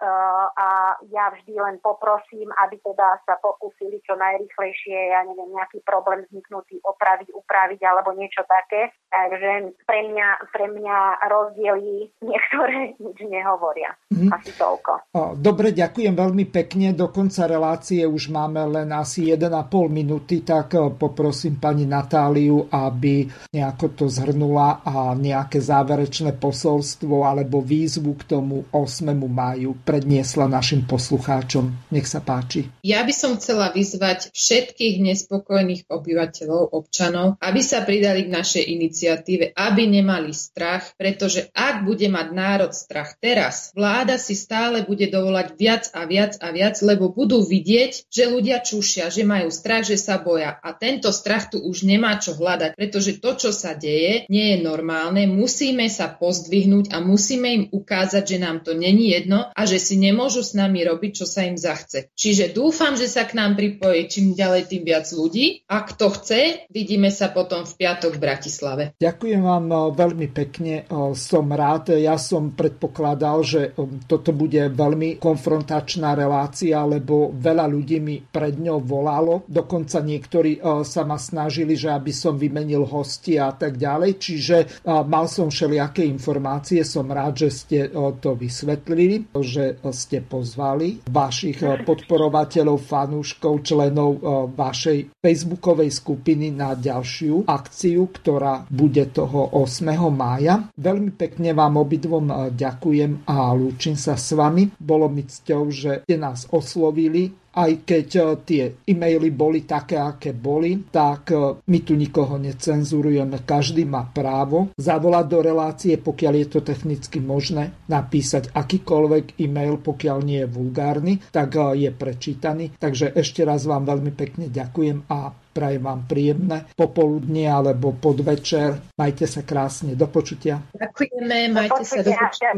a ja vždy len poprosím, aby teda sa pokúsili čo najrychlejšie, ja neviem, nejaký problém vzniknutý opraviť, upraviť alebo niečo také. Takže pre mňa, pre mňa rozdiely niektoré nič nehovoria. Mm. Asi toľko. Dobre, ďakujem veľmi pekne. Do konca relácie už máme len asi 1,5 minúty, tak poprosím pani Natáliu, aby nejako to zhrnula a nejaké záverečné posolstvo alebo výzvu k tomu 8. máju predniesla našim poslucháčom. Nech sa páči. Ja by som chcela vyzvať všetkých nespokojných obyvateľov, občanov, aby sa pridali k našej iniciatíve, aby nemali strach, pretože ak bude mať národ strach teraz, vláda si stále bude dovolať viac a viac a viac, lebo budú vidieť, že ľudia čušia, že majú strach, že sa boja. A tento strach tu už nemá čo hľadať, pretože to, čo sa deje, nie je normálne. Musíme sa pozdvihnúť a musíme im ukázať, že nám to není jedno a že si nemôžu s nami robiť, čo sa im zachce. Čiže dúfam, že sa k nám pripojí čím ďalej, tým viac ľudí. A kto chce, vidíme sa potom v piatok v Bratislave. Ďakujem vám eh, veľmi pekne. Som rád. Ja som predpokladal, že toto bude veľmi konfrontačná relácia, lebo veľa ľudí mi pred ňou volalo. Dokonca niektorí sa ma snažili, že aby som vymenil hosti a tak ďalej. Čiže mal som všelijaké informácie. Som rád, že ste to vysvetlili, že ste pozvali vašich podporovateľov, fanúškov, členov vašej facebookovej skupiny na ďalšiu akciu, ktorá bude toho 8. mája. Veľmi pekne vám obidvom ďakujem a lúčim sa s vami. Bolo mi cťou, že ste nás oslovili aj keď e, tie e-maily boli také, aké boli, tak e, my tu nikoho necenzurujeme. Každý má právo zavolať do relácie, pokiaľ je to technicky možné, napísať akýkoľvek e-mail, pokiaľ nie je vulgárny, tak e, je prečítaný. Takže ešte raz vám veľmi pekne ďakujem a Prajem vám príjemné popoludnie alebo podvečer. Majte sa krásne. Do počutia. Ďakujeme, majte sa do počutia.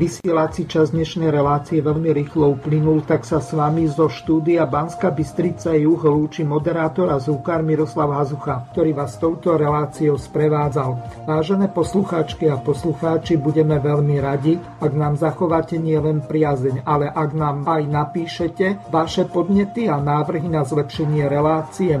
Vysielací čas dnešnej relácie veľmi rýchlo uplynul, tak sa s vami zo štúdia Banska Bystrica Juh lúči moderátor a zúkar Miroslav Hazucha, ktorý vás touto reláciou sprevádzal. Vážené poslucháčky a poslucháči, budeme veľmi radi, ak nám zachováte nielen priazeň, ale ak nám aj napíšete vaše podnety a návrhy na zlepšenie relácie